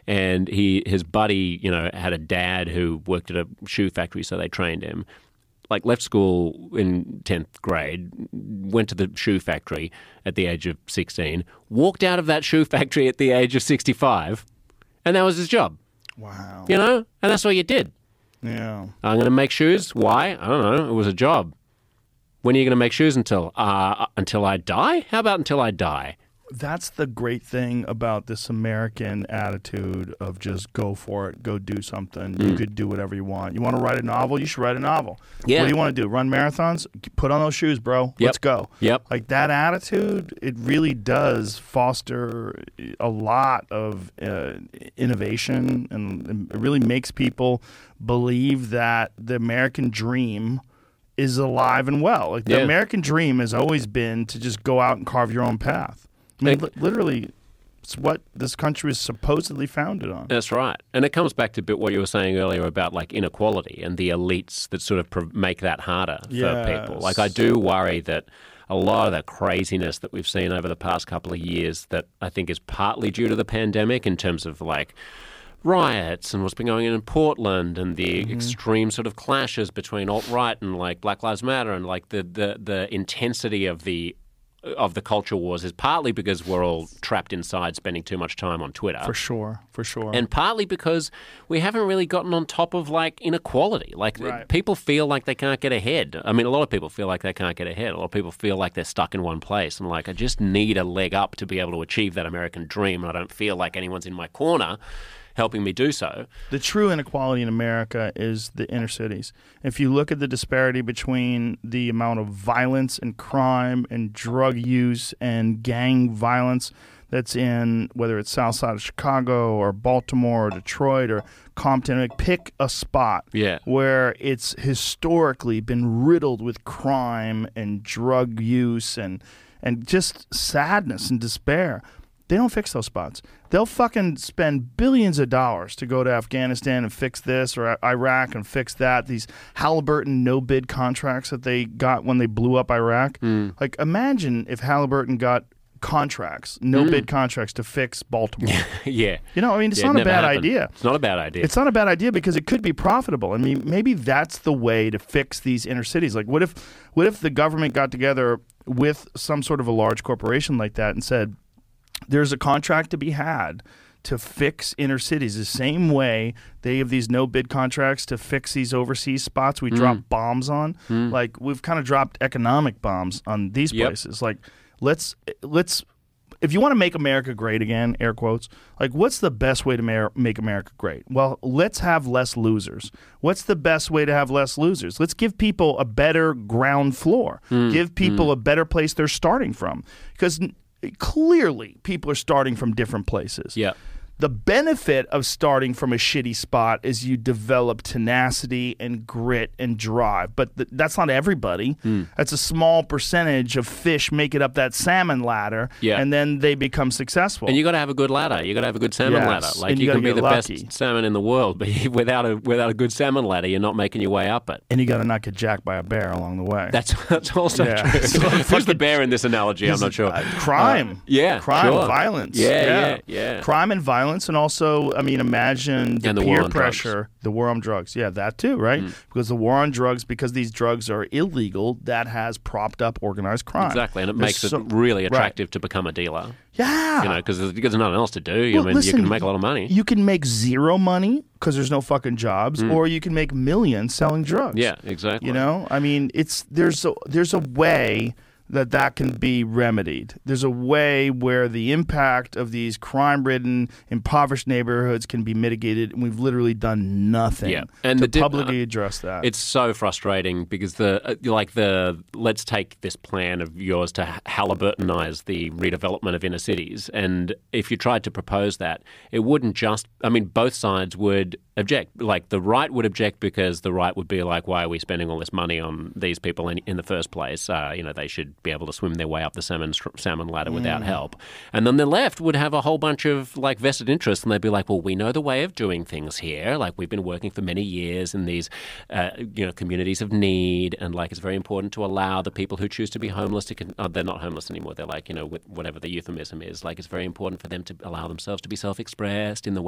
and he his buddy you know had a dad who worked at a shoe factory so they trained him like left school in 10th grade went to the shoe factory at the age of 16 walked out of that shoe factory at the age of 65 and that was his job wow. you know and that's what you did Yeah. I'm going to make shoes. Why? I don't know. It was a job. When are you going to make shoes until? Uh, until I die? How about until I die? That's the great thing about this American attitude of just go for it, go do something. You could do whatever you want. You want to write a novel? You should write a novel. Yeah. What do you want to do? Run marathons? Put on those shoes, bro. Let's go. Yep. Like that attitude, it really does foster a lot of uh, innovation and it really makes people believe that the American dream is alive and well. Like the Yeah. American dream has always been to just go out and carve your own path. I mean, li- literally, it's what this country is supposedly founded on. That's right. And it comes back to bit what you were saying earlier about like inequality and the elites that sort of make that harder for people. Like I do worry that a lot of the craziness that we've seen over the past couple of years that I think is partly due to the pandemic in terms of like riots and what's been going on in Portland and the Mm-hmm. extreme sort of clashes between alt right and like Black Lives Matter and like the, the, the intensity of the of the culture wars is partly because we're all trapped inside, spending too much time on Twitter, For sure, for sure. and partly because we haven't really gotten on top of like inequality. Like Right. people feel like they can't get ahead. I mean, a lot of people feel like they can't get ahead. A lot of people feel like they're stuck in one place, and like I just need a leg up to be able to achieve that American dream, and I don't feel like anyone's in my corner helping me do so. the true inequality in America is the inner cities. If you look at the disparity between the amount of violence and crime and drug use and gang violence that's in whether it's south side of Chicago or Baltimore or Detroit or Compton, like pick a spot Yeah. where it's historically been riddled with crime and drug use and and just sadness and despair. They don't fix those spots. They'll fucking spend billions of dollars to go to Afghanistan and fix this or Iraq and fix that. These Halliburton no bid contracts that they got when they blew up Iraq. Hmm. Like, imagine if Halliburton got contracts, no bid hmm. contracts to fix Baltimore. yeah. You know, I mean, it's Yeah, it not a bad happened. idea. It's not a bad idea. It's not a bad idea because it could be profitable. I mean, maybe that's the way to fix these inner cities. Like, what if, what if the government got together with some sort of a large corporation like that and said, "There's a contract to be had to fix inner cities the same way they have these no bid contracts to fix these overseas spots we Mm. drop bombs on. Like, we've kind of dropped economic bombs on these Yep. places. Like, let's let's if you want to make America great again, air quotes, like what's the best way to ma- make America great? Well, let's have less losers. What's the best way to have less losers? Let's give people a better ground floor. Hmm. Give people a better place they're starting from. Because clearly people are starting from different places. Yeah. The benefit of starting from a shitty spot is you develop tenacity and grit and drive, but th- that's not everybody. Hmm. That's a small percentage of fish make it up that salmon ladder, Yeah. and then they become successful. And you got to have a good ladder. You got to have a good salmon Yes, ladder. Like and you, you can be the lucky. best salmon in the world, but without a without a good salmon ladder, you're not making your way up it. and you got to not get jacked by a bear along the way. That's that's also Yeah. true. So Who's the bear in this analogy? I'm not sure. Uh, crime. Uh, yeah, crime, sure. violence. Yeah, yeah, yeah. Crime and violence, and also, I mean, imagine the, the peer on drugs. pressure, the war on drugs. Yeah, that too, right? Mm. Because the war on drugs, because these drugs are illegal, that has propped up organized crime. Exactly, and it There's makes so- it really right. attractive to become a dealer. Yeah, You know, because there's, there's nothing else to do. I Well, mean, you can make a lot of money. You can make zero money because there's no fucking jobs, or you can make millions selling drugs. Mm. yeah, exactly. You know, I mean, it's there's a there's a way that that can be remedied. There's a way where the impact of these crime-ridden, impoverished neighborhoods can be mitigated, and we've literally done nothing Yeah, and to publicly address that. It's so frustrating because the uh, like the let's take this plan of yours to Halliburtonize the redevelopment of inner cities, and if you tried to propose that, it wouldn't just. I mean, both sides would object. Like the right would object because the right would be like, "Why are we spending all this money on these people in, in the first place? Uh, you know, they should be able to swim their way up the salmon salmon ladder without help." And then the left would have a whole bunch of like vested interests, and they'd be like, "Well, we know the way of doing things here. Like we've been working for many years in these, uh, you know, communities of need, and like it's very important to allow the people who choose to be homeless to. Con- oh, they're not homeless anymore. They're like, you know, with whatever the euphemism is. Like it's very important for them to allow themselves to be self-expressed in the way